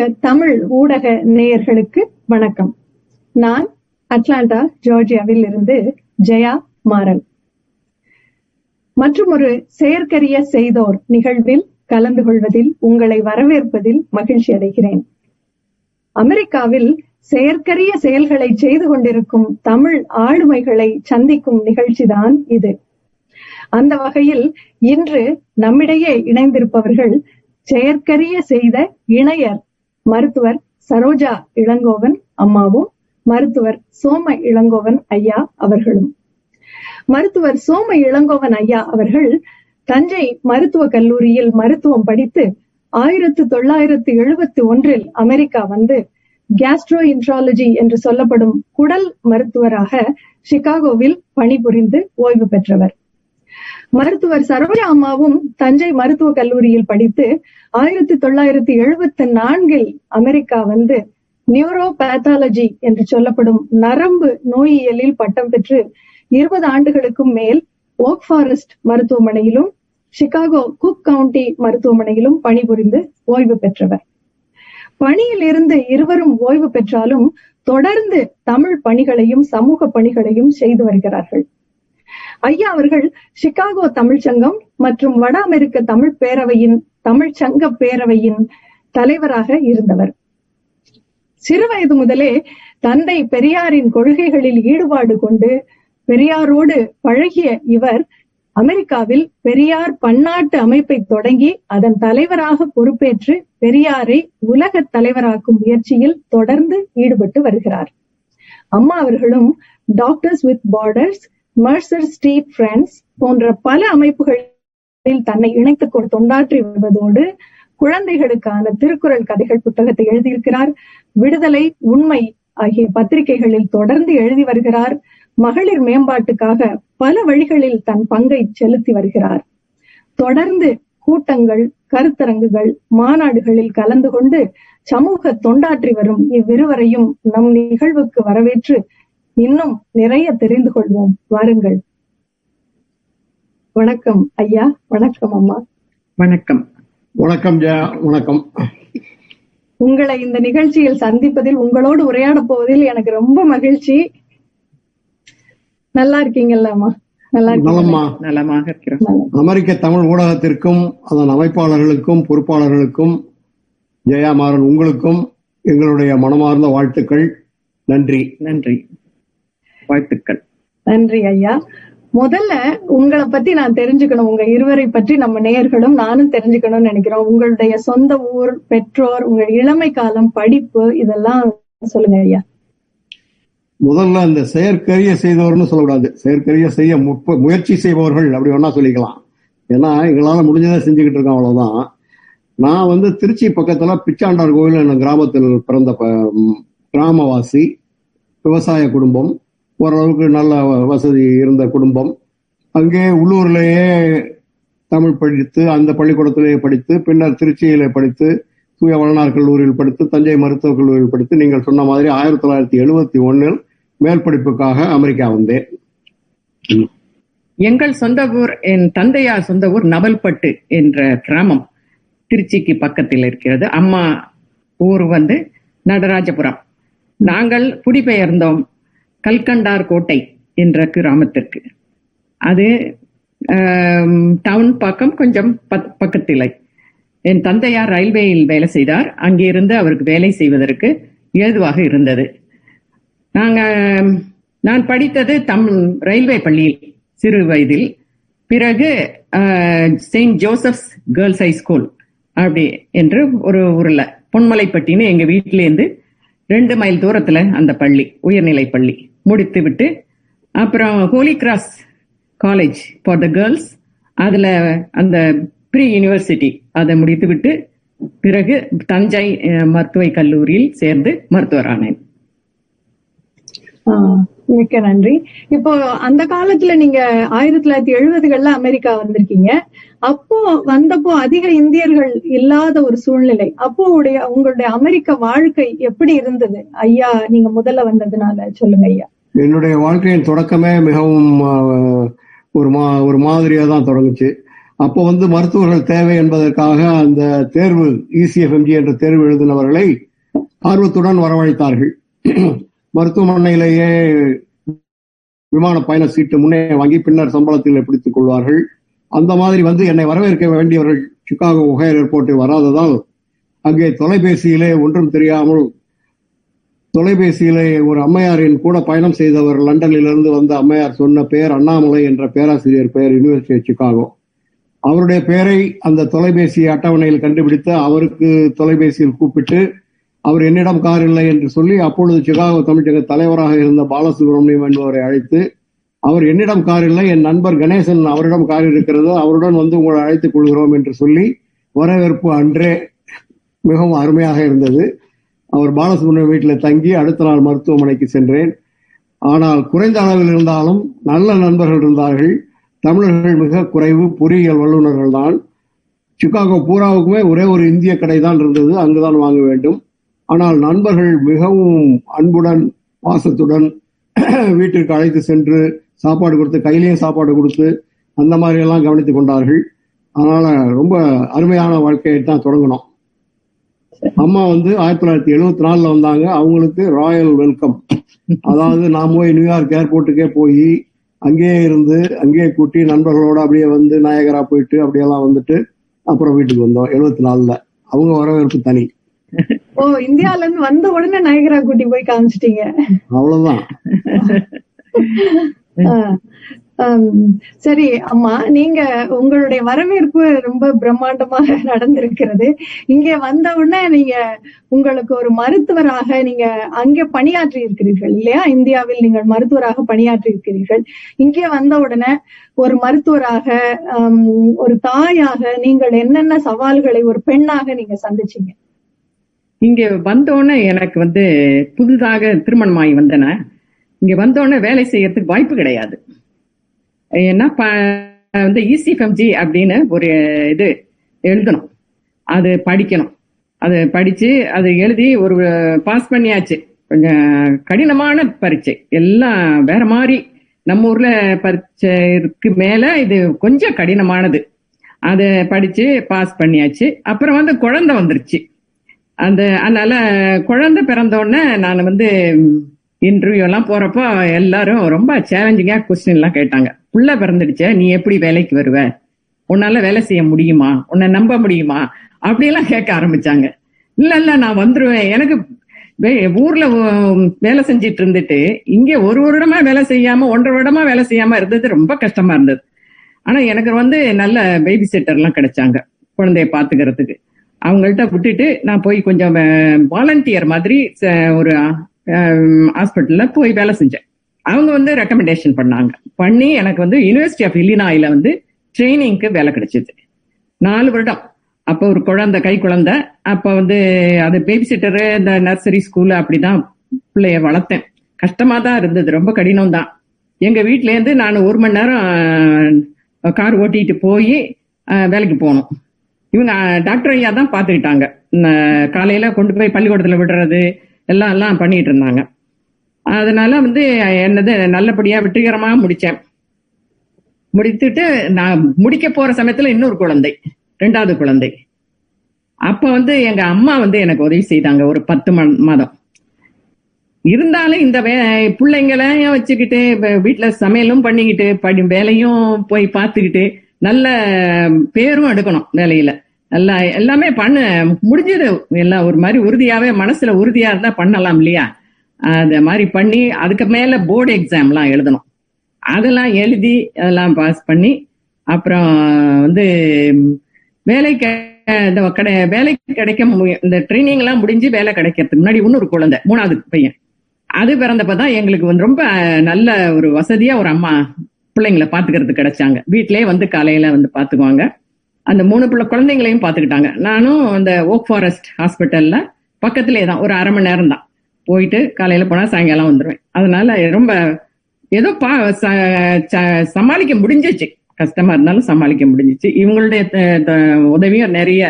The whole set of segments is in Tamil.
அமெரிக்க தமிழ் ஊடக நேயர்களுக்கு வணக்கம். நான் அட்லாண்டா ஜார்ஜியாவில் இருந்து ஜெயா மாறல் மற்றும் ஒரு செயற்கரிய செய்தோர் நிகழ்வில் கலந்து கொள்வதில் உங்களை வரவேற்பதில் மகிழ்ச்சி அடைகிறேன். அமெரிக்காவில் செயற்கரிய செயல்களை செய்து கொண்டிருக்கும் தமிழ் ஆளுமைகளை சந்திக்கும் நிகழ்ச்சிதான் இது. அந்த வகையில் இன்று நம்மிடையே இணைந்திருப்பவர்கள் செயற்கரிய செய்த இணையர் மருத்துவர் சரோஜா இளங்கோவன் அம்மாவும் மருத்துவர் சோம இளங்கோவன் ஐயா அவர்களும். மருத்துவர் சோம இளங்கோவன் ஐயா அவர்கள் தஞ்சை மருத்துவக் கல்லூரியில் மருத்துவம் படித்து ஆயிரத்து தொள்ளாயிரத்து எழுபத்தி ஒன்றில் அமெரிக்கா வந்து கேஸ்ட்ரோ இன்ட்ராலஜி என்று சொல்லப்படும் குடல் மருத்துவராக சிகாகோவில் பணிபுரிந்து ஓய்வு பெற்றவர். மருத்துவர் சரோஜா அம்மாவும் தஞ்சை மருத்துவக் கல்லூரியில் படித்து ஆயிரத்தி தொள்ளாயிரத்தி எழுபத்தி நான்கில் அமெரிக்கா வந்து நியூரோபேத்தாலஜி என்று சொல்லப்படும் நரம்பு நோயியலில் பட்டம் பெற்று இருபது ஆண்டுகளுக்கும் மேல் ஓக் ஃபாரஸ்ட் மருத்துவமனையிலும் சிகாகோ குக் கவுண்டி மருத்துவமனையிலும் பணிபுரிந்து ஓய்வு பெற்றவர். பணியில் இருந்து இருவரும் ஓய்வு பெற்றாலும் தொடர்ந்து தமிழ் பணிகளையும் சமூக பணிகளையும் செய்து வருகிறார்கள். ஐயா அவர்கள் சிகாகோ தமிழ்ச்சங்கம் மற்றும் வட அமெரிக்க தமிழ் பேரவையின் தமிழ்ச்சங்க பேரவையின் தலைவராக இருந்தவர். சிறுவயது முதலே தந்தை பெரியாரின் கொள்கைகளில் ஈடுபாடு கொண்டு பெரியாரோடு பழகிய இவர் அமெரிக்காவில் பெரியார் பன்னாட்டு அமைப்பை தொடங்கி அதன் தலைவராக பொறுப்பேற்று பெரியாரை உலக தலைவராக்கும் முயற்சியில் தொடர்ந்து ஈடுபட்டு வருகிறார். அம்மா அவர்களும் doctors with borders Mercer Street Friends போன்ற பல அமைப்புகளில் தன்னை இணைத்துக் கொண்டு தொண்டாற்றி வருவதோடு குழந்தைகளுக்கான திருக்குறள் கதைகள் புத்தகத்தை எழுதியிருக்கிறார். விடுதலை உண்மை ஆகிய பத்திரிகைகளில் தொடர்ந்து எழுதி வருகிறார். மகளிர் மேம்பாட்டுக்காக பல வழிகளில் தன் பங்கை செலுத்தி வருகிறார். தொடர்ந்து கூட்டங்கள் கருத்தரங்குகள் மாநாடுகளில் கலந்து கொண்டு சமூக தொண்டாற்றி வரும் இவ்விருவரையும் நம் நிகழ்வுக்கு வரவேற்று இன்னும் நிறைய தெரிந்து கொள்வோம். வாருங்கள். வணக்கம் ஐயா. வணக்கம் அம்மா. வணக்கம். வணக்கம் ஜெயா வணக்கம். உங்களை இந்த நிகழ்ச்சியில் சந்திப்பதில் உங்களோடு உரையாட போவதில் எனக்கு ரொம்ப மகிழ்ச்சி. நல்லா இருக்கீங்கல்ல அம்மா. அமெரிக்க தமிழ் ஊடகத்திற்கும் அதன் அமைப்பாளர்களுக்கும் பொறுப்பாளர்களுக்கும் ஜெயா மாறன் உங்களுக்கும் எங்களுடைய மனமார்ந்த வாழ்த்துக்கள். நன்றி. நன்றி. வாழ்த்துக்கள். நன்றி ஐயா. முதல்ல உங்களை பத்தி நான் தெரிஞ்சுக்கணும். உங்க இருவரை பற்றி நம்ம நேயர்களும் நானும் தெரிஞ்சுக்கணும்னு நினைக்கிறோம். உங்களுடைய சொந்த ஊர் பெற்றோர் உங்க இளமை காலம் படிப்பு இதெல்லாம் சொல்லுங்க ஐயா. முதல்ல இந்த செயற்கரிய செய்தவர்னு சொல்லக்கூடாது. செயற்கரிய செய்ய முற்ப- முயற்சி செய்பவர்கள் அப்படி வேணா சொல்லிக்கலாம். ஏன்னா எங்களால முடிஞ்சதை செஞ்சுக்கிட்டு இருக்கோம் அவ்வளவுதான். நான் வந்து திருச்சி பக்கத்துல பிச்சாண்டார் கோவில் என்ற கிராமத்தில் பிறந்த கிராமவாசி விவசாய குடும்பம். ஓரளவுக்கு நல்ல வசதி இருந்த குடும்பம். அங்கே உள்ளூர்லேயே தமிழ் படித்து அந்த பள்ளிக்கூடத்திலேயே படித்து பின்னர் திருச்சியிலே படித்து தூய வளனார் கல்லூரியில் படித்து தஞ்சை மருத்துவக் கல்லூரியில் படித்து நீங்கள் சொன்ன மாதிரி ஆயிரத்தி தொள்ளாயிரத்தி எழுபத்தி ஒன்னில் மேல் படிப்புக்காக அமெரிக்கா வந்தேன். எங்கள் சொந்த ஊர் என் தந்தையார் சொந்த ஊர் நவல்பட்டு என்ற கிராமம் திருச்சிக்கு பக்கத்தில் இருக்கிறது. அம்மா ஊர் வந்து நடராஜபுரம். நாங்கள் குடிபெயர்ந்தோம். கல்கண்டார் கோட்டை என்ற கிராமத்திற்கு. அது டவுன் பக்கம் கொஞ்சம் பக்- என் தந்தையார் ரயில்வேயில் வேலை செய்தார். அங்கிருந்து அவருக்கு வேலை செய்வதற்கு ஏதுவாக இருந்தது. நாங்கள் நான் படித்தது தமிழ் ரயில்வே பள்ளியில் சிறு வயதில். பிறகு Saint Joseph's Girls High School அப்படி என்று ஒரு ஊரில் பொன்மலைப்பட்டின்னு எங்கள் வீட்டிலேருந்து ரெண்டு மைல் தூரத்தில் அந்த பள்ளி உயர்நிலை பள்ளி. முடித்து விட்டு அப்புறம் Holy Cross College for the Girls அதுல அந்த ப்ரீ யூனிவர்சிட்டி அதை முடித்து விட்டு பிறகு தஞ்சை மருத்துவ கல்லூரியில் சேர்ந்து மருத்துவர் ஆனேன். ஆஹ் மிக்க நன்றி. இப்போ அந்த காலத்துல நீங்க ஆயிரத்தி தொள்ளாயிரத்தி எழுபதுகள்ல அமெரிக்கா வந்திருக்கீங்க. அப்போ வந்தப்போ அதிக இந்தியர்கள் இல்லாத ஒரு சூழ்நிலை. அப்போ உடைய உங்களுடைய அமெரிக்க வாழ்க்கை எப்படி இருந்தது? ஐயா நீங்க முதல்ல வந்ததுனால சொல்லுங்க ஐயா. என்னுடைய வாழ்க்கையின் தொடக்கமே மிகவும் ஒரு மா ஒரு மாதிரியாக தான் தொடங்குச்சு. அப்போ வந்து மருத்துவர்கள் தேவை என்பதற்காக அந்த தேர்வு இசிஎஃப்எம்ஜி என்ற தேர்வு எழுதினவர்களை ஆர்வத்துடன் வரவழைத்தார்கள். மருத்துவமனையிலேயே விமான பயண சீட்டு முன்னே வாங்கி பின்னர் சம்பளத்தில் பிடித்துக் கொள்வார்கள். அந்த மாதிரி வந்து என்னை வரவேற்க வேண்டியவர்கள் சிகாகோ ஒஹேர் ஏர்போர்ட்டில் வராததால் அங்கே தொலைபேசியிலே ஒன்றும் தெரியாமல் தொலைபேசியிலே ஒரு அம்மையாரின் கூட பயணம் செய்தவர் லண்டனில் இருந்து வந்த அம்மையார் சொன்ன பெயர் அண்ணாமலை என்ற பேராசிரியர் பெயர் யூனிவர்சிட்டி ஆஃப் சிகாகோ அவருடைய பெயரை அந்த தொலைபேசி அட்டவணையில் கண்டுபிடித்து அவருக்கு தொலைபேசியில் கூப்பிட்டு அவர் என்னிடம் கார் இல்லை என்று சொல்லி அப்பொழுது சிகாகோ தமிழக தலைவராக இருந்த பாலசுப்ரமணியம் என்பவரை அழைத்து அவர் என்னிடம் கார் இல்லை என் நண்பர் கணேசன் அவரிடம் கார் இருக்கிறது அவருடன் வந்து உங்களை அழைத்துக் கொள்கிறோம் என்று சொல்லி வரவேற்பு அன்றே மிகவும் அருமையாக இருந்தது. அவர் பாலசுப்ரமணியம் வீட்டில் தங்கி அடுத்த நாள் மருத்துவமனைக்கு சென்றேன். ஆனால் குறைந்த அளவில் இருந்தாலும் நல்ல நண்பர்கள் இருந்தார்கள். தமிழர்கள் மிக குறைவு பொறியியல் வல்லுநர்கள் தான். சிக்காகோ பூராவுக்குமே ஒரே ஒரு இந்திய கடை தான் இருந்தது அங்குதான் வாங்க வேண்டும். ஆனால் நண்பர்கள் மிகவும் அன்புடன் பாசத்துடன் வீட்டிற்கு அழைத்து சென்று சாப்பாடு கொடுத்து கையிலேயும் சாப்பாடு கொடுத்து அந்த மாதிரி எல்லாம் கவனித்துக் கொண்டார்கள். அதனால ரொம்ப அருமையான வாழ்க்கையை தான் தொடங்கினோம். அம்மா வந்து ஆயிரத்தி தொள்ளாயிரத்தி எழுபத்தி நாலுல வந்தாங்க. அவங்களுக்கு ராயல் வெல்கம் அதாவது நான் போய் நியூயார்க் ஏர்போர்ட்டுக்கே போய் அங்கேயே இருந்து அங்கேயே கூட்டி நண்பர்களோட அப்படியே வந்து நாயகரா போயிட்டு அப்படியெல்லாம் வந்துட்டு அப்புறம் வீட்டுக்கு வந்தோம் எழுபத்தி நாலுல. அவங்க வரவேற்பு தனி. ஓ இந்தியால இருந்து வந்த உடனே நயகரா கூட்டி போய் காமிச்சிட்டீங்க. அவ்வளவுதான். சரி அம்மா நீங்க உங்களுடைய வரவேற்பு ரொம்ப பிரம்மாண்டமாக நடந்திருக்கிறது. இங்கே வந்த உடனே நீங்க உங்களுக்கு ஒரு மருத்துவராக நீங்க அங்கே பணியாற்றி இருக்கிறீர்கள் இல்லையா? இந்தியாவில் நீங்கள் மருத்துவராக பணியாற்றி இருக்கிறீர்கள் இங்கே வந்த உடனே ஒரு மருத்துவராக ஒரு தாயாக நீங்கள் என்னென்ன சவால்களை ஒரு பெண்ணாக நீங்க சந்திச்சீங்க? இங்க வந்தோடனே எனக்கு வந்து புதிதாக திருமணமாகி வந்தன. இங்க வந்தோடனே வேலை செய்யறதுக்கு வாய்ப்பு கிடையாது. ஏன்னா ப- வந்து இசிஎஃப்எம்ஜி அப்படின்னு ஒரு இது எழுதணும். அது படிக்கணும். அது படிச்சு அது எழுதி ஒரு பாஸ் பண்ணியாச்சு. கொஞ்சம் கடினமான பரீட்சை. எல்லாம் வேற மாதிரி நம்ம ஊர்ல பரீட்சைக்கு மேல இது கொஞ்சம் கடினமானது. அதை படிச்சு பாஸ் பண்ணியாச்சு. அப்புறம் வந்து குழந்தை வந்துருச்சு. அந்த அதனால குழந்தை பிறந்த உடனே நான் வந்து இன்டர்வியூ எல்லாம் போறப்போ எல்லாரும் ரொம்ப சேலஞ்சிங்கா கொஸ்டின் எல்லாம் கேட்டாங்க. புள்ள பிறந்துடுச்சே நீ எப்படி வேலைக்கு வருவ? உன்னால வேலை செய்ய முடியுமா? உன்னை நம்ப முடியுமா? அப்படியெல்லாம் கேட்க ஆரம்பிச்சாங்க. இல்ல இல்ல நான் வந்துருவேன். எனக்கு வே- ஊர்ல வேலை செஞ்சிட்டு இருந்துட்டு இங்க ஒரு வருடமா வேலை செய்யாம ஒன்றரை வருடமா வேலை செய்யாம இருந்தது ரொம்ப கஷ்டமா இருந்தது. ஆனா எனக்கு வந்து நல்ல பேபி செட்டர் எல்லாம் கிடைச்சாங்க குழந்தைய பாத்துக்கிறதுக்கு. அவங்கள்ட்ட விட்டுட்டு நான் போய் கொஞ்சம் வாலண்டியர் மாதிரி ச- ஒரு ஹாஸ்பிட்டல்ல போய் வேலை செஞ்சேன். அவங்க வந்து ரெக்கமெண்டேஷன் பண்ணாங்க. பண்ணி எனக்கு வந்து யூனிவர்சிட்டி ஆஃப் இல்லினாயில வந்து ட்ரைனிங்க்கு வேலை கிடைச்சிது. நாலு வருடம். அப்போ ஒரு குழந்தை கை குழந்தை. அப்ப வந்து அது பேபி சிட்டரு இந்த நர்சரி ஸ்கூல் அப்படிதான் பிள்ளைய வளர்த்தேன். கஷ்டமா தான் இருந்தது. ரொம்ப கடினம் தான். எங்க வீட்ல இருந்து நான் ஒரு மணி நேரம் கார் ஓட்டிட்டு போய் வேலைக்கு போகணும் இவங்க டாக்டர் ஐயா தான் பாத்துக்கிட்டாங்க காலையில கொண்டு போய் பள்ளிக்கூடத்துல விடுறது எல்லாம் எல்லாம் பண்ணிட்டு இருந்தாங்க அதனால வந்து என்னது நல்லபடியா வெற்றிகரமாக முடிச்சேன். முடித்துட்டு நான் முடிக்க போற சமயத்துல இன்னொரு குழந்தை ரெண்டாவது குழந்தை. அப்ப வந்து எங்க அம்மா வந்து எனக்கு உதவி செய்தாங்க ஒரு பத்து மாதம். இருந்தாலும் இந்த வே பிள்ளைங்களையும் வச்சுக்கிட்டு வீட்டுல சமையலும் பண்ணிக்கிட்டு படி வேலையும் போய் பார்த்துக்கிட்டு நல்ல பேரும் எடுக்கணும் வேலையில. எல்லாம் எல்லாமே பண்ண. முடிஞ்சது. எல்லாம் ஒரு மாதிரி உறுதியாவே மனசுல உறுதியா இருந்தா பண்ணலாம் இல்லையா? அது மாதிரி பண்ணி அதுக்கு மேல போர்டு எக்ஸாம்லாம் எழுதணும். அதெல்லாம் எழுதி அதெல்லாம் பாஸ் பண்ணி அப்புறம் வந்து வேலை இந்த கடை வேலை கிடைக்க இந்த ட்ரைனிங் எல்லாம் முடிஞ்சு வேலை கிடைக்கிறதுக்கு முன்னாடி இன்னொரு குழந்தை மூணாவது பையன். அது பிறந்தப்பதான் எங்களுக்கு வந்து ரொம்ப நல்ல ஒரு வசதியா ஒரு அம்மா பிள்ளைங்களை பாத்துக்கிறதுக்கு கிடைச்சாங்க. வீட்டிலேயே வந்து காலையில வந்து பாத்துக்குவாங்க அந்த மூணு பிள்ளை குழந்தைங்களையும் பாத்துக்கிட்டாங்க நானும் அந்த ஓக் ஃபாரஸ்ட் ஹாஸ்பிட்டல்ல பக்கத்திலே தான் ஒரு அரை மணி நேரம் தான் போயிட்டு காலையில போனா சாயங்காலம் வந்துருவேன். அதனால ரொம்ப ஏதோ பா சமாளிக்க முடிஞ்சிச்சு. கஷ்டமா இருந்தாலும் சமாளிக்க முடிஞ்சிச்சு. இவங்களுடைய உதவியும் நிறைய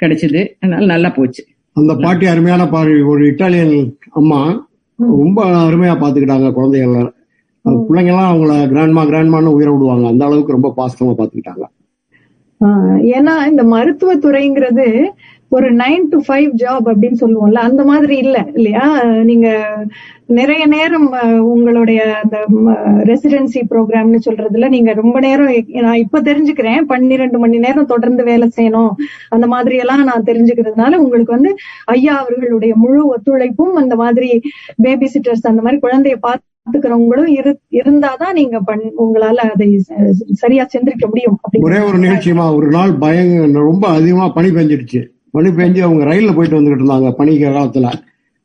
கிடைச்சது. அதனால நல்லா போச்சு. அந்த பாட்டி அருமையான பாரு ஒரு இட்டாலியன் அம்மா ரொம்ப அருமையா பாத்துக்கிட்டாங்க குழந்தைகள பிள்ளைங்க எல்லாம் அவங்கள கிராண்ட்மா கிராண்ட்மான்னு உயிரை விடுவாங்க. அந்த அளவுக்கு ரொம்ப பாசமா பாத்துக்கிட்டாங்க ஏன்னா இந்த மருத்துவத்துறைங்கிறது ஒரு நைன் டு ஃபைவ் ஜாப் அப்படின்னு சொல்லுவோம்ல அந்த மாதிரி இல்ல இல்லையா? நீங்க நிறைய நேரம் உங்களுடைய அந்த ரெசிடென்சி ப்ரோக்ராம்னு சொல்றதுல நீங்க ரொம்ப நேரம் நான் இப்ப தெரிஞ்சுக்கிறேன் பன்னிரெண்டு மணி நேரம் தொடர்ந்து வேலை செய்யணும் அந்த மாதிரி எல்லாம் நான் தெரிஞ்சுக்கிறதுனால உங்களுக்கு வந்து ஐயா அவர்களுடைய முழு ஒத்துழைப்பும் அந்த மாதிரி பேபி சிட்டர்ஸ் அந்த மாதிரி குழந்தைய பார்த்துக்கிறவங்களும் இரு இருந்தாதான் நீங்க பண் உங்களால அதை சரியா செஞ்சிருக்க முடியும் ஒரே ஒரு நிகழ்ச்சியமா ஒரு நாள் பயங்க ரொம்ப அதிகமா பனி பெஞ்சிடுச்சு. பனி பெஞ்சு அவங்க ரயில்ல போயிட்டு வந்துகிட்டு இருந்தாங்க பனி காலத்துல.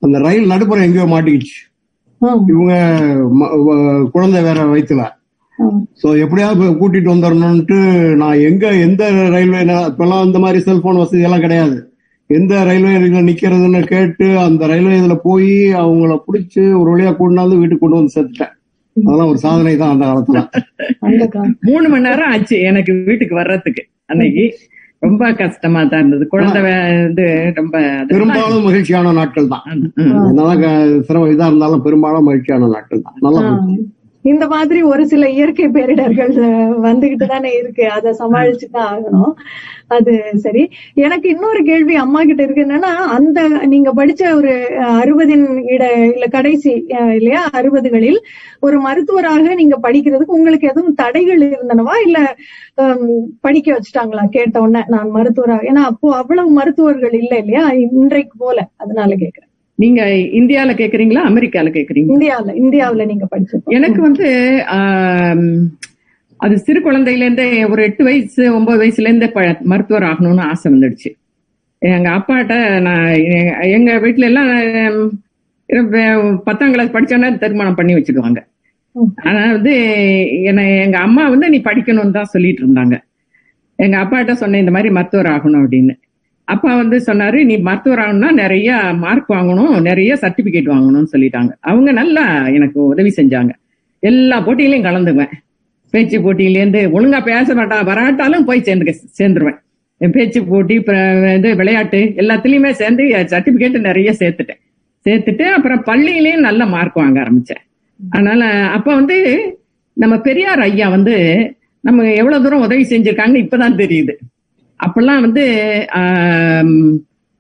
அந்த ரயில் நடுப்புறம் எங்கேயோ மாட்டிக்கிச்சு. இவங்க குழந்தை வேற வயித்துல. சோ எப்படியாவது கூட்டிட்டு வந்துடணும்ட்டு நான் எங்க எந்த ரயில்வே இப்பெல்லாம் இந்த மாதிரி செல்போன் வசதி எல்லாம் கிடையாது. எந்த ரயில்வே நிக்கிறதுன்னு கேட்டு அந்த ரயில்வே இதுல போய் அவங்கள பிடிச்சு ஒரு வழியா கொண்டாந்து வீட்டுக்கு கொண்டு வந்து சேர்த்துட்டேன். அதெல்லாம் ஒரு சாதனை தான் அந்த காலத்துல. மூணு மணி நேரம் ஆச்சு எனக்கு வீட்டுக்கு வர்றதுக்கு அன்னைக்கு. ரொம்ப கஷ்டமா தான் இருந்தது. குழந்தை வே- இது ரொம்ப பெரும்பாலும் மகிழ்ச்சியான நாட்கள் தான். என்னதான் சிரமம் இதா இருந்தாலும் பெரும்பாலும் மகிழ்ச்சியான நாட்கள் தான். நல்லா இந்த மாதிரி ஒரு சில இயற்கை பேரிடர்கள் வந்துகிட்டு தானே இருக்கு. அதை சமாளிச்சுதான் ஆகணும். அது சரி. எனக்கு இன்னொரு கேள்வி அம்மா கிட்ட இருக்கு. என்னன்னா அந்த நீங்க படிச்ச ஒரு அறுபதின் இட இல்ல கடைசி இல்லையா? அறுபதுகளில் ஒரு மருத்துவராக நீங்க படிக்கிறதுக்கு உங்களுக்கு எதுவும் தடைகள் இருந்தனவா? இல்ல படிக்க வச்சுட்டாங்களா? கேட்ட உடனே நான் மருத்துவராக ஏன்னா அப்போ அவ்வளவு மருத்துவர்கள் இல்ல இல்லையா? இன்றைக்கு போல. அதனால கேக்குறேன். நீங்க இந்தியால கேக்குறீங்களா அமெரிக்கால கேக்குறீங்களா? இந்தியாவுல இந்தியாவுல நீங்க படிச்சப்போ எனக்கு வந்து அது சிறு குழந்தையில இருந்தே ஒரு எட்டு வயசு ஒன்பது வயசுல இருந்தே மருத்துவர் ஆகணும்னு ஆசை வந்துடுச்சு. எங்க அப்பாட்ட நான் எங்க வீட்டுல எல்லாம் பத்தாம் கிளாஸ் படிச்சோன்னா திருமணம் பண்ணி வச்சிடுவாங்க ம். ஆனா வந்து என்ன எங்க அம்மா வந்து நீ படிக்கணும்னு தான் சொல்லிட்டு இருந்தாங்க. எங்க அப்பாட்ட சொன்னேன் இந்த மாதிரி மருத்துவர் ஆகணும் அப்படின்னு. அப்பா வந்து சொன்னாரு நீ மருத்துவர் ஆகணும்னா நிறைய மார்க் வாங்கணும் நிறைய சர்டிபிகேட் வாங்கணும்னு சொல்லிட்டாங்க. அவங்க நல்லா எனக்கு உதவி செஞ்சாங்க. எல்லா போட்டியிலையும் கலந்துக்குவேன். பேச்சு போட்டியிலேருந்து ஒழுங்கா பேச மாட்டா வராட்டாலும் போய் சேர்ந்து சேர்ந்துருவேன். என் பேச்சு போட்டி இது விளையாட்டு எல்லாத்துலயுமே சேர்ந்து சர்டிபிகேட் நிறைய சேர்த்துட்டேன். சேர்த்துட்டு அப்புறம் பள்ளியிலயும் நல்ல மார்க் வாங்க ஆரம்பிச்சேன். அதனால அப்ப வந்து நம்ம பெரியார் ஐயா வந்து நம்ம எவ்வளவு தூரம் உதவி செஞ்சிருக்காங்கன்னு இப்பதான் தெரியுது. அப்பெல்லாம் வந்து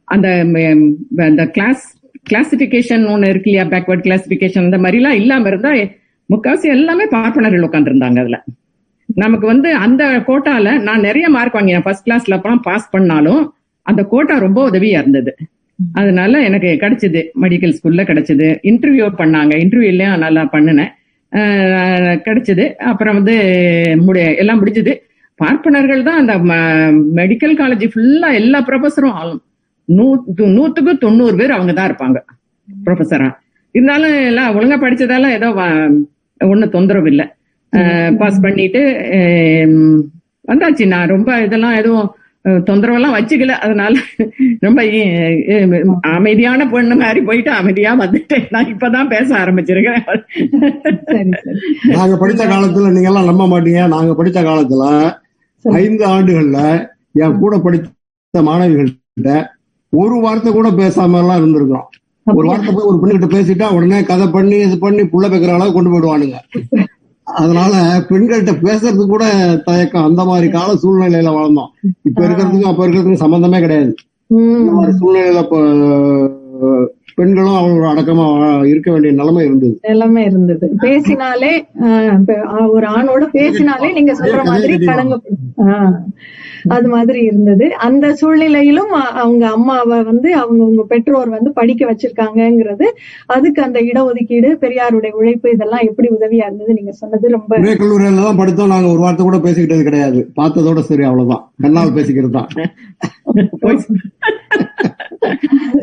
அந்த அந்த கிளாஸ் கிளாசிபிகேஷன் ஒண்ணு இருக்கு இல்லையா? பேக்வர்ட் கிளாசிபிகேஷன் அந்த மாதிரி எல்லாம் இல்லாம இருந்தா முக்காவாசி எல்லாமே பார்ப்பனர்கள் உட்காந்துருந்தாங்க அதுல. நமக்கு வந்து அந்த கோட்டால நான் நிறைய மார்க் வாங்கினேன். ஃபர்ஸ்ட் கிளாஸ்ல அப்பெல்லாம் பாஸ் பண்ணாலும் அந்த கோட்டா ரொம்ப உதவியா இருந்தது. அதனால எனக்கு கிடைச்சது. மெடிக்கல் ஸ்கூல்ல கிடைச்சது. இன்டர்வியூ பண்ணாங்க. இன்டர்வியூலயும் நல்லா பண்ணினேன். கிடைச்சது. அப்புறம் வந்து முடி எல்லாம் முடிஞ்சது. பார்ப்பனர்கள் தான் அந்த மெடிக்கல் காலேஜ் ஃபுல்லா எல்லா ப்ரொஃபஸரும் நூத்து நூத்துக்கு தொண்ணூறு பேர் அவங்க தான் இருப்பாங்க ப்ரொஃபஸரா இருந்தாலும் எல்லாம் ஒழுங்கா படிச்சதால ஏதோ ஒன்னும் தொந்தரவு இல்லை. பாஸ் பண்ணிட்டு வந்தாச்சு. நான் ரொம்ப இதெல்லாம் எதுவும் தொந்தரவெல்லாம் வச்சுக்கல. அதனால ரொம்ப அமைதியான பொண்ணு மாதிரி போயிட்டு அமைதியா வந்துட்டேன். நான் இப்பதான் பேச ஆரம்பிச்சிருக்கேன். சரி சரி. நாங்க படிச்ச காலத்துல நீங்க எல்லாம் நம்ப மாட்டீங்க. நாங்க படிச்ச காலத்துல ஐந்து ஆண்டுகள்ல என் கூட படித்த மாணவிகள்கிட்ட ஒரு வார்த்தை கூட பேசாம எல்லாம் இருந்திருக்கிறோம். ஒரு வார்த்தை போய் ஒரு பெண்கிட்ட பேசிட்டா உடனே கதை பண்ணி இது பண்ணி புள்ள வைக்கிற அளவுக்கு கொண்டு போயிடுவானுங்க. அதனால பெண்கள்கிட்ட பேசுறதுக்கு கூட தயக்கம். அந்த மாதிரி கால சூழ்நிலையில வளர்ந்தோம் இப்ப இருக்கிறதுக்கும் அப்ப இருக்கிறதுக்கும் சம்பந்தமே கிடையாது. உம் இந்த மாதிரி சூழ்நிலையில பெண்களும் அவங்களோட அடக்கமா இருக்க வேண்டிய நிலைமை இருந்தது. எல்லாமே இருந்தது. பேசினாலே ஒரு ஆணோட பேசினாலே நீங்க சொல்ற மாதிரி கலங்க அது மாதிரி இருந்தது. அந்த சூழ்நிலையிலும் அவங்க அம்மாவை வந்து அவங்க உங்க பெற்றோர் வந்து படிக்க வச்சிருக்காங்கங்கிறது அதுக்கு அந்த இடஒதுக்கீடு பெரியாருடைய உழைப்பு இதெல்லாம் எப்படி உதவியா இருந்தது நீங்க சொன்னது ரொம்ப கல்லூரியில தான் படித்தோம். நாங்க ஒரு வார்த்தை கூட பேசிக்கிட்டது கிடையாது. பார்த்ததோட சரி அவ்வளவுதான். கண்ணால் பேசிக்கிறது தான்.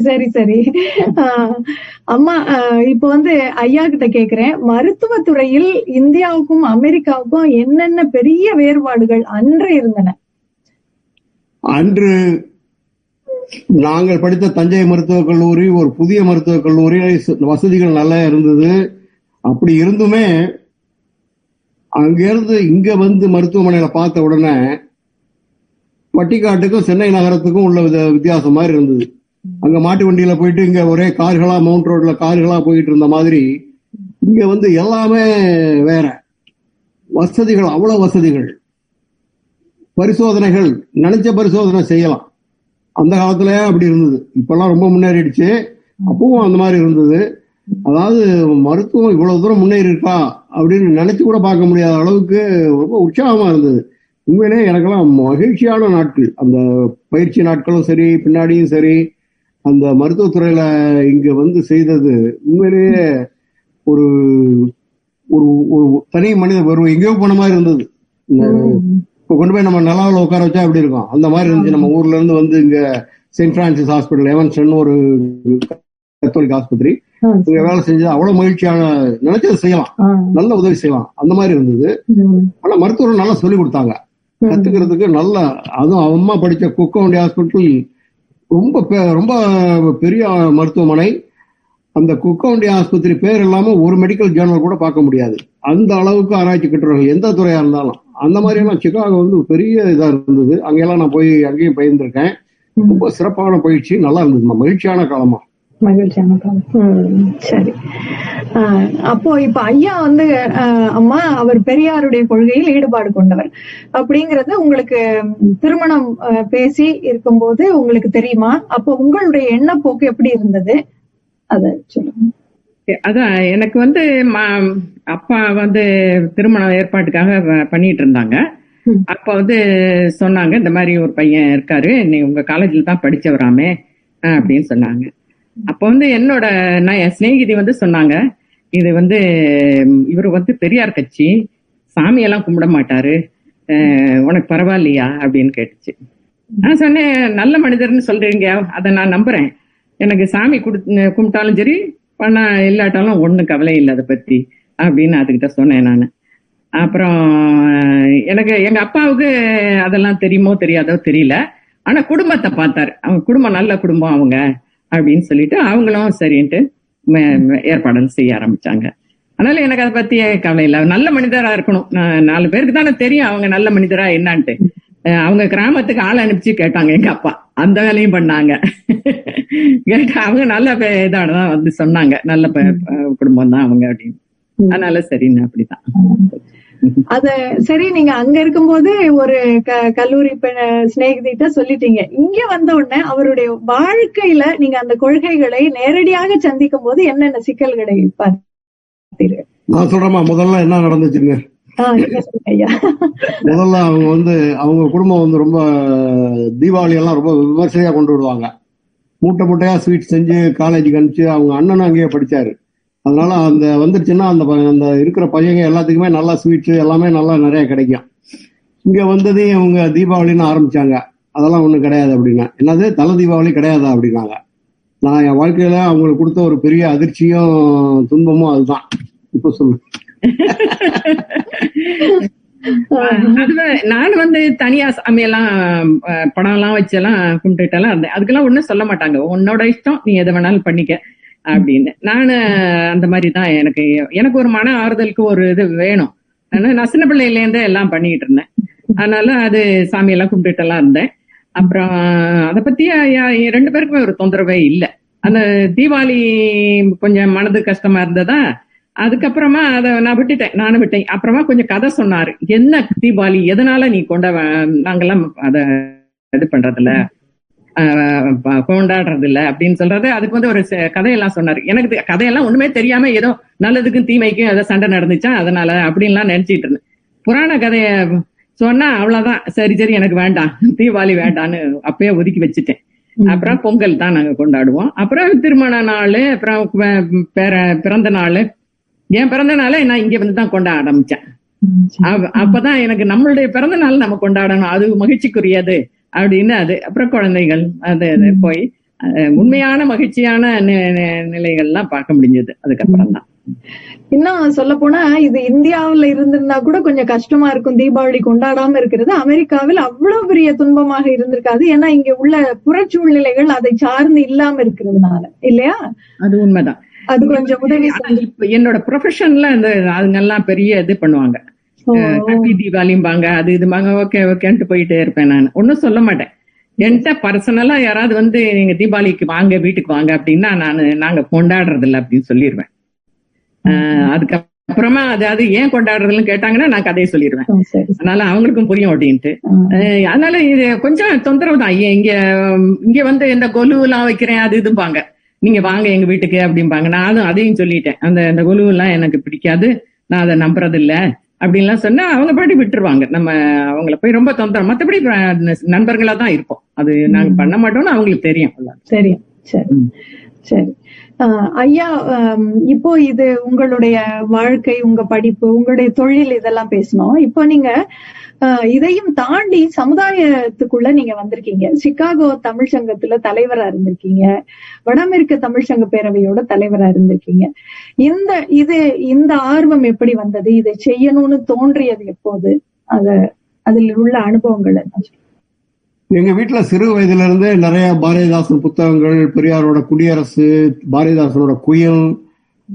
சரி சரி. அம்மா ஆஹ் இப்ப வந்து ஐயா கிட்ட கேக்குறேன். மருத்துவத்துறையில் இந்தியாவுக்கும் அமெரிக்காவுக்கும் என்னென்ன பெரிய வேறுபாடுகள் அன்று இருந்தன? அன்று நாங்கள் படித்த தஞ்சை மருத்துவக் கல்லூரி ஒரு புதிய மருத்துவக் கல்லூரி வசதிகள் நல்லா இருந்தது. அப்படி இருந்துமே அங்கிருந்து இங்க வந்து மருத்துவமனையில பார்த்த உடனே பட்டிக்காட்டுக்கும் சென்னை நகரத்துக்கும் உள்ள வித்தியாசம் மாதிரி இருந்தது. அங்க மாட்டு வண்டியில போயிட்டு இங்க ஒரே கார்களா மவுண்ட் ரோட்ல கார்களா போயிட்டு இருந்த மாதிரி இங்க வந்து எல்லாமே வேற. வசதிகள் அவ்வளவு வசதிகள். பரிசோதனைகள் நினைச்ச பரிசோதனை செய்யலாம். அந்த காலத்துல அப்படி இருந்தது. இப்பெல்லாம் ரொம்ப முன்னேறிடுச்சு. அப்பவும் அந்த மாதிரி இருந்தது. அதாவது மருத்துவம் இவ்வளவு தூரம் முன்னேறி இருக்கா அப்படின்னு நினைச்சு கூட பார்க்க முடியாத அளவுக்கு ரொம்ப உற்சாகமா இருந்தது. உண்மையிலே எனக்கெல்லாம் மகிழ்ச்சியான நாட்கள். அந்த பயிற்சி நாட்களும் சரி பின்னாடியும் சரி அந்த மருத்துவத்துறையில இங்க வந்து செய்தது உண்மையிலேயே ஒரு ஒரு ஒரு தனி மனித ஒரு எங்கேயோ போன மாதிரி இருந்தது. இப்போ கொண்டு போய் நம்ம நிலாவில் உட்கார வச்சா எப்படி இருக்கும்? அந்த மாதிரி இருந்துச்சு. நம்ம ஊர்ல இருந்து வந்து இங்க செயின்ட் பிரான்சிஸ் ஹாஸ்பிட்டல் எவன்சன் ஒரு கத்தோலிக் ஆஸ்பத்திரி. இங்க வேலை செஞ்சது அவ்வளவு மகிழ்ச்சியான நினைச்சது செய்யலாம். நல்ல உதவி செய்யலாம். அந்த மாதிரி இருந்தது. ஆனா மருத்துவர் நல்லா சொல்லி கொடுத்தாங்க. கத்துக்கிறதுக்கு நல்ல அதுவும் அம்மா படிச்ச குக்கவண்டி ஹாஸ்பிட்டல் ரொம்ப பெ- ரொம்ப பெரிய மருத்துவமனை. அந்த குக்கவண்டி ஆஸ்பத்திரி பேர் இல்லாம ஒரு மெடிக்கல் ஜேர்னல் கூட பார்க்க முடியாது. அந்த அளவுக்கு ஆராய்ச்சி கட்டுறவங்க எந்த துறையா இருந்தாலும். அந்த மாதிரி எல்லாம் சிகாகோ வந்து பெரிய இதா இருந்தது. அங்கெல்லாம் நான் போய் அங்கேயும் பயிர்ந்திருக்கேன் ரொம்ப சிறப்பான பயிற்சி நல்லா இருந்தது. மகிழ்ச்சியான காலமா. மகிழ்ச்சியான காலம் சரி. ஆஹ் அப்போ இப்ப ஐயா வந்து ஆஹ் அம்மா அவர் பெரியாருடைய கொள்கையில் ஈடுபாடு கொண்டவர். அப்படிங்கறது உங்களுக்கு திருமணம் பேசி இருக்கும்போது உங்களுக்கு தெரியுமா? அப்போ உங்களுடைய எண்ணப்போக்கு எப்படி இருந்தது? அத சொல்லுங்க. அதான் எனக்கு வந்து ம- அப்பா வந்து திருமண ஏற்பாட்டுக்காக பண்ணிட்டு இருந்தாங்க. அப்ப வந்து சொன்னாங்க இந்த மாதிரி ஒரு பையன் இருக்காரு நீ உங்க காலேஜில் தான் படிச்சவராமே அஹ் அப்படின்னு சொன்னாங்க. அப்ப வந்து என்னோட நான் என் சிநேகிதி வந்து சொன்னாங்க இது வந்து இவர் வந்து பெரியார் கட்சி சாமியெல்லாம் கும்பிட மாட்டாரு உனக்கு பரவாயில்லையா? அப்படின்னு கேட்டுச்சு. நான் சொன்னேன் நல்ல மனிதர்னு சொல்றீங்க அதை நான் நம்புறேன். எனக்கு சாமி குடு கும்பிட்டாலும் சரி பணம் இல்லாட்டாலும் ஒண்ணும் கவலை இல்லை அதை பத்தி அப்படின்னு அதுகிட்ட சொன்னேன் நான். அப்புறம் எனக்கு எங்க அப்பாவுக்கு அதெல்லாம் தெரியுமோ தெரியாதோ தெரியல. ஆனா குடும்பத்தை பார்த்தாரு. அவங்க குடும்பம் நல்ல குடும்பம் அவங்க. அப்படின்னு சொல்லிட்டு அவங்களும் சரின்ட்டு ம- ஏற்பாடுகள் செய்ய ஆரம்பிச்சாங்க. அதனால எனக்கு அதை பத்தி கவலை இல்லை. நல்ல மனிதரா இருக்கணும். நாலு பேருக்கு தானே தெரியும் அவங்க நல்ல மனிதரா என்னான்ட்டு. அவங்க கிராமத்துக்கு ஆள் அனுப்பிச்சு கேட்டாங்க எங்க அப்பா. அந்த வேலையும் பண்ணாங்க. கேட்டா அவங்க நல்ல பே- இதானதான் வந்து சொன்னாங்க. நல்ல குடும்பம் தான் அவங்க அப்படின்னு. அதனால சரின்னு அப்படிதான். அத சரி நீங்க அங்க இருக்கும்போது ஒரு கல்லூரி சிநேகிதிட்ட சொல்லிட்டீங்க. இங்க வந்த உடனே அவருடைய வாழ்க்கையில நீங்க அந்த கொள்கைகளை நேரடியாக சந்திக்கும் போது என்னென்ன சிக்கல்களை பார்த்தீர்கள் நான் சொல்றேம்மா முதல்ல என்ன நடந்துச்சுங்க? முதல்ல அவங்க வந்து அவங்க குடும்பம் வந்து ரொம்ப தீபாவளி எல்லாம் ரொம்ப விமர்சையா கொண்டு விடுவாங்க மூட்டை மூட்டையா ஸ்வீட் செஞ்சு காலேஜுக்கு அனுப்பிச்சு அவங்க அண்ணனும் அங்கேயே படிச்சாரு. அதனால அந்த வந்துருச்சுன்னா அந்த அந்த இருக்கிற பையங்க எல்லாத்துக்குமே நல்லா ஸ்வீட்ஸ் எல்லாமே நல்லா நிறைய கிடைக்கும். இங்க வந்ததே இவங்க தீபாவளின்னு ஆரம்பிச்சாங்க. அதெல்லாம் ஒண்ணும் கிடையாது அப்படின்னா. என்னது? தலை தீபாவளி கிடையாதா அப்படின்னாங்க. நான் என் வாழ்க்கையில அவங்களுக்கு கொடுத்த ஒரு பெரிய அதிர்ச்சியும் துன்பமும் அதுதான். இப்ப சொல்லு. அதுதான். நான் வந்து தனியா சாமியெல்லாம் படம் எல்லாம் வச்செல்லாம் கும்பிட்டுட்டெல்லாம் இருந்தேன் அதுக்கெல்லாம் ஒண்ணும் சொல்ல மாட்டாங்க. உன்னோட இஷ்டம் நீ எதை வேணாலும் பண்ணிக்க. அப்படின்னு. நானு அந்த மாதிரி தான் எனக்கு எனக்கு ஒரு மன ஆறுதலுக்கு ஒரு இது வேணும். ஆனா நான் சின்ன பிள்ளையிலேருந்தே எல்லாம் பண்ணிட்டு இருந்தேன். அதனால அது சாமியெல்லாம் கும்பிட்டுட்டெல்லாம் இருந்தேன். அப்புறம் அதை பத்தி ரெண்டு பேருக்குமே ஒரு தொந்தரவே இல்லை. அந்த தீபாவளி கொஞ்சம் மனது கஷ்டமா இருந்ததா? அதுக்கப்புறமா அதை நான் விட்டுட்டேன். நானும் விட்டேன். அப்புறமா கொஞ்சம் கதை சொன்னாரு. என்ன தீபாவளி? எதனால நீ கொண்ட நாங்கெல்லாம் அத இது பண்றதில்ல? கொண்டாடுறது இல்ல அப்படின்னு சொல்றது அதுக்கு வந்து ஒரு கதையெல்லாம் சொன்னாரு. எனக்கு கதையெல்லாம் ஒண்ணுமே தெரியாம ஏதோ நல்லதுக்கும் தீமைக்கும் ஏதோ சண்டை நடந்துச்சா அதனால அப்படின்லாம் நினைச்சிட்டு இருந்தேன். புராண கதைய சொன்னா அவ்வளவுதான். சரி சரி எனக்கு வேண்டாம். தீபாவளி வேண்டான்னு அப்பயே ஒதுக்கி வச்சுட்டேன். அப்புறம் பொங்கல் தான் நாங்க கொண்டாடுவோம். அப்புறம் திருமண நாள் அப்புறம் பிறந்த நாள். என் பிறந்த நாளை நான் இங்க வந்து தான் கொண்டாட ஆரம்பிச்சேன். அப்ப- அப்பதான் எனக்கு நம்மளுடைய பிறந்த நாள் நம்ம கொண்டாடணும். அது மகிழ்ச்சிக்குரியது. அப்படின்னு அது அப்புறம் குழந்தைகள் அது அது போய் உண்மையான மகிழ்ச்சியான நிலைகள்லாம் பார்க்க முடிஞ்சது. அதுக்கப்புறம் தான் இன்னும் சொல்ல போனா இது இந்தியாவுல இருந்திருந்தா கூட கொஞ்சம் கஷ்டமா இருக்கும் தீபாவளி கொண்டாடாம இருக்கிறது. அமெரிக்காவில் அவ்வளவு பெரிய துன்பமாக இருந்திருக்காது. ஏன்னா இங்க உள்ள புறச்சூழ்நிலைகள் அதை சார்ந்து இல்லாம இருக்கிறதுனால. இல்லையா? அது உண்மைதான். அது கொஞ்சம் உதவி என்னோட ப்ரொஃபஷன்ல இந்த அதுங்கெல்லாம் பெரிய இது பண்ணுவாங்க. ஹாப்பி தீபாவளிம்பாங்க அது இதுமாங்க ஓகே ஓகேன்ட்டு போயிட்டே இருப்பேன் நான். ஒன்னும் சொல்ல மாட்டேன். என்கிட்ட பர்சனலா யாராவது வந்து நீங்க தீபாவளிக்கு வாங்க வீட்டுக்கு வாங்க அப்படின்னா நான் நாங்க கொண்டாடுறது இல்ல அப்படின்னு சொல்லிடுவேன் ஆஹ் அதுக்கப்புறம் அதாவது ஏன் கொண்டாடுறதுன்னு கேட்டாங்கன்னா நான் கதையை சொல்லிடுவேன் அதனால அவங்களுக்கும் புரியும் அப்படின்ட்டு அதனால இது கொஞ்சம் தொந்தரவு தான். இங்க இங்க வந்து இந்த கொலு எல்லாம் வைக்கிறேன் அது இதும்பாங்க. நீங்க வாங்க எங்க வீட்டுக்கு அப்படிம்பாங்க. நானும் அதையும் சொல்லிட்டேன். அந்த இந்த கொலு எல்லாம் எனக்கு பிடிக்காது. நான் அதை நம்புறது இல்ல அப்படின்லாம் சொன்னா அவங்க பாட்டி விட்டுருவாங்க. நம்ம அவங்கள போய் ரொம்ப தொந்தரவு. மத்தபடி நண்பர்களா தான் இருப்போம். அது நாங்க பண்ண மாட்டோம்னு அவங்களுக்கு தெரியும். சரி. சரி. சரி. ஐயா இப்போ இது உங்களுடைய வாழ்க்கை உங்க படிப்பு உங்களுடைய தொழில் இதெல்லாம் பேசணும். இப்போ நீங்க ஆஹ், இதையும் தாண்டி சமுதாயத்துக்குள்ள நீங்க வந்திருக்கீங்க. சிகாகோ தமிழ் சங்கத்துல தலைவரா இருந்திருக்கீங்க. வடமேற்கு தமிழ் சங்க பேரவையோட தலைவரா இருந்திருக்கீங்க. இந்த இது இந்த ஆர்வம் எப்படி வந்தது? இதை செய்யணும்னு தோன்றியது எப்போது? அத அதில் உள்ள அனுபவங்கள் என்ன? எங்க வீட்டுல சிறு வயதுல நிறைய பாரதிதாசன் புத்தகங்கள் பெரியாரோட குடியரசு பாரதிதாசனோட குயில்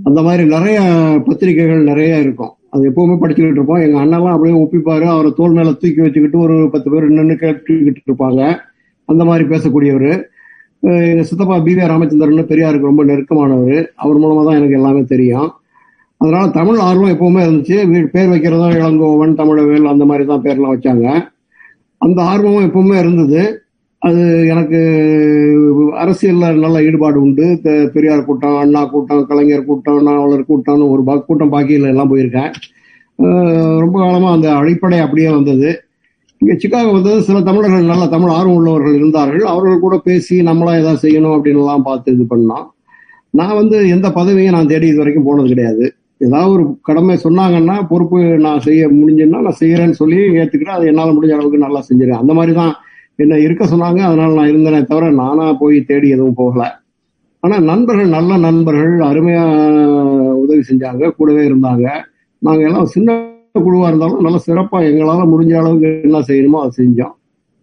அந்த மாதிரி நிறைய பத்திரிகைகள் நிறைய இருக்கும். அது எப்பவுமே படிச்சுக்கிட்டு இருப்போம். எங்க அண்ணெல்லாம் அப்படியே ஒப்பிப்பாரு. அவரை தோல் மேல தூக்கி வச்சுக்கிட்டு ஒரு பத்து பேர் நின்று கேட்டுக்கிட்டு இருப்பாங்க. அந்த மாதிரி பேசக்கூடியவர். எங்க சித்தப்பா பி வி ராமச்சந்திரன் பெரியாருக்கு ரொம்ப நெருக்கமானவர். அவர் மூலமா தான் எனக்கு எல்லாமே தெரியும். அதனால தமிழ் ஆர்வம் எப்பவுமே இருந்துச்சு. வீ- பேர் வைக்கிறதா இளங்கோவன் தமிழவேல் அந்த மாதிரி தான் பேர்லாம் வச்சாங்க. அந்த ஆர்வமும் எப்பவுமே இருந்தது. அது எனக்கு அரசியல்ல நல்ல ஈடுபாடு உண்டு. பெ- பெரியார் கூட்டம் அண்ணா கூட்டம் கலைஞர் கூட்டம் நாவலர் கூட்டம்னு ஒரு பா- கூட்டம் பாக்கியில் எல்லாம் போயிருக்கேன். ரொம்ப காலமா அந்த அடிப்படை அப்படியே வந்தது. இங்கே சிக்காகோ வந்தது. சில தமிழர்கள் நல்ல தமிழ் ஆர்வம் உள்ளவர்கள் இருந்தார்கள். அவர்கள் கூட பேசி நம்மளாம் ஏதாவது செய்யணும் அப்படின்லாம் பார்த்து இது பண்ணோம். நான் வந்து எந்த பதவியும் நான் தேடி இது வரைக்கும் போனது கிடையாது. ஏதாவது ஒரு கடமை சொன்னாங்கன்னா பொறுப்பு நான் செய்ய முடிஞ்சுன்னா நான் செய்யறேன்னு சொல்லி ஏத்துக்கிட்டு அது என்னால் முடிஞ்ச அளவுக்கு நல்லா செஞ்சிருக்கேன் அந்த மாதிரி தான் என்ன இருக்க சொன்னாங்க. அதனால நான் இருந்தேனே தவிர நானா போய் தேடி எதுவும் போகல. ஆனா நண்பர்கள் நல்ல நண்பர்கள் அருமையா உதவி செஞ்சாங்க. கூடவே இருந்தாங்க. நாங்க எல்லாம் சின்ன குழுவா இருந்தாலும் நல்ல சிறப்பா எங்களால முடிஞ்ச அளவுக்கு என்ன செய்யணுமோ அதை செஞ்சோம்.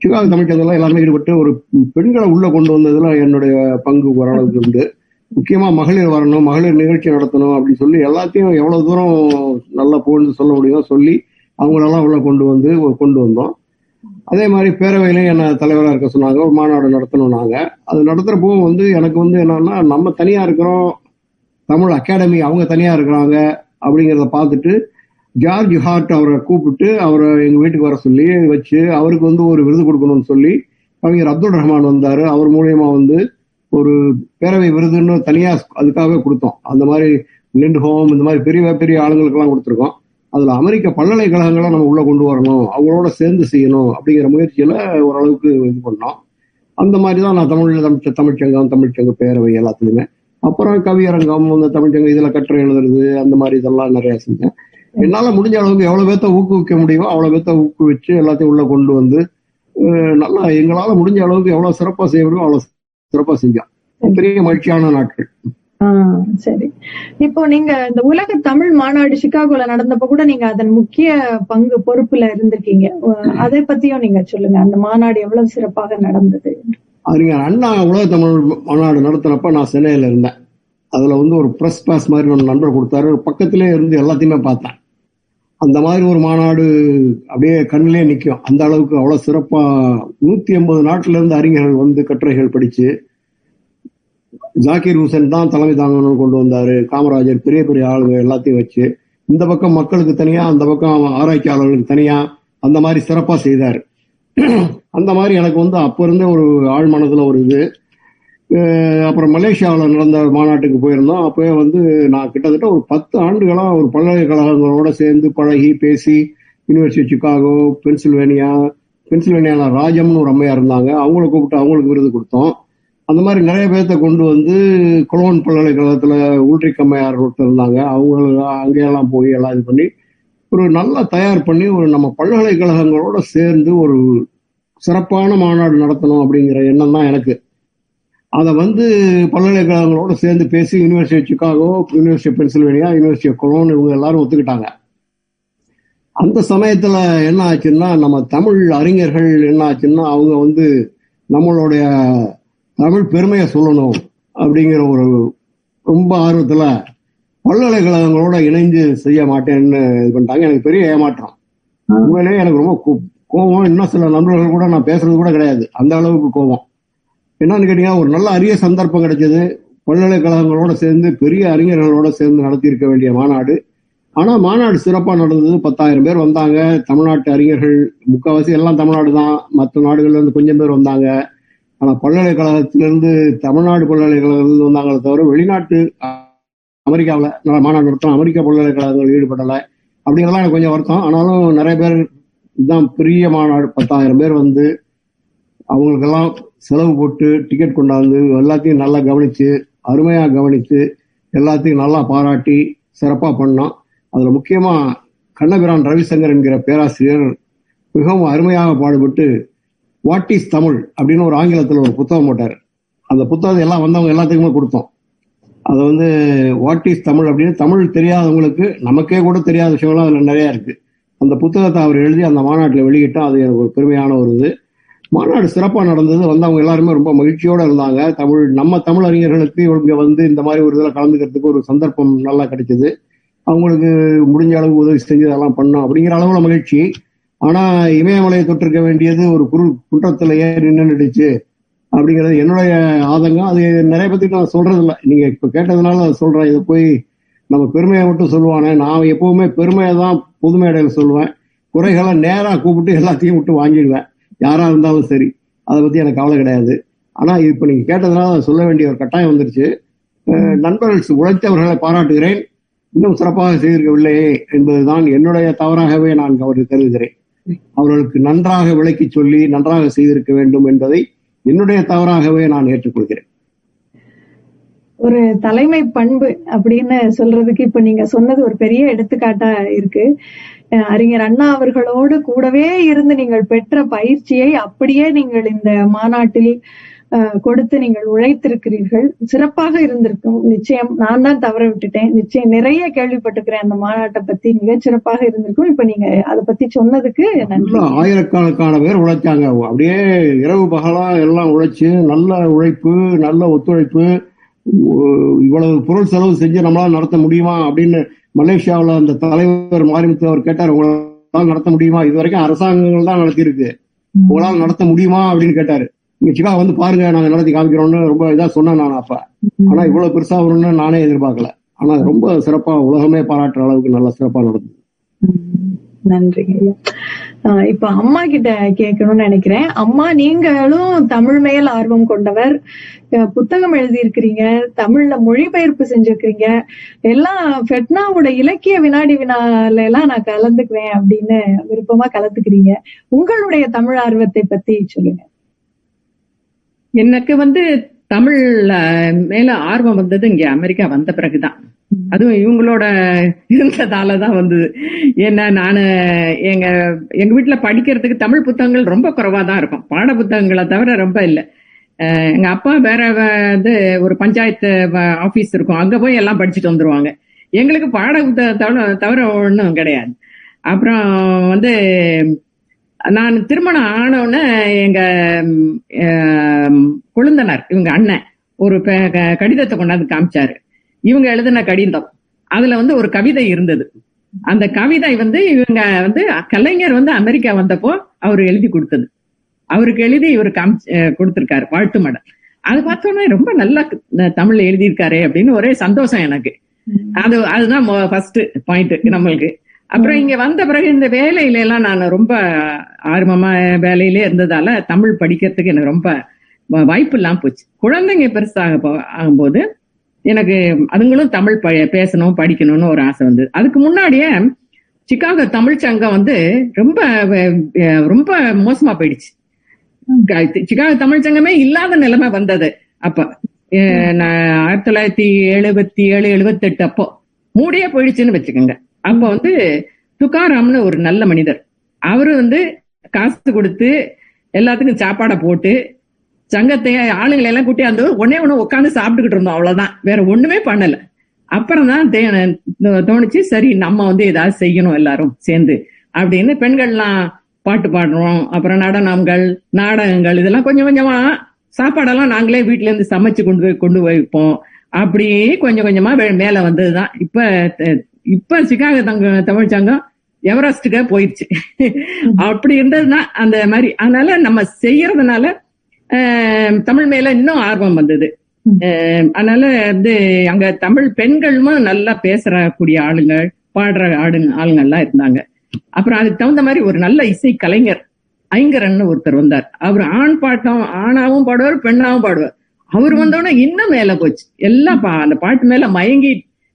சிகாகோ தமிழ்ச்சங்கத்தில் எல்லாருமே ஈடுபட்டு ஒரு பெண்களை உள்ள கொண்டு வந்ததுல என்னுடைய பங்கு ஓரளவுக்கு உண்டு. முக்கியமா மகளிர் வரணும் மகளிர் நிகழ்ச்சி நடத்தணும் அப்படின்னு சொல்லி எல்லாத்தையும் எவ்வளவு தூரம் நல்லா புகழ்ந்து சொல்ல முடியுமோ சொல்லி அவங்களெல்லாம் உள்ள கொண்டு வந்து கொண்டு வந்தோம். அதே மாதிரி பேரவையிலையும் என்ன தலைவராக இருக்க சொன்னாங்க ஒரு மாநாடு நடத்தணும் நாங்கள் அது நடத்துகிறப்போ வந்து எனக்கு வந்து என்னன்னா நம்ம தனியா இருக்கிறோம் தமிழ் அகாடமி அவங்க தனியா இருக்கிறாங்க அப்படிங்கிறத பார்த்துட்டு ஜார்ஜ் ஹார்ட் அவரை கூப்பிட்டு அவரை எங்க வீட்டுக்கு வர சொல்லி வச்சு அவருக்கு வந்து ஒரு விருது கொடுக்கணும்னு சொல்லி கவிஞர் அப்துல் ரஹ்மான் வந்தாரு. அவர் மூலியமா வந்து ஒரு பேரவை விருதுன்னு தனியா அதுக்காகவே கொடுத்தோம். அந்த மாதிரி லிண்ட் ஹோம் இந்த மாதிரி பெரிய பெரிய ஆளுங்களுக்கெல்லாம் கொடுத்துருக்கோம். அதுல அமெரிக்க பல்கலைக்கழகங்களை நம்ம உள்ள கொண்டு வரணும் அவங்களோட சேர்ந்து செய்யணும் அப்படிங்கிற முயற்சியில ஓரளவுக்கு இது பண்ணோம். அந்த மாதிரி தான் நான் தமிழ் தமிழ் தமிழ்ச்சங்கம் தமிழ்ச்சங்க பேரவை எல்லாத்துலயுமே. அப்புறம் கவியரங்கம் இந்த தமிழ்ச்சங்கம் இதுல கட்டுரை எழுதுறது அந்த மாதிரி இதெல்லாம் நிறைய செஞ்சேன். என்னால முடிஞ்ச அளவுக்கு எவ்வளவு பேர்த்த ஊக்குவிக்க முடியுமோ அவ்வளவு பேர்த்த ஊக்குவிச்சு எல்லாத்தையும் உள்ள கொண்டு வந்து நல்லா எங்களால முடிஞ்ச அளவுக்கு எவ்வளவு சிறப்பா செய்ய முடியுமோ அவ்வளவு சிறப்பா செஞ்சோம் பெரிய மகிழ்ச்சியான நாட்கள். சரி. இப்போ நீங்க இந்த உலக தமிழ் மாநாடு சிகாகோல நடந்தப்ப கூட நீங்க அதன் முக்கிய பங்கு பொறுப்புல இருந்திருக்கீங்க. அதை பத்தியும் நீங்க சொல்லுங்க. அந்த மாநாடு எவ்வளவு சிறப்பாக நடந்தது? அறிஞர் அண்ணா உலக தமிழ் மாநாடு நடத்தினப்ப நான் சென்னையில இருந்தேன். அதுல வந்து ஒரு பிரஸ் பாஸ் மாதிரி ஒரு நண்பர் கொடுத்தாரு. பக்கத்திலே இருந்து எல்லாத்தையுமே பார்த்தேன். அந்த மாதிரி ஒரு மாநாடு அப்படியே கண்ணிலே நிற்கும் அந்த அளவுக்கு அவ்வளவு சிறப்பா நூத்தி எண்பது நாட்டுல இருந்து அறிஞர்கள் வந்து கட்டுரைகள் படிச்சு ஜாக்கிர் ஹுசேன் தான் தலைமை தாங்கணும்னு கொண்டு வந்தார். காமராஜர் பெரிய பெரிய ஆளுங்க எல்லாத்தையும் வச்சு இந்த பக்கம் மக்களுக்கு தனியாக அந்த பக்கம் ஆராய்ச்சியாளர்களுக்கு தனியாக அந்த மாதிரி சிறப்பாக செய்தார். அந்த மாதிரி எனக்கு வந்து அப்போ இருந்தே ஒரு ஆழ் மனதில் ஒரு இது. அப்புறம் மலேசியாவில் நடந்த மாநாட்டுக்கு போயிருந்தோம். அப்பவே வந்து நான் கிட்டத்தட்ட ஒரு பத்து ஆண்டுகளாக ஒரு பல்கலைக்கழகங்களோட சேர்ந்து பழகி பேசி யூனிவர்சிட்டி சிக்காகோ பென்சில்வேனியா பென்சில்வேனியாவில் ராஜம்னு ஒரு அம்மையாக இருந்தாங்க. அவங்கள கூப்பிட்டு அவங்களுக்கு விருது கொடுத்தோம். அந்த மாதிரி நிறைய பேர்த்த கொண்டு வந்து கொலோன் பல்கலைக்கழகத்துல உள்ரிக்கம்மையார் ஒருத்தர் இருந்தாங்க. அவங்க அங்கேயெல்லாம் போய் எல்லாம் இது பண்ணி ஒரு நல்லா தயார் பண்ணி ஒரு நம்ம பல்கலைக்கழகங்களோட சேர்ந்து ஒரு சிறப்பான மாநாடு நடத்தணும் அப்படிங்கிற எண்ணம் தான் எனக்கு. அதை வந்து பல்கலைக்கழகங்களோட சேர்ந்து பேசி university Chicago university Pennsylvania university Cologne இவங்க எல்லாரும் ஒத்துக்கிட்டாங்க. அந்த சமயத்தில் என்ன ஆச்சுன்னா நம்ம தமிழ் அறிஞர்கள் என்ன ஆச்சுன்னா அவங்க வந்து நம்மளுடைய தமிழ் பெருமையை சொல்லணும் அப்படிங்கிற ஒரு ரொம்ப ஆர்வத்தில் பல்கலைக்கழகங்களோட இணைந்து செய்ய மாட்டேன்னு இது பண்ணிட்டாங்க. எனக்கு பெரிய ஏமாற்றம். உண்மையிலேயே எனக்கு ரொம்ப கோ- இன்னும் சில நண்பர்கள் கூட நான் பேசுறது கூட கிடையாது. அந்த அளவுக்கு கோபம். என்னன்னு கேட்டீங்கன்னா ஒரு நல்ல அரிய சந்தர்ப்பம் கிடைச்சது. பல்கலைக்கழகங்களோட சேர்ந்து பெரிய அறிஞர்களோட சேர்ந்து நடத்தி இருக்க வேண்டிய மாநாடு. ஆனால் மாநாடு சிறப்பாக நடந்தது. பத்தாயிரம் பேர் வந்தாங்க. தமிழ்நாட்டு அறிஞர்கள் முக்கால்வாசி எல்லாம் தமிழ்நாடு தான். மற்ற நாடுகள்லேருந்து கொஞ்சம் பேர் வந்தாங்க. ஆனா பல்கலைக்கழகத்திலிருந்து தமிழ்நாடு பல்கலைக்கழகத்தில் வந்தாங்களே தவிர வெளிநாட்டு அமெரிக்காவில் மாநாடு நடத்தலாம் அமெரிக்க பல்கலைக்கழகங்கள் ஈடுபடலை அப்படிங்கிறதெல்லாம் எனக்கு கொஞ்சம் வருத்தம். ஆனாலும் நிறைய பேர் இதுதான் பெரிய மாநாடு. பத்தாயிரம் பேர் வந்து அவங்களுக்கெல்லாம் செலவு போட்டு டிக்கெட் கொண்டாந்து எல்லாத்தையும் நல்லா கவனித்து அருமையாக கவனித்து எல்லாத்தையும் நல்லா பாராட்டி சிறப்பாக பண்ணோம் அதில் முக்கியமாக கண்ணபிரான் ரவிசங்கர் என்கிற பேராசிரியர் மிகவும் அருமையாக பாடுபட்டு வாட் இஸ் தமிழ் அப்படின்னு ஒரு ஆங்கிலத்தில் ஒரு புத்தகம் போட்டார். அந்த புத்தகத்தை எல்லாம் வந்தவங்க எல்லாத்துக்குமே கொடுத்தோம். அதை வந்து வாட் இஸ் தமிழ் அப்படின்னு தமிழ் தெரியாதவங்களுக்கு நமக்கே கூட தெரியாத விஷயம்லாம் அதில் நிறையா இருக்குது அந்த புத்தகத்தை அவர் எழுதி அந்த மாநாட்டில் வெளியிட்டால் அது எனக்கு ஒரு பெருமையான ஒரு இது. மாநாடு சிறப்பாக நடந்தது. வந்தவங்க எல்லாருமே ரொம்ப மகிழ்ச்சியோடு இருந்தாங்க. தமிழ் நம்ம தமிழ் அறிஞர்களுக்கு இவங்க வந்து இந்த மாதிரி ஒரு இதில் கலந்துக்கிறதுக்கு ஒரு சந்தர்ப்பம் நல்லா கிடைச்சிது. அவங்களுக்கு முடிஞ்ச அளவு உதவி செஞ்சு அதெல்லாம் பண்ணோம். அப்படிங்கிற அளவில் மகிழ்ச்சி. ஆனா இமயமலையை தொட்டிருக்க வேண்டியது ஒரு குரு குற்றத்துல ஏன் நின்றுடுச்சு அப்படிங்கிறது என்னுடைய ஆதங்கம். அது நிறைய பத்தி நான் சொல்றது இல்லை நீங்க இப்ப கேட்டதுனால அதை சொல்றேன். இதை போய் நம்ம பெருமையை மட்டும் சொல்லுவானே. நான் எப்பவுமே பெருமையை தான் பொது மேடையில சொல்லுவேன். குறைகளை நேரா கூப்பிட்டு எல்லாத்தையும் விட்டு வாங்கிடுவேன். யாரா இருந்தாலும் சரி. அதை பத்தி எனக்கு கவலை கிடையாது. ஆனா இப்ப நீங்க கேட்டதுனால அதை சொல்ல வேண்டிய ஒரு கட்டாயம் வந்துருச்சு. நண்பர்கள் உழைத்தவர்களை பாராட்டுகிறேன். இன்னும் சிறப்பாக செய்திருக்கவில்லையே என்பதுதான் என்னுடைய தவறாகவே நான் அவருக்கு கருதுகிறேன். அவர்களுக்கு நன்றாக விளக்கி சொல்லி நன்றாக செய்திருக்க வேண்டும் என்பதை என்னுடைய தவறாகவே நான் ஏற்றுக்கொள்கிறேன். ஒரு தலைமை பண்பு அப்படின்னு சொல்றதுக்கு இப்ப நீங்க சொன்னது ஒரு பெரிய எடுத்துக்காட்டா இருக்கு. அறிஞர் அண்ணா அவர்களோடு கூடவே இருந்து நீங்கள் பெற்ற பயிற்சியை அப்படியே நீங்கள் இந்த மாநாட்டில் கொடுத்து நீங்கள் உழைத்திருக்கிறீர்கள். சிறப்பாக இருந்திருக்கும். நிச்சயம் நான் தான் தவற விட்டுட்டேன். நிச்சயம் நிறைய கேள்விப்பட்டிருக்கிறேன். அந்த மாநாட்டை பத்தி மிக சிறப்பாக இருந்திருக்கும். இப்ப நீங்க அதை பத்தி சொன்னதுக்கு நன்றி. ஆயிரக்கணக்கான பேர் உழைச்சாங்க. அப்படியே இரவு பகலா எல்லாம் உழைச்சு நல்ல உழைப்பு நல்ல ஒத்துழைப்பு இவ்வளவு பொருள் செலவு செஞ்சு நம்மளால நடத்த முடியுமா அப்படின்னு மலேசியாவுல அந்த தலைவர் மாரிமுத்து அவர் கேட்டார். உங்களால் நடத்த முடியுமா? இது வரைக்கும் அரசாங்கங்கள் தான் நடத்தியிருக்கு. உங்களால் நடத்த முடியுமா அப்படின்னு கேட்டாரு. நீங்க சிக்கா வந்து பாருங்க நாங்க நடத்தி காமிக்கிறோம்னு ரொம்ப இதா சொன்னேன் நான் அப்ப. ஆனா இவ்வளவு பெருசா வரும்னு நானே எதிர்பார்க்கல. ஆனா ரொம்ப சிறப்பா உலகமே பாராட்டுற அளவுக்கு நல்ல சிறப்பா நடந்தது. நன்றிங்க இப்ப அம்மா கிட்ட கேட்கணும்னு நினைக்கிறேன். அம்மா நீங்களும் தமிழ் மேல் ஆர்வம் கொண்டவர். புத்தகம் எழுதியிருக்கிறீங்க தமிழ்ல மொழிபெயர்ப்பு செஞ்சிருக்கிறீங்க. எல்லாம் ஃபெட்னாவோட இலக்கிய வினாடி வினால எல்லாம் நான் கலந்துக்குவேன் அப்படின்னு விருப்பமா கலந்துக்கிறீங்க. உங்களுடைய தமிழ் ஆர்வத்தை பத்தி சொல்லுங்க. எனக்கு வந்து தமிழ் மேல ஆர்வம் வந்தது இங்க அமெரிக்கா வந்த பிறகுதான். அதுவும் இவங்களோட இருந்ததாலதான் வந்தது. ஏன்னா நானு எங்க எங்க வீட்டுல படிக்கிறதுக்கு தமிழ் புத்தகங்கள் ரொம்ப குறைவா தான் இருக்கும். பாட புத்தகங்களை தவிர ரொம்ப இல்லை. எங்க அப்பா வேற வந்து ஒரு பஞ்சாயத்து ஆபீஸ் இருக்கும். அங்க போய் எல்லாம் படிச்சுட்டு வந்துருவாங்க. எங்களுக்கு பாட புத்தகம் தவிர தவிர ஒன்றும் கிடையாது. அப்புறம் வந்து நான் திருமணம் ஆனவுடனே எங்க கொழுந்தனார் இவங்க அண்ணன் ஒரு கடிதத்தை கொண்டாந்து காமிச்சாரு. இவங்க எழுதின கடிதம். அதுல வந்து ஒரு கவிதை இருந்தது. அந்த கவிதை வந்து இவங்க வந்து கலைஞர் வந்து அமெரிக்கா வந்தப்போ அவர் எழுதி கொடுத்தது. அவருக்கு எழுதி இவர் காமிச்சு கொடுத்திருக்காரு வாழ்த்து மடல் அது பார்த்தோன்னே ரொம்ப நல்லா தமிழ்ல எழுதியிருக்காரு அப்படின்னு ஒரே சந்தோஷம் எனக்கு. அது அதுதான் ஃபர்ஸ்ட் பாயிண்ட் நம்மளுக்கு. அப்புறம் இங்க வந்த பிறகு இந்த வேலையில எல்லாம் நான் ரொம்ப ஆர்வமா வேலையிலே இருந்ததால தமிழ் படிக்கிறதுக்கு எனக்கு ரொம்ப வாய்ப்பு இல்லாம போச்சு. குழந்தைங்க பெருசாக ஆகும்போது எனக்கு அதுங்களும் தமிழ் ப- பேசணும் படிக்கணும்னு ஒரு ஆசை வந்தது. அதுக்கு முன்னாடியே சிகாகோ தமிழ் சங்கம் வந்து ரொம்ப ரொம்ப மோசமா போயிடுச்சு. க- சிகாகோ தமிழ் சங்கமே இல்லாத நிலைமை வந்தது அப்ப. ஆயிரத்தி தொள்ளாயிரத்தி எழுபத்தி ஏழு எழுபத்தி எட்டு அப்போ. மூடியே போயிடுச்சுன்னு வச்சுக்கோங்க. அப்ப வந்து துக்காராம்னு ஒரு நல்ல மனிதர். அவரு வந்து காசு கொடுத்து எல்லாத்துக்கும் சாப்பாடை போட்டு சங்கத்தை ஆளுங்களை எல்லாம் கூட்டி அந்த ஒன்னே ஒண்ணு உட்காந்து சாப்பிட்டுக்கிட்டு இருந்தோம் அவ்வளவுதான். வேற ஒண்ணுமே பண்ணல. அப்புறம் தான் தே- தோணுச்சு சரி நம்ம வந்து ஏதாவது செய்யணும் எல்லாரும் சேர்ந்து அப்படின்னு பெண்கள்லாம் பாட்டு பாடுறோம். அப்புறம் நடனங்கள் நாடகங்கள் இதெல்லாம் கொஞ்சம் கொஞ்சமா சாப்பாடெல்லாம் நாங்களே வீட்டுல இருந்து சமைச்சு கொண்டு போய் கொண்டு போய் வைப்போம். அப்படியே கொஞ்சம் கொஞ்சமா வே- மேல வந்ததுதான். இப்ப இப்ப சிகாகோ தங்க தமிழ் சங்கம் எவரெஸ்டுக்கே போயிடுச்சு அப்படி இருந்ததுதான் அந்த மாதிரி அதனால நம்ம செய்யறதுனால ஆஹ், தமிழ் மேல இன்னும் ஆர்வம் வந்தது. அதனால வந்து அங்க தமிழ் பெண்களும் நல்லா பேசுறக்கூடிய ஆளுங்க பாடுற ஆளுங்க ஆளுங்கள்லாம் இருந்தாங்க. அப்புறம் அதுக்கு தகுந்த மாதிரி ஒரு நல்ல இசை கலைஞர் ஐங்கரன் ஒருத்தர் வந்தார். அவர் ஆண் பாட்டம் ஆணாவும் பாடுவார் பெண்ணாவும் பாடுவார். அவர் வந்தோடனே இன்னும் மேல போச்சு. எல்லாம் பா- அந்த பாட்டு மேல மயங்கி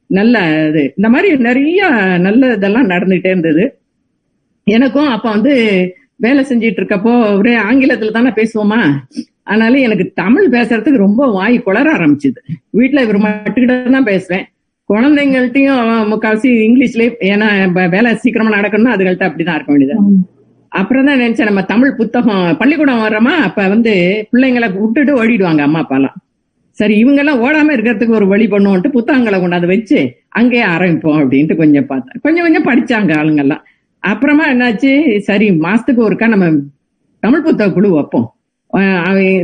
நல்ல இது. இந்த மாதிரி நிறைய நல்ல இதெல்லாம் நடந்துகிட்டே இருந்தது. எனக்கும் அப்ப வந்து வேலை செஞ்சிட்டு இருக்கப்போ ஒரே ஆங்கிலத்துல தானே பேசுவோமா? அதனால எனக்கு தமிழ் பேசுறதுக்கு ரொம்ப வாய் குளர ஆரம்பிச்சுது. வீட்டுல இவர் மட்டுக்கிட்ட தான் பேசுவேன். குழந்தைங்கள்ட்டையும் முக்கால்வாசி இங்கிலீஷ்லயே ஏன்னா வேலை சீக்கிரமா நடக்கணும்னா அதுகள்ட்ட அப்படிதான் இருக்க வேண்டியது. அப்புறம் தான் நினைச்சேன் நம்ம தமிழ் புத்தகம் பள்ளிக்கூடம் வர்றோமா? அப்ப வந்து பிள்ளைங்களை விட்டுட்டு ஓடிடுவாங்க அம்மா அப்பாலாம். சரி இவங்க எல்லாம் ஓடாம இருக்கிறதுக்கு ஒரு வழி பண்ணுவோம்ட்டு புத்தகங்களை கொண்டாந்து வச்சு அங்கேயே ஆரம்பிப்போம் அப்படின்ட்டு கொஞ்சம் பார்த்தேன். கொஞ்சம் கொஞ்சம் படிச்சாங்க ஆளுங்கெல்லாம். அப்புறமா என்னாச்சு? சரி மாசத்துக்கு ஒருக்கா நம்ம தமிழ் புத்தக குழு வைப்போம்.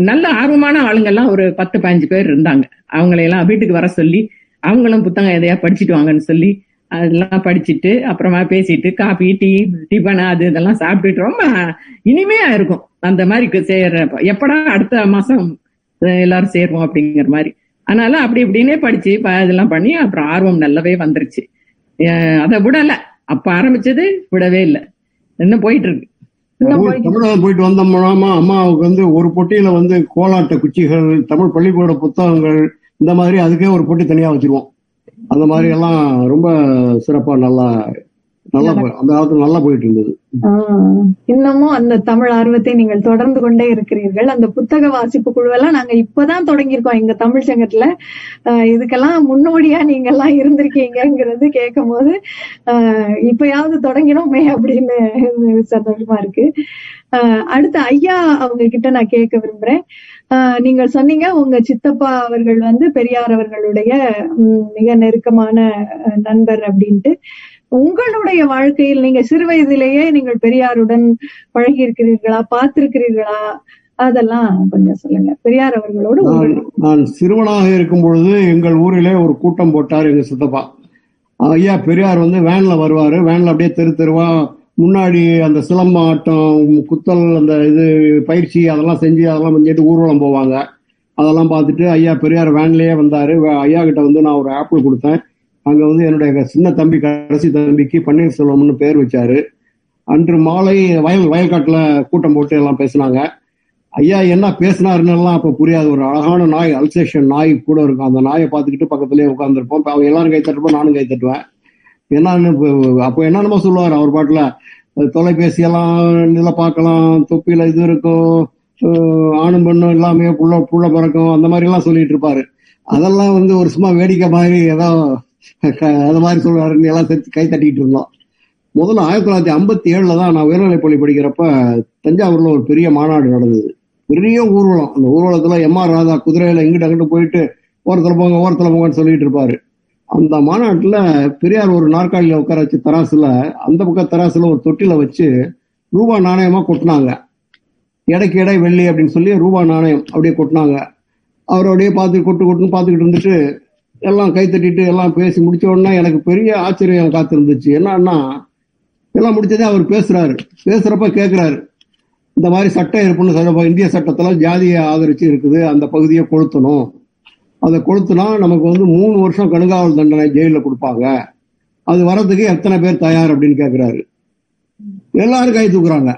நல்ல ஆர்வமான ஆளுங்கெல்லாம் ஒரு பத்து பதினஞ்சு பேர் இருந்தாங்க. அவங்களையெல்லாம் வீட்டுக்கு வர சொல்லி அவங்களும் புத்தகம் எதையா படிச்சுட்டு வாங்கன்னு சொல்லி அதெல்லாம் படிச்சுட்டு அப்புறமா பேசிட்டு காபி டீ டிஃபன் அது இதெல்லாம் சாப்பிட்டுட்டு ரொம்ப இனிமையா இருக்கும். அந்த மாதிரி சேர்றப்ப எப்படா அடுத்த மாசம் எல்லாரும் சேருவோம் அப்படிங்கிற மாதிரி. அதனால அப்படி இப்படின்னே படிச்சு இதெல்லாம் பண்ணி அப்புறம் ஆர்வம் நல்லாவே வந்துருச்சு. அதை விடல. அப்ப ஆரம்பிச்சது விடவே இல்லை. இன்னும் போயிட்டு இருக்கு தமிழகம் போயிட்டு வந்த மூலமா அம்மாவுக்கு வந்து ஒரு பொட்டியில வந்து கோலாட்ட குச்சிகள் தமிழ் பள்ளிக்கூட புத்தகங்கள் இந்த மாதிரி அதுக்கே ஒரு பொட்டி தனியா வச்சிருவோம். அந்த மாதிரி எல்லாம் ரொம்ப சிறப்பா நல்லா நல்லா போ- அந்த காலத்துல நல்லா போயிட்டு இருந்தது ஆஹ் இன்னமும் அந்த தமிழ் ஆர்வத்தை நீங்கள் தொடர்ந்து கொண்டே இருக்கிறீர்கள். அந்த புத்தக வாசிப்பு குழுவெல்லாம் நாங்க இப்பதான் தொடங்கியிருக்கோம். எங்க தமிழ் சங்கத்துல இதுக்கெல்லாம் முன்னோடியா நீங்க எல்லாம் இருந்திருக்கீங்கிறது கேட்கும் போது இப்பயாவது தொடங்கினோமே அப்படின்னு சந்தோஷமா இருக்கு. அடுத்து ஐயா அவங்க கிட்ட நான் கேட்க விரும்புறேன். ஆஹ் நீங்கள் சொன்னீங்க உங்க சித்தப்பா அவர்கள் வந்து பெரியார் அவர்களுடைய உம், மிக நெருக்கமான நண்பர் அப்படின்ட்டு. உங்களுடைய வாழ்க்கையில் நீங்க சிறு வயதிலேயே நீங்கள் பெரியாருடன் பழகி இருக்கிறீர்களா பார்த்திருக்கிறீர்களா? அதெல்லாம் கொஞ்சம் சொல்லுங்க. பெரியார் அவர்களோடு நான் சிறுவனாக இருக்கும் பொழுது எங்கள் ஊரிலே ஒரு கூட்டம் போட்டார் எங்க சித்தப்பா. ஐயா பெரியார் வந்து வேன்ல வருவாரு. வேன்ல அப்படியே தெரு தெருவா முன்னாடி அந்த சிலம்ப ஆட்டம் குத்தல் அந்த இது பயிற்சி அதெல்லாம் செஞ்சு அதெல்லாம் செஞ்சுட்டு ஊர்வலம் போவாங்க. அதெல்லாம் பார்த்துட்டு ஐயா பெரியார் வேன்லயே வந்தாரு. ஐயா கிட்ட வந்து நான் ஒரு ஆப்பிள் கொடுத்தேன். அங்க வந்து என்னுடைய சின்ன தம்பி கடைசி தம்பிக்கு பன்னீர்செல்வம்னு பேர் வச்சாரு. அன்று மாலை வயல் வயல்காட்டுல கூட்டம் போட்டு எல்லாம் பேசினாங்க. ஐயா என்ன பேசினாருன்னு எல்லாம் அப்ப புரியாது. ஒரு அழகான நாய் அல்சேஷன் நாய் கூட இருக்கும். அந்த நாயை பார்த்துக்கிட்டு பக்கத்துலேயே உட்காந்துருப்போம் அவங்க எல்லாரும் கை தட்டுப்போம் நானும் கை தட்டுவேன். என்னன்னு அப்போ என்னென்னமோ சொல்லுவார் அவர் பாட்டில். தொலைபேசியெல்லாம் தொலைபேசி எல்லாம் பார்க்கலாம். தொப்பியில இது இருக்கும். ஆணும் பெண்ணும் எல்லாமே புள்ள புள்ள பிறக்கும். அந்த மாதிரி எல்லாம் சொல்லிட்டு இருப்பாரு. அதெல்லாம் வந்து ஒரு சும்மா வேடிக்கை மாதிரி ஏதோ அது மாதிரி சொல்றாருன்னு எல்லாம் சேர்த்து கை தட்டிக்கிட்டு இருந்தோம். முதல்ல ஆயிரத்தி தொள்ளாயிரத்தி ஐம்பத்தி ஏழுல தான் நான் உயர்நிலைப் பள்ளி படிக்கிறப்ப தஞ்சாவூர்ல ஒரு பெரிய மாநாடு நடந்தது. பெரிய ஊர்வலம். அந்த ஊர்வலத்துல எம் ஆர் ராதா குதிரையில இங்கிட்ட அங்கிட்டு போயிட்டு ஓரத்துல போங்க ஓரத்துல போங்கன்னு சொல்லிட்டு இருப்பாரு. அந்த மாநாட்டுல பெரியார் ஒரு நாற்காலியில உட்கார வச்சு தராசுல அந்த பக்கம் தராசுல ஒரு தொட்டில வச்சு ரூபா நாணயமா கொட்டினாங்க. எடைக்கு எடை வெள்ளி அப்படின்னு சொல்லி ரூபா நாணயம் அப்படியே கொட்டினாங்க. அவர் அப்படியே பார்த்து கொட்டு கொட்டுன்னு பார்த்துக்கிட்டு இருந்துட்டு எல்லாம் கைத்தட்டிட்டு எல்லாம் பேசி முடிச்ச உடனே எனக்கு பெரிய ஆச்சரியம் காத்திருந்துச்சு. என்னன்னா எல்லாம் முடிச்சதே அவர் பேசுறாரு. பேசுறப்ப கேட்கிறாரு இந்த மாதிரி சட்டம் இருப்புன்னு சொல்ல இந்திய சட்டத்துல ஜாதியை ஆதரிச்சு இருக்குது. அந்த பகுதியை கொளுத்தணும். அதை கொளுத்துனா நமக்கு வந்து மூணு வருஷம் கடுங்காவல் தண்டனை ஜெயில கொடுப்பாங்க. அது வர்றதுக்கு எத்தனை பேர் தயார் அப்படின்னு கேட்கிறாரு எல்லாரும் கை தூக்குறாங்க.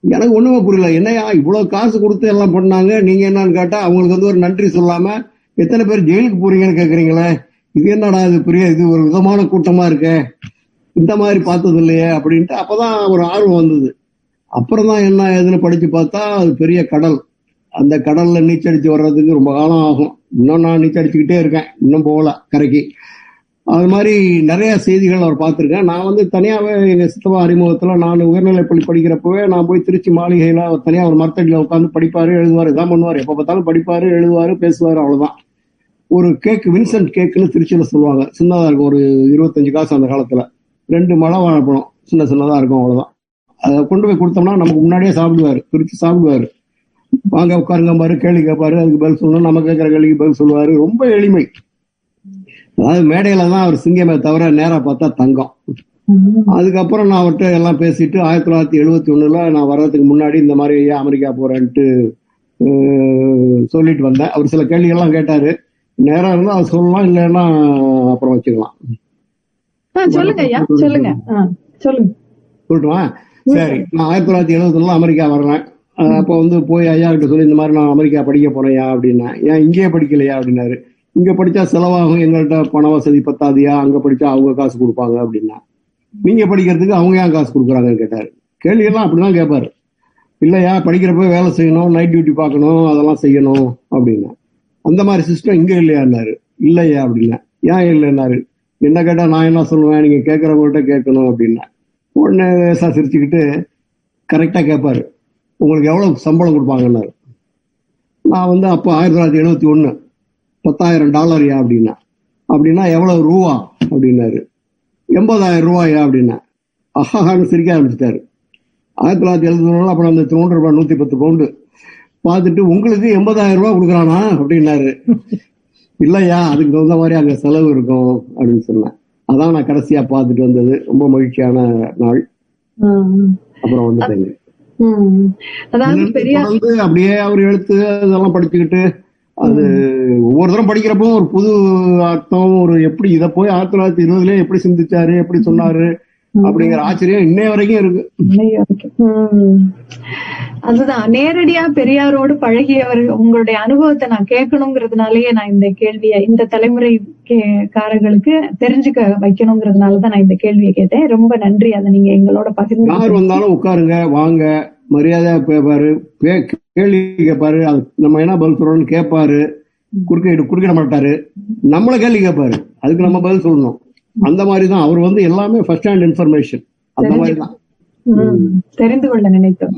எனக்கு ஒண்ணுமே புரியல. என்னையா இவ்வளவு காசு கொடுத்து எல்லாம் பண்ணாங்க? நீங்க என்னன்னு கேட்டா அவங்களுக்கு வந்து ஒரு நன்றி சொல்லாம எத்தனை பேர் ஜெயிலுக்கு போறீங்கன்னு கேக்குறீங்களே? இது என்னடா இது பெரிய இது ஒரு விதமான கூட்டமா இருக்க? இந்த மாதிரி பார்த்தது இல்லையே அப்படின்ட்டு அப்பதான் ஒரு ஆர்வம் வந்தது. அப்புறம் தான் என்ன ஏதுன்னு படிச்சு பார்த்தா அது பெரிய கடல். அந்த கடல்ல நீச்சடிச்சு வர்றதுக்கு ரொம்ப காலம் ஆகும். இன்னும் நான் நீச்சடிச்சுக்கிட்டே இருக்கேன். இன்னும் போகல கரைக்கு. அது மாதிரி நிறைய செய்திகள் அவர் பார்த்திருக்கேன். நான் வந்து தனியாவே எங்க சித்தவா அறிமுகத்துல நான் உயர்நிலைப்பள்ளி படிக்கிறப்பவே நான் போய் திருச்சி மாளிகையில அவர் தனியா ஒரு மரத்தடியில உட்காந்து படிப்பாரு எழுதுவாரு இதான் பண்ணுவாரு. எப்ப பார்த்தாலும் படிப்பாரு எழுதுவாரு பேசுவாரு அவ்வளவுதான். ஒரு கேக் வின்சென்ட் கேக்குன்னு திருச்சியில சொல்லுவாங்க. சின்னதா இருக்கும். ஒரு இருபத்தஞ்சு காசு அந்த காலத்துல. ரெண்டு மழை வாழைப்பழம். சின்ன சின்னதா இருக்கும் அவ்வளவுதான். அதை கொண்டு போய் கொடுத்தோம்னா நமக்கு முன்னாடியே சாப்பிடுவாரு. பிரித்து சாப்பிடுவாரு. வாங்க உட்காருங்க பாரு கேள்வி கேட்பாரு. அதுக்கு பதில் சொல்லணும் நம்ம கேட்குற கேள்விக்கு பதில் சொல்லுவாரு. ரொம்ப எளிமை. அதாவது மேடையில தான் அவர் சிங்கமே தவிர நேரா பார்த்தா தங்கம். அதுக்கப்புறம் நான் அவர்கிட்ட எல்லாம் பேசிட்டு ஆயிரத்தி தொள்ளாயிரத்தி எழுபத்தி ஒண்ணுல நான் வர்றதுக்கு முன்னாடி இந்த மாதிரி ஐயா அமெரிக்கா போறேன்ட்டு சொல்லிட்டு வந்தேன். அவர் சில கேள்விகள்லாம் கேட்டாரு. நேரம் இருந்தா அவர் சொல்லலாம் இல்லைன்னா அப்புறம் வச்சுக்கலாம். சொல்லுங்க ஐயா சொல்லுங்க. சொல்லுங்க. சொல்லட்டுமா சரி நான் ஆயிரத்தி தொள்ளாயிரத்தி எழுபதுல அமெரிக்கா வர்றேன். அப்போ வந்து போய் ஐயா கிட்ட சொல்லி இந்த மாதிரி நான் அமெரிக்கா படிக்க போறேன்யா அப்படின்னா ஏன் இங்கேயே படிக்கலையா அப்படின்னாரு. இங்க படிச்சா செலவாகும் எங்கள்கிட்ட பண வசதி பத்தாதியா? அங்க படிச்சா அவங்க காசு கொடுப்பாங்க அப்படின்னா. நீங்க படிக்கிறதுக்கு அவங்க ஏன் காசு கொடுக்குறாங்கன்னு கேட்டாரு. கேள்வி எல்லாம் அப்படிதான் கேட்பாரு. இல்லையா படிக்கிறப்ப வேலை செய்யணும் நைட் டியூட்டி பார்க்கணும் அதெல்லாம் செய்யணும் அப்படின்னா. அந்த மாதிரி சிஸ்டம் இங்க இல்லையான்னாரு. இல்லையா அப்படின்னா. ஏன் இல்லைன்னாரு. என்ன கேட்டா நான் என்ன சொல்லுவேன்? நீங்க கேட்கறவங்கள்ட்ட கேட்கணும் அப்படின்னா. உடனே லேசாக சிரிச்சுக்கிட்டு கரெக்டா கேட்பாரு. உங்களுக்கு எவ்வளவு சம்பளம் கொடுப்பாங்கன்னாரு? நான் வந்து அப்போ ஆயிரத்தி தொள்ளாயிரத்தி எழுபத்தி ஒன்று பத்தாயிரம் டாலர்யா அப்படின்னா. அப்படின்னா எவ்வளவு ரூபா? அப்படின்னாரு. எண்பதாயிரம் ரூபாயா? அப்படின்னா. அஹஹான்னு சிரிக்க ஆரம்பிச்சிட்டாரு. ஆயிரத்தி தொள்ளாயிரத்தி எழுபத்தி ஒண்ணுல அப்புறம் அந்த தொண்ணூறு ரூபாய் நூத்தி பத்து பவுண்டு பார்த்துட்டு உங்களுக்கு எண்பதாயிரம் ரூபாய் கொடுக்குறானா? அப்படின்னாரு. இல்லையா அதுக்கு தகுந்த மாதிரி அங்க செலவு இருக்கும் அப்படின்னு சொன்னேன் அதான் நான் கடைசியா பார்த்துட்டு வந்தது. ரொம்ப மகிழ்ச்சியான நாள். அப்புறம் வந்துட்டேங்க அப்படியே அவர் எழுத்து இதெல்லாம் படிச்சுக்கிட்டு அது ஒவ்வொரு தரம் படிக்கிறப்போ ஒரு புது அர்த்தம் ஒரு எப்படி இத போய் ஆயிரத்தி தொள்ளாயிரத்தி இருபதுல எப்படி சிந்திச்சாரு எப்படி சொன்னாரு அப்படிங்கிற ஆச்சரியம் இன்னைய வரைக்கும் இருக்கு. அதுதான். நேரடியா பெரியாரோடு பழகியவர் உங்களுடைய அனுபவத்தை நான் கேட்கணுங்கிறதுனாலயே நான் இந்த கேள்வியை இந்த தலைமுறை காரர்களுக்கு தெரிஞ்சுக்க வைக்கணுங்கிறதுனாலதான் நான் இந்த கேள்வியை கேட்டேன். ரொம்ப நன்றி. அதை நீங்க எங்களோட பகிர்ந்து யார் வந்தாலும் உட்காருங்க வாங்க. மரியாதையா பேப்பாரு பே- கேள்வி கேட்பாரு அது நம்ம என்ன பதில் சொல்றோம்னு கேட்பாரு குறுக்கிட குறுக்கிட மாட்டாரு. நம்மள கேள்வி கேட்பாரு அதுக்கு நம்ம பதில் சொல்லணும். அந்த மாதிரி தான் அவர் வந்து எல்லாமே ஃபர்ஸ்ட் ஹேண்ட் இன்ஃபர்மேஷன் அந்த மாதிரி தான் தெரிந்து கொள்ள நினைத்தோம்.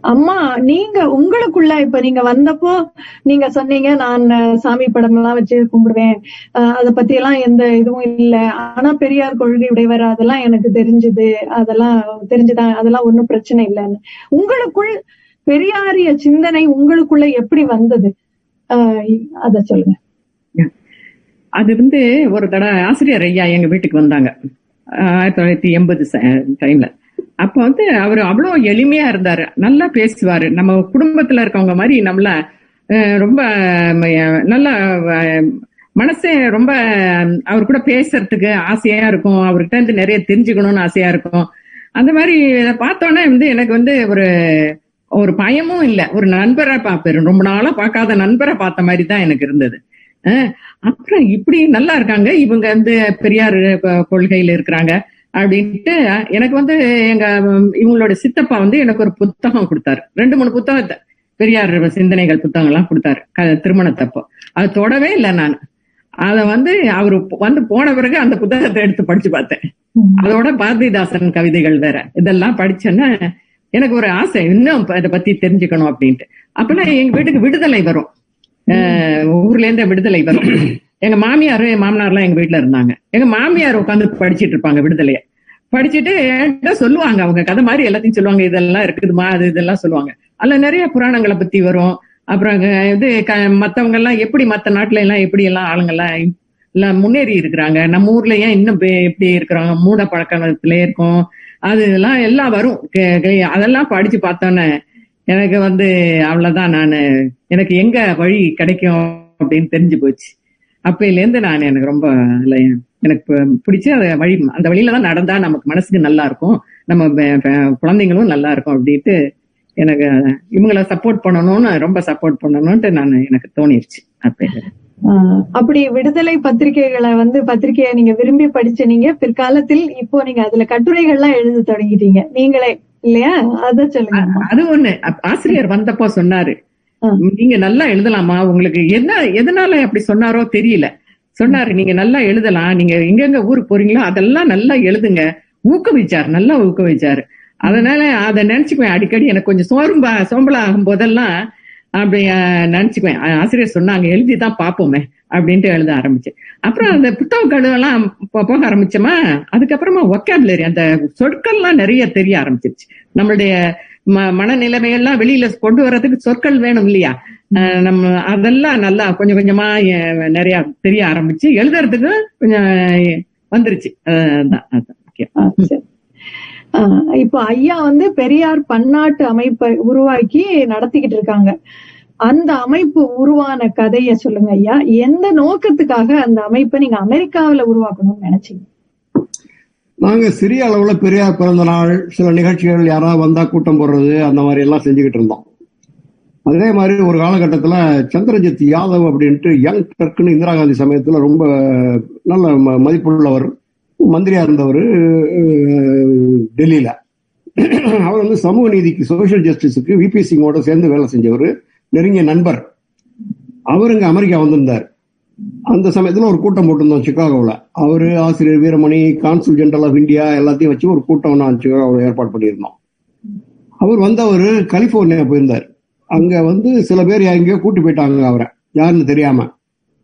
அம்மா நீங்க உங்களுக்குள்ள இப்ப நீங்க வந்தப்போ நீங்க சொன்னீங்க நான் சாமி படம் எல்லாம் வச்சு கும்பிடுவேன். அத பத்தி எல்லாம் எந்த இதுவும் இல்ல. ஆனா பெரியார் கொள்கை உடையவர் அதெல்லாம் எனக்கு தெரிஞ்சது. அதெல்லாம் தெரிஞ்சுதான் அதெல்லாம் ஒண்ணும் பிரச்சனை இல்லைன்னு. உங்களுக்குள் பெரியாரிய சிந்தனை உங்களுக்குள்ள எப்படி வந்தது? ஆஹ் அத சொல்லுங்க. அது வந்து ஒரு தடவை ஆசிரியர் ஐயா எங்க வீட்டுக்கு வந்தாங்க. ஆயிரத்தி தொள்ளாயிரத்தி எண்பது டைம்ல அப்ப வந்து அவர் அவ்வளவு எளிமையா இருந்தாரு. நல்லா பேசுவாரு. நம்ம குடும்பத்துல இருக்கவங்க மாதிரி நம்மள ரொம்ப நல்லா மனசே ரொம்ப அவர் கூட பேசுறதுக்கு ஆசையா இருக்கும். அவர்கிட்ட இருந்து நிறைய தெரிஞ்சுக்கணும்னு ஆசையா இருக்கும். அந்த மாதிரி பார்த்தோன்னே வந்து எனக்கு வந்து ஒரு ஒரு பயமும் இல்லை. ஒரு நண்பரை பார்ப்பேன் ரொம்ப நாளா பார்க்காத நண்பரை பார்த்த மாதிரி தான் எனக்கு இருந்தது. அப்புறம் இப்படி நல்லா இருக்காங்க. இவங்க வந்து பெரியார் கொள்கையில இருக்கிறாங்க அப்படின்ட்டு எனக்கு வந்து எங்க இவங்களோட சித்தப்பா வந்து எனக்கு ஒரு புத்தகம் கொடுத்தாரு. ரெண்டு மூணு புத்தகத்தை. பெரியார் சிந்தனைகள் புத்தகம் எல்லாம் கொடுத்தாரு. க- திருமணத்தப்போ. அது தொடவே இல்லை நான். அத வந்து அவரு வந்து போன பிறகு அந்த புத்தகத்தை எடுத்து படிச்சு பார்த்தேன். அதோட பாரதிதாசன் கவிதைகள் வேற. இதெல்லாம் படிச்சேன்னா எனக்கு ஒரு ஆசை. இன்னும் அதை பத்தி தெரிஞ்சுக்கணும் அப்படின்ட்டு. அப்பெல்லாம் எங்க வீட்டுக்கு விடுதலை வரும். ஊர்ல இருந்து விடுதலை வரும். எங்க மாமியார் மாமனார்லாம் எங்க வீட்டுல இருந்தாங்க. எங்க மாமியார் உட்காந்து படிச்சிட்டு இருப்பாங்க விடுதலைய. படிச்சுட்டு என்கிட்ட சொல்லுவாங்க அவங்க கதை மாதிரி எல்லாத்தையும் சொல்லுவாங்க. இதெல்லாம் இருக்குதுமா அது இதெல்லாம் சொல்லுவாங்க. அதுல நிறைய புராணங்களை பத்தி வரும். அப்புறம் இது க- மத்தவங்க எல்லாம் எப்படி மத்த நாட்டுல எல்லாம் எப்படி எல்லாம் ஆளுங்கெல்லாம் எல்லாம் முன்னேறி இருக்கிறாங்க. நம்ம ஊர்ல ஏன் இன்னும் எப்படி இருக்கிறாங்க? மூட பழக்கத்துல இருக்கோம். அது எல்லாம் எல்லாம் வரும். அதெல்லாம் படிச்சு பார்த்தோன்னே எனக்கு வந்து அவ்வளவுதான் நானு எனக்கு எங்க வழி கிடைக்கும் அப்படின்னு தெரிஞ்சு போச்சு. அப்பையிலேருந்து நான் எனக்கு ரொம்ப எனக்கு ப- அந்த வழி அந்த வழியில தான் நடந்தா நமக்கு மனசுக்கு நல்லா இருக்கும். நம்ம குழந்தைங்களும் நல்லா இருக்கும் அப்படின்ட்டு எனக்கு இவங்கள சப்போர்ட் பண்ணணும்னு ரொம்ப சப்போர்ட் பண்ணணும்ட்டு நான் எனக்கு தோணிருச்சு அப்பையில. அப்படி விடுதலை பத்திரிகைகளை வந்து பத்திரிகையை நீங்க விரும்பி படிச்ச நீங்க பிற்காலத்தில் இப்போ நீங்க அதுல கட்டுரைகள்லாம் எழுத தொடங்கிட்டீங்க. நீங்களே இல்லையா? அத சொல்லுங்க. அது ஒண்ணு. ஆசிரியர் வந்தப்போ சொன்னாரு. நீங்க நல்லா எழுதலாமா? உங்களுக்கு என்ன எதனால அப்படி சொன்னாரோ தெரியல. சொன்னாரு நீங்க நல்லா எழுதலாம். நீங்க எங்கெங்க ஊருக்கு போறீங்களோ அதெல்லாம் நல்லா எழுதுங்க. ஊக்குவிச்சார் நல்லா ஊக்குவிச்சாரு. அதனால அதை நினைச்சுக்குவேன். அடிக்கடி எனக்கு கொஞ்சம் சோர்ம்பா சோம்பலா ஆகும் போதெல்லாம் அப்படி நினைச்சுக்குவேன். ஆசிரியர் சொன்னாங்க எழுதிதான் பாப்போமே அப்படின்ட்டு எழுத ஆரம்பிச்சு அப்புறம் அந்த புத்தக கழுவெல்லாம் போக ஆரம்பிச்சோமா? அதுக்கப்புறமா ஒக்காபுலரி அந்த சொற்கள்லாம் நிறைய தெரிய ஆரம்பிச்சிருச்சு. நம்மளுடைய ம- மனநிலைமையெல்லாம் வெளியில கொண்டு வர்றதுக்கு சொற்கள் வேணும் இல்லையா? அஹ் நம்ம அதெல்லாம் நல்லா கொஞ்சம் கொஞ்சமா அஹ், நிறைய தெரிய ஆரம்பிச்சு எழுதுறதுக்கு கொஞ்சம் வந்துருச்சு. அஹ் அதான் அதான். இப்போ ஐயா வந்து பெரியார் பன்னாட்டு அமைப்பை உருவாக்கி நடத்திக்கிட்டு இருக்காங்க. அந்த அமைப்பு உருவான கதைய சொல்லுங்க ஐயா. எந்த நோக்கத்துக்காக அந்த அமைப்பை நீங்க அமெரிக்காவில உருவாக்கணும்னு நினைச்சீங்க? நாங்க சிறிய அளவுல பெரியார் பிறந்த நாள் சில நிகழ்ச்சிகள் யாராவது வந்தா கூட்டம் போடுறது அந்த மாதிரி எல்லாம் செஞ்சுக்கிட்டு இருந்தோம். அதே மாதிரி ஒரு காலகட்டத்துல சந்திரஜித் யாதவ் அப்படின்ட்டு யங் டர்க்குன்னு இந்திரா காந்தி சமயத்துல ரொம்ப நல்ல மதிப்புள்ளவர் மந்திரியா இருந்தவர் டெல்லியில. அவர் வந்து சமூக நீதிக்கு சோசியல் ஜஸ்டிஸுக்கு விபி சிங்கோட சேர்ந்து வேலை செஞ்சவர். நெருங்கிய நண்பர். அவர் இங்க அமெரிக்கா வந்திருந்தார். அந்த சமயத்துல ஒரு கூட்டம் போட்டிருந்தோம் சிகாகோவில் அவர் ஆசிரியர் Veeramani consul general of India எல்லாத்தையும் வச்சு ஒரு கூட்டம் நான் சிகாகோவில் ஏற்பாடு பண்ணியிருந்தோம். அவர் வந்தவர் கலிபோர்னியா போயிருந்தார். அங்கே வந்து சில பேர் எங்கேயோ கூட்டி போயிட்டாங்க அவரை. யாருன்னு தெரியாம.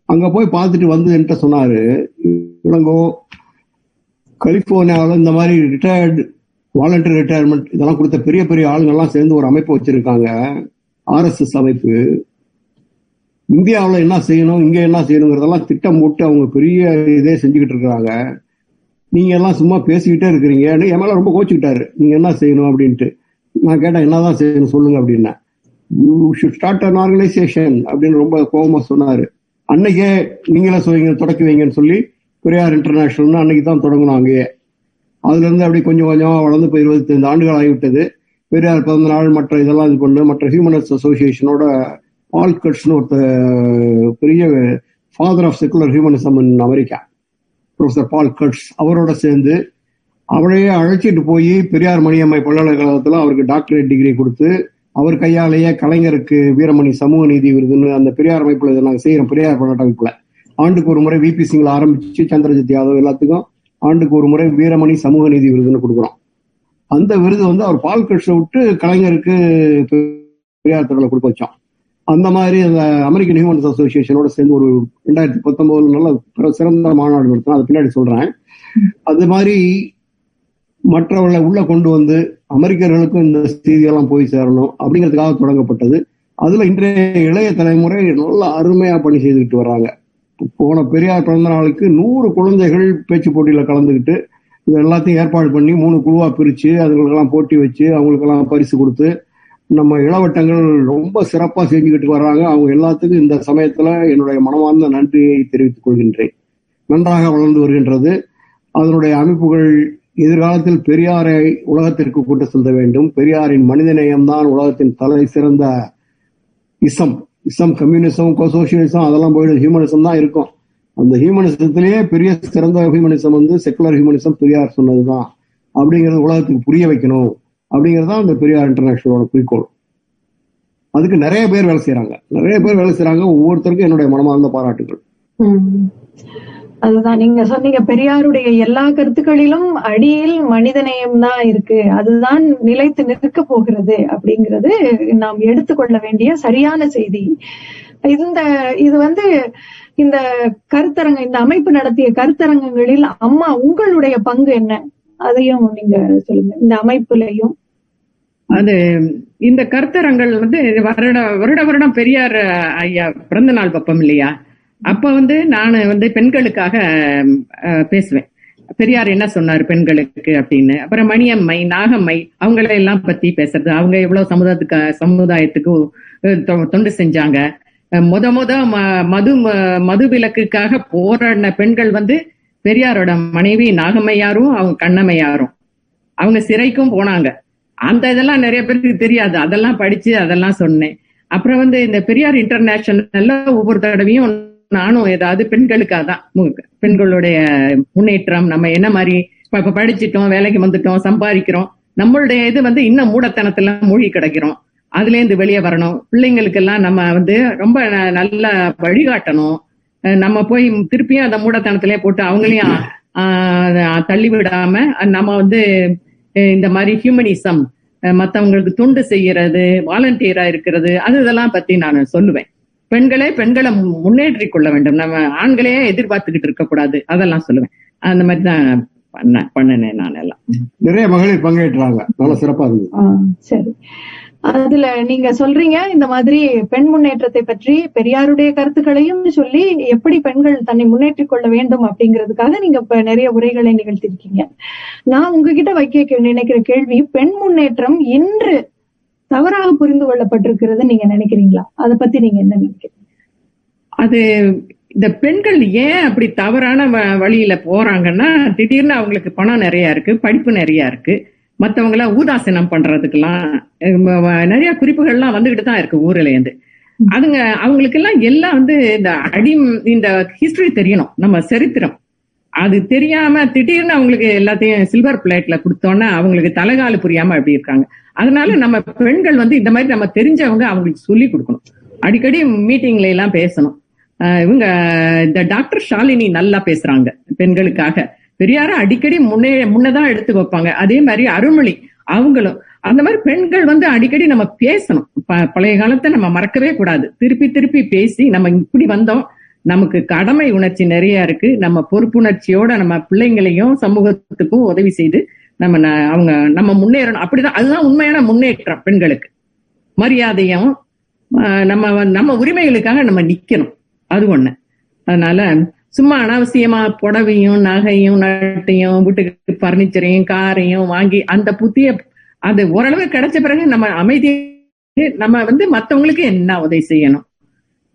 அங்கே போய் பார்த்துட்டு வந்து என்கிட்ட சொன்னார் இளங்கோ கலிபோர்னியாவில் இந்த மாதிரி ரிட்டையர்டு வாலண்டரி ரிட்டையர்மெண்ட் இதெல்லாம் கொடுத்த பெரிய பெரிய ஆளுங்கெல்லாம் சேர்ந்து ஒரு அமைப்பு வச்சுருக்காங்க. ஆர்எஸ்எஸ் அமைப்பு இந்தியாவில் என்ன செய்யணும் இங்கே என்ன செய்யணுங்கிறதெல்லாம் திட்டம் போட்டு அவங்க பெரிய இதே செஞ்சுக்கிட்டு இருக்கிறாங்க. நீங்க எல்லாம் சும்மா பேசிக்கிட்டே இருக்கிறீங்க. என் மேல ரொம்ப கோச்சுக்கிட்டாரு. நீங்க என்ன செய்யணும் அப்படின்ட்டு. நான் கேட்டேன் என்னதான் செய்யணும் சொல்லுங்க அப்படின்னா. You should start an organisation அப்படின்னு ரொம்ப கோபமா சொன்னாரு. அன்னைக்கே நீங்களே சொல்லுங்க தொடக்கி வைங்கன்னு சொல்லி பெரியார் இன்டர்நேஷனல்னு அன்னைக்கு தான் தொடங்கணும் அங்கேயே. அதுல இருந்து அப்படி கொஞ்சம் கொஞ்சமா வளர்ந்து இப்போ இருபத்தஞ்சு ஆண்டுகள் ஆகிவிட்டது. பெரியார் பிறந்த நாள் மற்ற இதெல்லாம் இது பண்ணு மற்ற ஹியூமனிஸ்ட் அசோசியேஷனோட பால் கட்ஸ்னு ஒருத்தர் பெரிய father of secular humanism in America professor Paul Kurtz அவரோட சேர்ந்து அவரையே அழைச்சிட்டு போய் பெரியார் மணியம்மை பல்கலைக்கழகத்தில் அவருக்கு டாக்டரேட் டிகிரி கொடுத்து அவர் கையாலேயே கலைஞருக்கு வீரமணி சமூக நீதி விருதுன்னு அந்த பெரியார் அமைப்பில் இதை நாங்கள் செய்கிறோம் பெரியார் போராட்ட ஆண்டுக்கு ஒரு முறை விபி சிங்கில் ஆரம்பிச்சு சந்திரஜித் யாதவ் எல்லாத்துக்கும் ஆண்டுக்கு ஒரு முறை வீரமணி சமூக நீதி விருதுன்னு கொடுக்குறோம். அந்த விருது வந்து அவர் பால் கட்ஸை விட்டு கலைஞருக்கு பெரியார் தொடர்ல கொடுக்க வச்சோம் அந்த மாதிரி அந்த அமெரிக்கன் ஹியூமன்ஸ் அசோசியேஷனோட சேர்ந்து ஒரு ரெண்டாயிரத்தி பத்தொன்பதுல நல்ல சிறந்த மாநாடு நடத்தினோம் அது பின்னாடி சொல்றேன். அது மாதிரி மற்றவர்களை உள்ள கொண்டு வந்து அமெரிக்கர்களுக்கும் இந்த செய்தியெல்லாம் போய் சேரணும் அப்படிங்கிறதுக்காக தொடங்கப்பட்டது. அதுல இன்றைய இளைய தலைமுறை நல்ல அருமையா பணி செய்துக்கிட்டு வர்றாங்க. போன பெரியார் பிறந்த நாளுக்கு நூறு குழந்தைகள் பேச்சு போட்டியில கலந்துக்கிட்டு இது எல்லாத்தையும் ஏற்பாடு பண்ணி மூணு குழுவாக பிரித்து அதுங்களுக்கெல்லாம் போட்டி வச்சு அவங்களுக்கெல்லாம் பரிசு கொடுத்து நம்ம இளவட்டங்கள் ரொம்ப சிறப்பாக செஞ்சுக்கிட்டு வர்றாங்க. அவங்க எல்லாத்துக்கும் இந்த சமயத்தில் என்னுடைய மனமார்ந்த நன்றியை தெரிவித்துக் கொள்கின்றேன். நன்றாக வளர்ந்து வருகின்றது. அதனுடைய அமைப்புகள் எதிர்காலத்தில் பெரியாரை உலகத்திற்கு கொண்டு செல்ல வேண்டும். பெரியாரின் மனிதநேயம் தான் உலகத்தின் தலை சிறந்த இசம். இசம் கம்யூனிசம் சோசியலிசம் அதெல்லாம் போயிடும். ஹியூமனிசம் தான் இருக்கும். அந்த ஹியூமனிசத்திலேயே பெரிய சிறந்த ஹியூமனிசம் வந்து செக்குலர் ஹியூமனிசம் பெரியார் சொன்னதுதான். அப்படிங்கறது உலகத்துக்கு புரிய வைக்கணும். அப்படிங்கறதுதான் அந்த பெரியார் இன்டர்நேஷனலோட குறிக்கோள். அதுக்கு நிறைய பேர் வேலை செய்யறாங்க நிறைய பேர் வேலை செய்யறாங்க ஒவ்வொருத்தருக்கும் என்னுடைய மனமார்ந்த பாராட்டுகள். அதுதான். நீங்க சொன்னீங்க பெரியாருடைய எல்லா கருத்துக்களிலும் அடியில் மனிதநேயம் தான் இருக்கு. அதுதான் நிலைத்து நிற்க போகிறது அப்படிங்கிறது நாம் எடுத்துக்கொள்ள வேண்டிய சரியான செய்தி. இந்த இது வந்து இந்த கருத்தரங்க இந்த அமைப்பு நடத்திய கருத்தரங்கங்களில் அம்மா உங்களுடைய பங்கு என்ன? அதையும் நீங்க சொல்லுங்க. இந்த அமைப்புலயும். அது இந்த கருத்தரங்கள் வந்து வருட வருட வருடம் பெரியார் ஐயா பிறந்த நாள் பப்பம் இல்லையா? அப்ப வந்து நான் வந்து பெண்களுக்காக அஹ், பேசுவேன். பெரியார் என்ன சொன்னார் பெண்களுக்கு அப்படின்னு. அப்புறம் மணியம்மை நாகம்மை அவங்கள எல்லாம் பத்தி பேசுறது. அவங்க எவ்வளவு சமுதாயத்துக்கு சமுதாயத்துக்கு தொ- தொண்டு செஞ்சாங்க. முத முத ம- மது ம- மது விலக்குக்காக போராடின பெண்கள் வந்து பெரியாரோட மனைவி நாகம்மையாரும் அவங்க கண்ணம்மையாரும். அவங்க சிறைக்கும் போனாங்க. அந்த இதெல்லாம் நிறைய பேருக்கு தெரியாது. அதெல்லாம் படிச்சு அதெல்லாம் சொன்னேன். அப்புறம் வந்து இந்த பெரியார் இன்டர்நேஷனல்ல ஒவ்வொரு தடவையும் நானும் ஏதாவது பெண்களுக்காக தான் பெண்களுடைய முன்னேற்றம் நம்ம என்ன மாதிரி இப்ப படிச்சுட்டோம் படிச்சிட்டோம் வேலைக்கு வந்துட்டோம் சம்பாதிக்கிறோம். நம்மளுடைய இது வந்து இன்னும் மூடத்தனத்துல மூழ்கி கிடக்கிறோம். அதுல இருந்து வெளியே வரணும். பிள்ளைங்களுக்கெல்லாம் நம்ம வந்து ரொம்ப நல்லா வழிகாட்டணும். நம்ம போய் திருப்பியும் அந்த மூடத்தனத்திலே போட்டு அவங்களையும் ஆஹ், தள்ளி விடாம நம்ம வந்து இந்த மாதிரி ஹியூமனிசம் மத்தவங்களுக்கு தொண்டு செய்யறது வாலண்டியரா இருக்கிறது அது இதெல்லாம் பத்தி நான் சொல்லுவேன். பெண்களே பெண்களை மு- முன்னேற்றிக் கொள்ள வேண்டும். நம்ம ஆண்களையே எதிர்பார்த்துக்கிட்டு இருக்க கூடாது. அதெல்லாம் சொல்லுவேன். அந்த மாதிரி தான் பண்ண பண்ணினேன் நான் எல்லாம். நிறைய மகளிர் பங்கேற்றாங்க. நல்ல சிறப்பா ஆ, சரி. அதுல நீங்க சொல்றீங்க இந்த மாதிரி பெண் முன்னேற்றத்தை பற்றி பெரியாருடைய கருத்துக்களையும் சொல்லி எப்படி பெண்கள் தன்னை முன்னேற்றிக் கொள்ள வேண்டும் அப்படிங்கிறதுக்காக நீங்க இப்ப நிறைய உரைகளை நிகழ்த்திருக்கீங்க. நான் உங்ககிட்ட வைக்க நினைக்கிற கேள்வி பெண் முன்னேற்றம் இன்று தவறாக புரிந்து கொள்ளப்பட்டிருக்கிறது நீங்க நினைக்கிறீங்களா? அதை பத்தி நீங்க என்ன நினைக்கிறீங்க? அது இந்த பெண்கள் ஏன் அப்படி தவறான வ- வழியில போறாங்கன்னா திடீர்னு அவங்களுக்கு பணம் நிறைய இருக்கு படிப்பு நிறைய இருக்கு. மத்தவங்கள ஊதாசனம் பண்றதுக்கெல்லாம் நிறைய குறிப்புகள்லாம் வந்துகிட்டு தான் இருக்கு ஊர்ல இருந்து அதுங்க அவங்களுக்கு எல்லாம் எல்லாம் வந்து இந்த அடி இந்த ஹிஸ்டரி தெரியணும். நம்ம சரித்திரம். அது தெரியாம திடீர்னு அவங்களுக்கு எல்லாத்தையும் சில்வர் பிளேட்ல கொடுத்தோன்னா அவங்களுக்கு தலைகால புரியாம அப்படி இருக்காங்க. அதனால நம்ம பெண்கள் வந்து இந்த மாதிரி நம்ம தெரிஞ்சவங்க அவங்களுக்கு சொல்லி கொடுக்கணும். அடிக்கடி மீட்டிங்ல எல்லாம் பேசணும். இவங்க இந்த டாக்டர் ஷாலினி நல்லா பேசுறாங்க பெண்களுக்காக. பெரியார அடிக்கடி முன்னே முன்னதான் எடுத்து வைப்பாங்க. அதே மாதிரி அருள்மொழி அவங்களும். அந்த மாதிரி பெண்கள் வந்து அடிக்கடி நம்ம பேசணும். பழைய காலத்தை நம்ம மறக்கவே கூடாது. திருப்பி திருப்பி பேசி நம்ம இப்படி வந்தோம். நமக்கு கடமை உணர்ச்சி நிறைய இருக்கு. நம்ம பொறுப்புணர்ச்சியோட நம்ம பிள்ளைங்களையும் சமூகத்துக்கும் உதவி செய்து நம்ம ந- அவங்க நம்ம முன்னேறணும். அப்படிதான். அதுதான் உண்மையான முன்னேற்றம் பெண்களுக்கு. மரியாதையும் நம்ம நம்ம உரிமைகளுக்காக நம்ம நிக்கணும். அது ஒண்ணு. அதனால சும்மா அனாவசியமா புடவையும் நகையும் நட்டையும் வீட்டுக்கு பர்னிச்சரையும் காரையும் வாங்கி அந்த புத்திய அது ஓரளவு கிடைச்ச பிறகு நம்ம அமைதி நம்ம வந்து மத்தவங்களுக்கு என்ன உதவி செய்யணும்?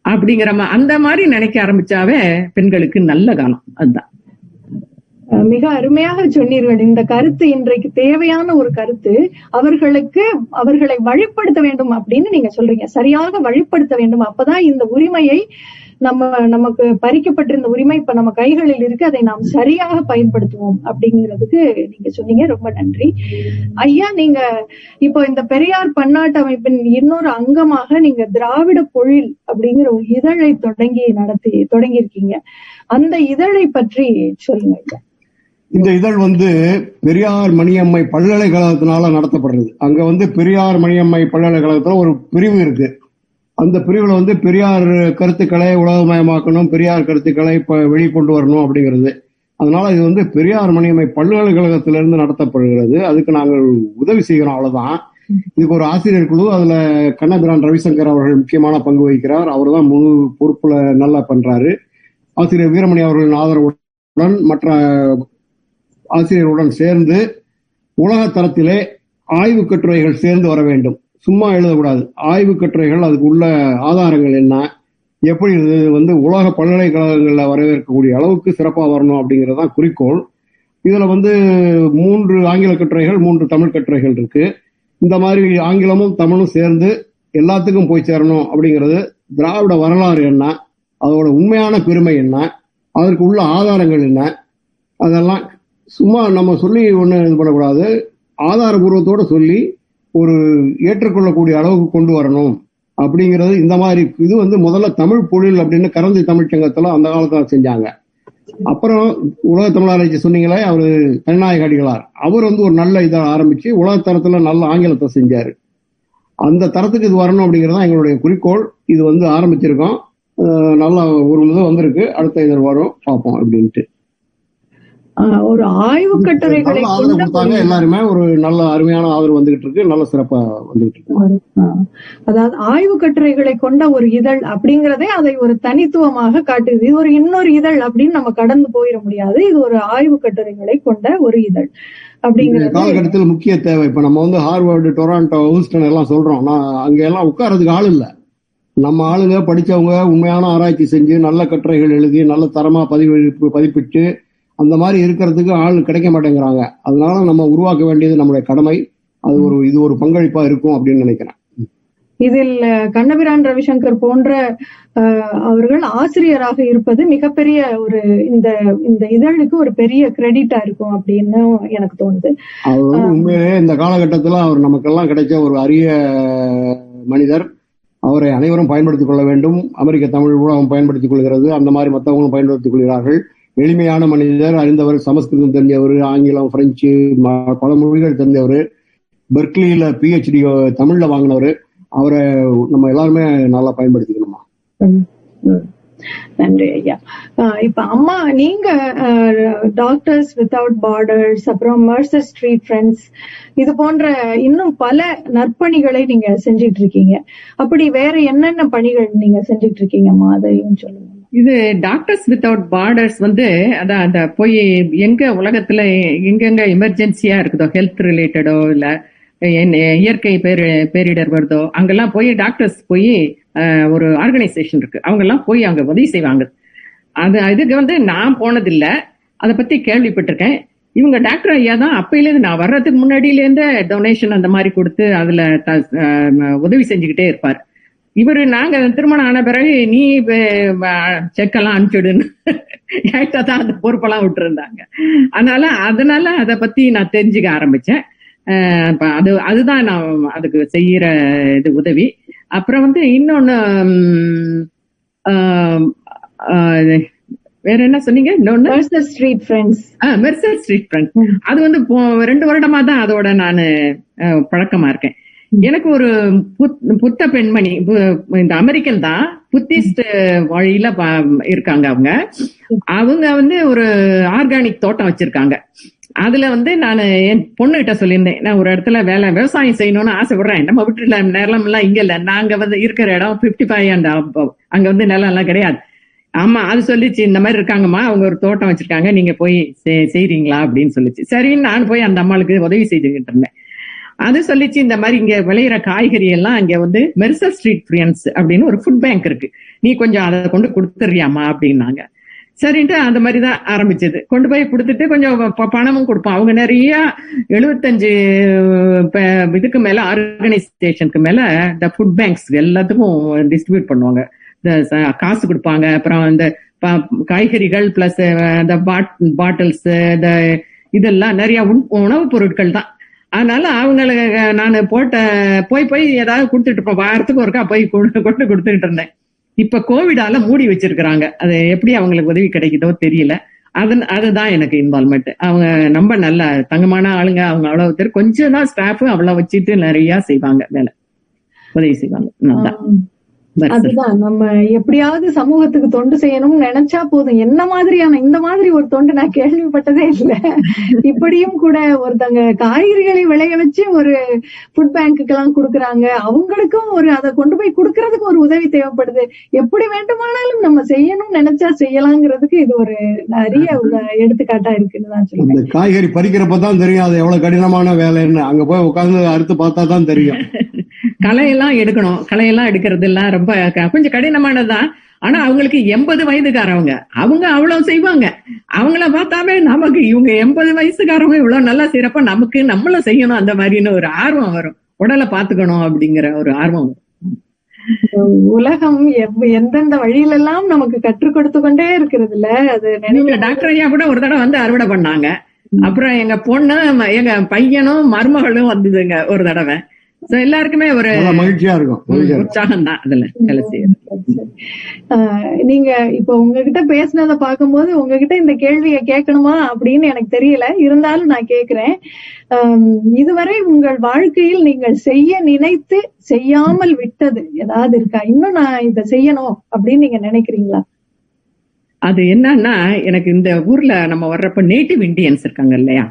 அப்படிங்கிற அந்த மாதிரி நினைக்க ஆரம்பிச்சாவே பெண்களுக்கு நல்ல காலம். அதுதான். மிக அருமையாக சொன்னீர்கள். இந்த கருத்து இன்றைக்கு தேவையான ஒரு கருத்து. அவர்களுக்கு அவர்களை வழிப்படுத்த வேண்டும் அப்படின்னு நீங்க சொல்றீங்க. சரியாக வழிப்படுத்த வேண்டும். அப்பதான் இந்த உரிமையை நம்ம நமக்கு பறிக்கப்பட்டிருந்த உரிமை இப்ப நம்ம கைகளில் இருக்கு. அதை நாம் சரியாக பயன்படுத்துவோம் அப்படிங்கிறதுக்கு நீங்க சொன்னீங்க. ரொம்ப நன்றி. ஐயா நீங்க இப்போ இந்த பெரியார் பன்னாட்டு அமைப்பின் இன்னொரு அங்கமாக நீங்க திராவிட பொழில் அப்படிங்கிற ஒரு இதழை தொடங்கி நடத்தி தொடங்கி இருக்கீங்க அந்த இதழை பற்றி சொல்லுங்க ஐயா. இந்த இதழ் வந்து பெரியார் மணியம்மை பல்கலைக்கழகத்தினால நடத்தப்படுறது. அங்க வந்து பெரியார் மணியம்மை பல்கலைக்கழகத்துல ஒரு பிரிவு இருக்கு. அந்த பிரிவில் வந்து பெரியார் கருத்துக்களை உலகமயமாக்கணும் பெரியார் கருத்துக்களை இப்போ வெளிக்கொண்டு வரணும் அப்படிங்கிறது. அதனால இது வந்து பெரியார் மணியமை பல்கலைக்கழகத்திலிருந்து நடத்தப்படுகிறது. அதுக்கு நாங்கள் உதவி செய்கிறோம் அவ்வளவுதான். இதுக்கு ஒரு ஆசிரியர் குழு அதுல கண்ணபிரான் ரவிசங்கர் அவர்கள் முக்கியமான பங்கு வகிக்கிறார். அவர் தான் முழு பொறுப்புல நல்லா பண்றாரு. ஆசிரியர் வீரமணி அவர்களின் ஆதரவுடன் மற்ற ஆசிரியர்களுடன் சேர்ந்து உலக தரத்திலே ஆய்வு கட்டுரைகள் சேர்ந்து வர வேண்டும். சும்மா எழுதக்கூடாது. ஆய்வு கட்டுரைகள் அதுக்கு உள்ள ஆதாரங்கள் என்ன? எப்படி இது வந்து உலக பல்கலைக்கழகங்களில் வரவேற்கக்கூடிய அளவுக்கு சிறப்பாக வரணும் அப்படிங்கிறது தான் குறிக்கோள். இதில் வந்து மூன்று ஆங்கில கட்டுரைகள் மூன்று தமிழ் கட்டுரைகள் இருக்கு. இந்த மாதிரி ஆங்கிலமும் தமிழும் சேர்ந்து எல்லாத்துக்கும் போய் சேரணும் அப்படிங்கிறது திராவிட வரலாறு என்ன? அதோட உண்மையான பெருமை என்ன? அதற்கு உள்ள ஆதாரங்கள் என்ன? அதெல்லாம் சும்மா நம்ம சொல்லி ஒன்று இது பண்ணக்கூடாது. ஆதாரபூர்வத்தோடு சொல்லி ஒரு ஏற்றுக்கொள்ளக்கூடிய அளவுக்கு கொண்டு வரணும் அப்படிங்கிறது இந்த மாதிரி இது வந்து முதல்ல தமிழ் பொழில் அப்படின்னு கரந்தி தமிழ் சங்கத்துல அந்த காலத்துல செஞ்சாங்க. அப்புறம் உலக தமிழாராய்ச்சி சொன்னீங்களே அவரு கருநாயக அடிகளார். அவர் வந்து ஒரு நல்ல இதை ஆரம்பிச்சு உலக தரத்துல நல்ல ஆங்கிலத்தை செஞ்சாரு. அந்த தரத்துக்கு இது வரணும் அப்படிங்கிறது தான் எங்களுடைய குறிக்கோள். இது வந்து ஆரம்பிச்சிருக்கோம். நல்லா ஒரு முதல் வந்திருக்கு. அடுத்த இதில் வரும். பார்ப்போம் அப்படின்ட்டு. ஒரு ஆய்வு கட்டுரைகளை எல்லாருமே ஒரு நல்ல அருமையான ஆதரவு வந்துகிட்டு இருக்கு. நல்ல சிறப்பா வந்துகிட்டு இருக்கு. அதாவது ஆய்வு கட்டுரைகளை கொண்ட ஒரு இதழ் அப்படிங்கறதே அதை ஒரு தனித்துவமாக காட்டுது. இது ஒரு இன்னொரு இதழ் அப்படின்னு நம்ம கடந்து போயிட முடியாது. இது ஒரு ஆய்வு கட்டுரைகளை கொண்ட ஒரு இதழ் இந்த அப்படிங்கிறது. காலகட்டத்தில் முக்கிய தேவை. இப்ப நம்ம வந்து ஹார்வர்டு டொராண்டோ ஹூஸ்டன் எல்லாம் சொல்றோம். நான் அங்க எல்லாம் உட்கார்றதுக்கு ஆள் இல்ல. நம்ம ஆளுங்க படிச்சவங்க உண்மையான ஆராய்ச்சி செஞ்சு நல்ல கட்டுரைகள் எழுதி நல்ல தரமா பதிவு பதிப்பிட்டு அந்த மாதிரி இருக்கிறதுக்கு ஆள் கிடைக்க மாட்டேங்கிறாங்க. அதனால நம்ம உருவாக்க வேண்டியது நம்மளுடைய கடமை. அது ஒரு இது ஒரு பங்களிப்பா இருக்கும் அப்படின்னு நினைக்கிறேன். இதில் கண்ணபிரான் ரவிசங்கர் போன்ற அவர்கள் ஆசிரியராக இருப்பது மிகப்பெரிய ஒரு இந்த இந்த இதழுக்கு ஒரு பெரிய கிரெடிட்டா இருக்கும் அப்படின்னு எனக்கு தோணுது. அவர் வந்து உண்மையிலேயே இந்த காலகட்டத்தில் அவர் நமக்கெல்லாம் கிடைச்ச ஒரு அரிய மனிதர். அவரை அனைவரும் பயன்படுத்திக் கொள்ள வேண்டும். அமெரிக்க தமிழ் ஊடகம் பயன்படுத்திக் கொள்கிறது. அந்த மாதிரி மற்றவங்களும் பயன்படுத்திக் கொள்கிறார்கள். எளிமையான மனிதர் அறிந்தவர் சமஸ்கிருதம் தெரிஞ்சவர் ஆங்கிலம் பிரெஞ்சு பல மொழிகள் தெரிஞ்சவர். பெர்க்லியில பிஹெச்டி தமிழ்ல வாங்கினவர். அவரை நம்ம எல்லாருமே நல்லா பயன்படுத்திக்கணுமா? நன்றி ஐயா. ஆஹ் இப்ப அம்மா நீங்க டாக்டர்ஸ் வித்தவுட் பார்டர்ஸ் அப்புறம் மர்சர் ஸ்ட்ரீட் ஃப்ரெண்ட்ஸ் இது போன்ற இன்னும் பல நற்பணிகளை நீங்க செஞ்சிட்டு இருக்கீங்க. அப்படி வேற என்னென்ன பணிகள் நீங்க செஞ்சிட்டு இருக்கீங்கம்மா அதையும் சொல்லுங்க. இது டாக்டர்ஸ் வித்தவுட் பார்டர்ஸ் வந்து அதான் அந்த போய் எங்க உலகத்துல எங்கெங்க எமர்ஜென்சியா இருக்குதோ ஹெல்த் ரிலேட்டடோ இல்ல இயற்கை பேரி பேரிடர் வருதோ அங்கெல்லாம் போய் டாக்டர்ஸ் போய் ஒரு ஆர்கனைசேஷன் இருக்கு. அவங்க எல்லாம் போய் அங்க உதவி செய்வாங்க. அது இதுக்கு வந்து நான் போனதில்ல. அதை பத்தி கேள்விப்பட்டிருக்கேன். இவங்க டாக்டர் ஐயா தான் அப்பையிலேருந்து நான் வர்றதுக்கு முன்னாடியிலேருந்து டொனேஷன் அந்த மாதிரி கொடுத்து அதுல த- உதவி செஞ்சுக்கிட்டே இருப்பார். இவரு நாங்க திருமணம் ஆன பிறகு நீ செக்கெல்லாம் அனுப்பிச்சுடுன்னு. என்கிட்ட தான் அந்த பொறுப்பெல்லாம் விட்டுருந்தாங்க. அதனால அதனால அதை பத்தி நான் தெரிஞ்சுக்க ஆரம்பிச்சேன். அது அதுதான் நான் அதுக்கு செய்யற இது உதவி. அப்புறம் வந்து இன்னொன்னு வேற என்ன சொன்னீங்க? இன்னொன்னு? Street Friends Mercer Street Friend அது வந்து ரெண்டு வருடமா தான் அதோட நான் பழக்கமா இருக்கேன். எனக்கு ஒரு புத்- புத்த பெண்மணி இந்த அமெரிக்கன் தான் புத்திஸ்ட் வழியில இருக்காங்க அவங்க. அவங்க வந்து ஒரு ஆர்கானிக் தோட்டம் வச்சிருக்காங்க. அதுல வந்து நான் என் பொண்ணுகிட்ட சொல்லியிருந்தேன் நான் ஒரு இடத்துல வேலை விவசாயம் செய்யணும்னு ஆசைப்படுறேன். நம்ம வீட்டுல நிலம் எல்லாம் இங்க இல்ல. நாங்க வந்து இருக்கிற இடம் 55 ஃபைவ் அண்ட் அங்க வந்து நிலம் எல்லாம் கிடையாது. ஆமா அது சொல்லிச்சு. இந்த மாதிரி இருக்காங்கம்மா. அவங்க ஒரு தோட்டம் வச்சிருக்காங்க. நீங்க போய் செய்- செய்றீங்களா? அப்படின்னு சொல்லிச்சு. சரின்னு நான் போய் அந்த அம்மாளுக்கு உதவி செய்துகிட்டு இருந்தேன். அது சொல்லிச்சு இந்த மாதிரி இங்க விளையிற காய்கறி எல்லாம் இங்க வந்து மெர்சல் ஸ்ட்ரீட் ஃப்ரெண்ட்ஸ் அப்படின்னு ஒரு ஃபுட் பேங்க் இருக்கு. நீ கொஞ்சம் அதை கொண்டு கொடுத்துறியாமா அப்படின்னாங்க. சரின்ட்டு அந்த மாதிரி தான் ஆரம்பிச்சது. கொண்டு போய் கொடுத்துட்டு கொஞ்சம் ப- பணமும் கொடுப்போம். அவங்க நிறைய எழுபத்தஞ்சு இதுக்கு மேல ஆர்கனைசேஷனுக்கு மேல இந்த ஃபுட் பேங்க்ஸ் எல்லாத்துக்கும் டிஸ்ட்ரிபியூட் பண்ணுவாங்க. இந்த காசு கொடுப்பாங்க. அப்புறம் இந்த காய்கறிகள் பிளஸ் இந்த பாட்டில்ஸ் இந்த இதெல்லாம் நிறைய உண்- உணவுப் பொருட்கள் தான். அதனால அவங்களுக்கு நான் போட்ட போய் போய் ஏதாவது கொடுத்துட்டு இருப்பேன் வாரத்துக்கு ஒருக்கா போய் கொண்டு கொடுத்துக்கிட்டு இருந்தேன். இப்ப கோவிடால மூடி வச்சிருக்கிறாங்க. அது எப்படி அவங்களுக்கு உதவி கிடைக்குதோ தெரியல. அது அதுதான் எனக்கு இன்வால்மெண்ட் அவங்க ரொம்ப நல்ல தங்கமான ஆளுங்க. அவங்க அவ்வளவு பேர். கொஞ்சம் தான் ஸ்டாஃப் அவ்வளவு வச்சுட்டு நிறைய செய்வாங்க வேலை. உதவி செய்வாங்க. அதான். அதுதான். நம்ம எப்படியாவது சமூகத்துக்கு தொண்டு செய்யணும்னு நினைச்சா போதும். என்ன மாதிரியான இந்த மாதிரி ஒரு தொண்டு நான் கேள்விப்பட்டதே இல்ல. இப்படியும் கூட ஒருத்தங்க காய்கறிகளை விளைய வச்சு ஒரு ஃபுட் பேங்க்குக்கு எல்லாம் கொடுக்கறாங்க. அவங்களுக்கும் ஒரு அதை கொண்டு போய் கொடுக்கறதுக்கு ஒரு உதவி தேவைப்படுது. எப்படி வேண்டுமானாலும் நம்ம செய்யணும்னு நினைச்சா செய்யலாங்கிறதுக்கு இது ஒரு நிறைய எடுத்துக்காட்டா இருக்குன்னு தான் சொல்லுவேன் காய்கறி பறிக்கிறப்ப தான் தெரியும். அது எவ்வளவு கடினமான வேலைன்னு. அங்க போய் உட்கார்ந்து அறுத்து பார்த்தா தான் தெரியும். களையெல்லாம் எடுக்கணும். களையெல்லாம் எடுக்கிறது எல்லாம் ரொம்ப கொஞ்சம் கடினமானதுதான். ஆனா அவங்களுக்கு எண்பது வயதுக்காரவங்க. அவங்க அவ்வளவு செய்வாங்க. அவங்கள பார்த்தாவே நமக்கு இவங்க எண்பது வயசுக்காரவங்க இவ்வளவு நல்லா செய்யறப்ப நமக்கு நம்மளும் செய்யணும். அந்த மாதிரின்னு ஒரு ஆர்வம் வரும். உடலை பாத்துக்கணும் அப்படிங்கிற ஒரு ஆர்வம் வரும். உலகம் எந்தெந்த வழியில எல்லாம் நமக்கு கற்றுக் கொடுத்து கொண்டே இருக்கிறது இல்ல அது நினைவு டாக்டர் ஐயா கூட ஒரு தடவை வந்து அறுவடை பண்ணாங்க. அப்புறம் எங்க பொண்ணு எங்க பையனும் மருமகளும் வந்ததுங்க ஒரு தடவை. எல்லாருக்குமே ஒரு மகிழ்ச்சியா இருக்கும். உற்சாகம் தான் அதுல வேலை நீங்க இப்ப உங்ககிட்ட பேசினதை பார்க்கும்போது உங்ககிட்ட இந்த கேள்வியை கேட்கணுமா அப்படின்னு எனக்கு தெரியல. இருந்தாலும் நான் கேக்குறேன். இதுவரை உங்கள் வாழ்க்கையில் நீங்கள் செய்ய நினைத்து செய்யாமல் விட்டது ஏதாவது இருக்கா? இன்னும் நான் இதை செய்யணும் அப்படின்னு நீங்க நினைக்கிறீங்களா? அது என்னன்னா எனக்கு இந்த ஊர்ல நம்ம வர்றப்ப நேட்டிவ் இந்தியன்ஸ் இருக்காங்க இல்லையா?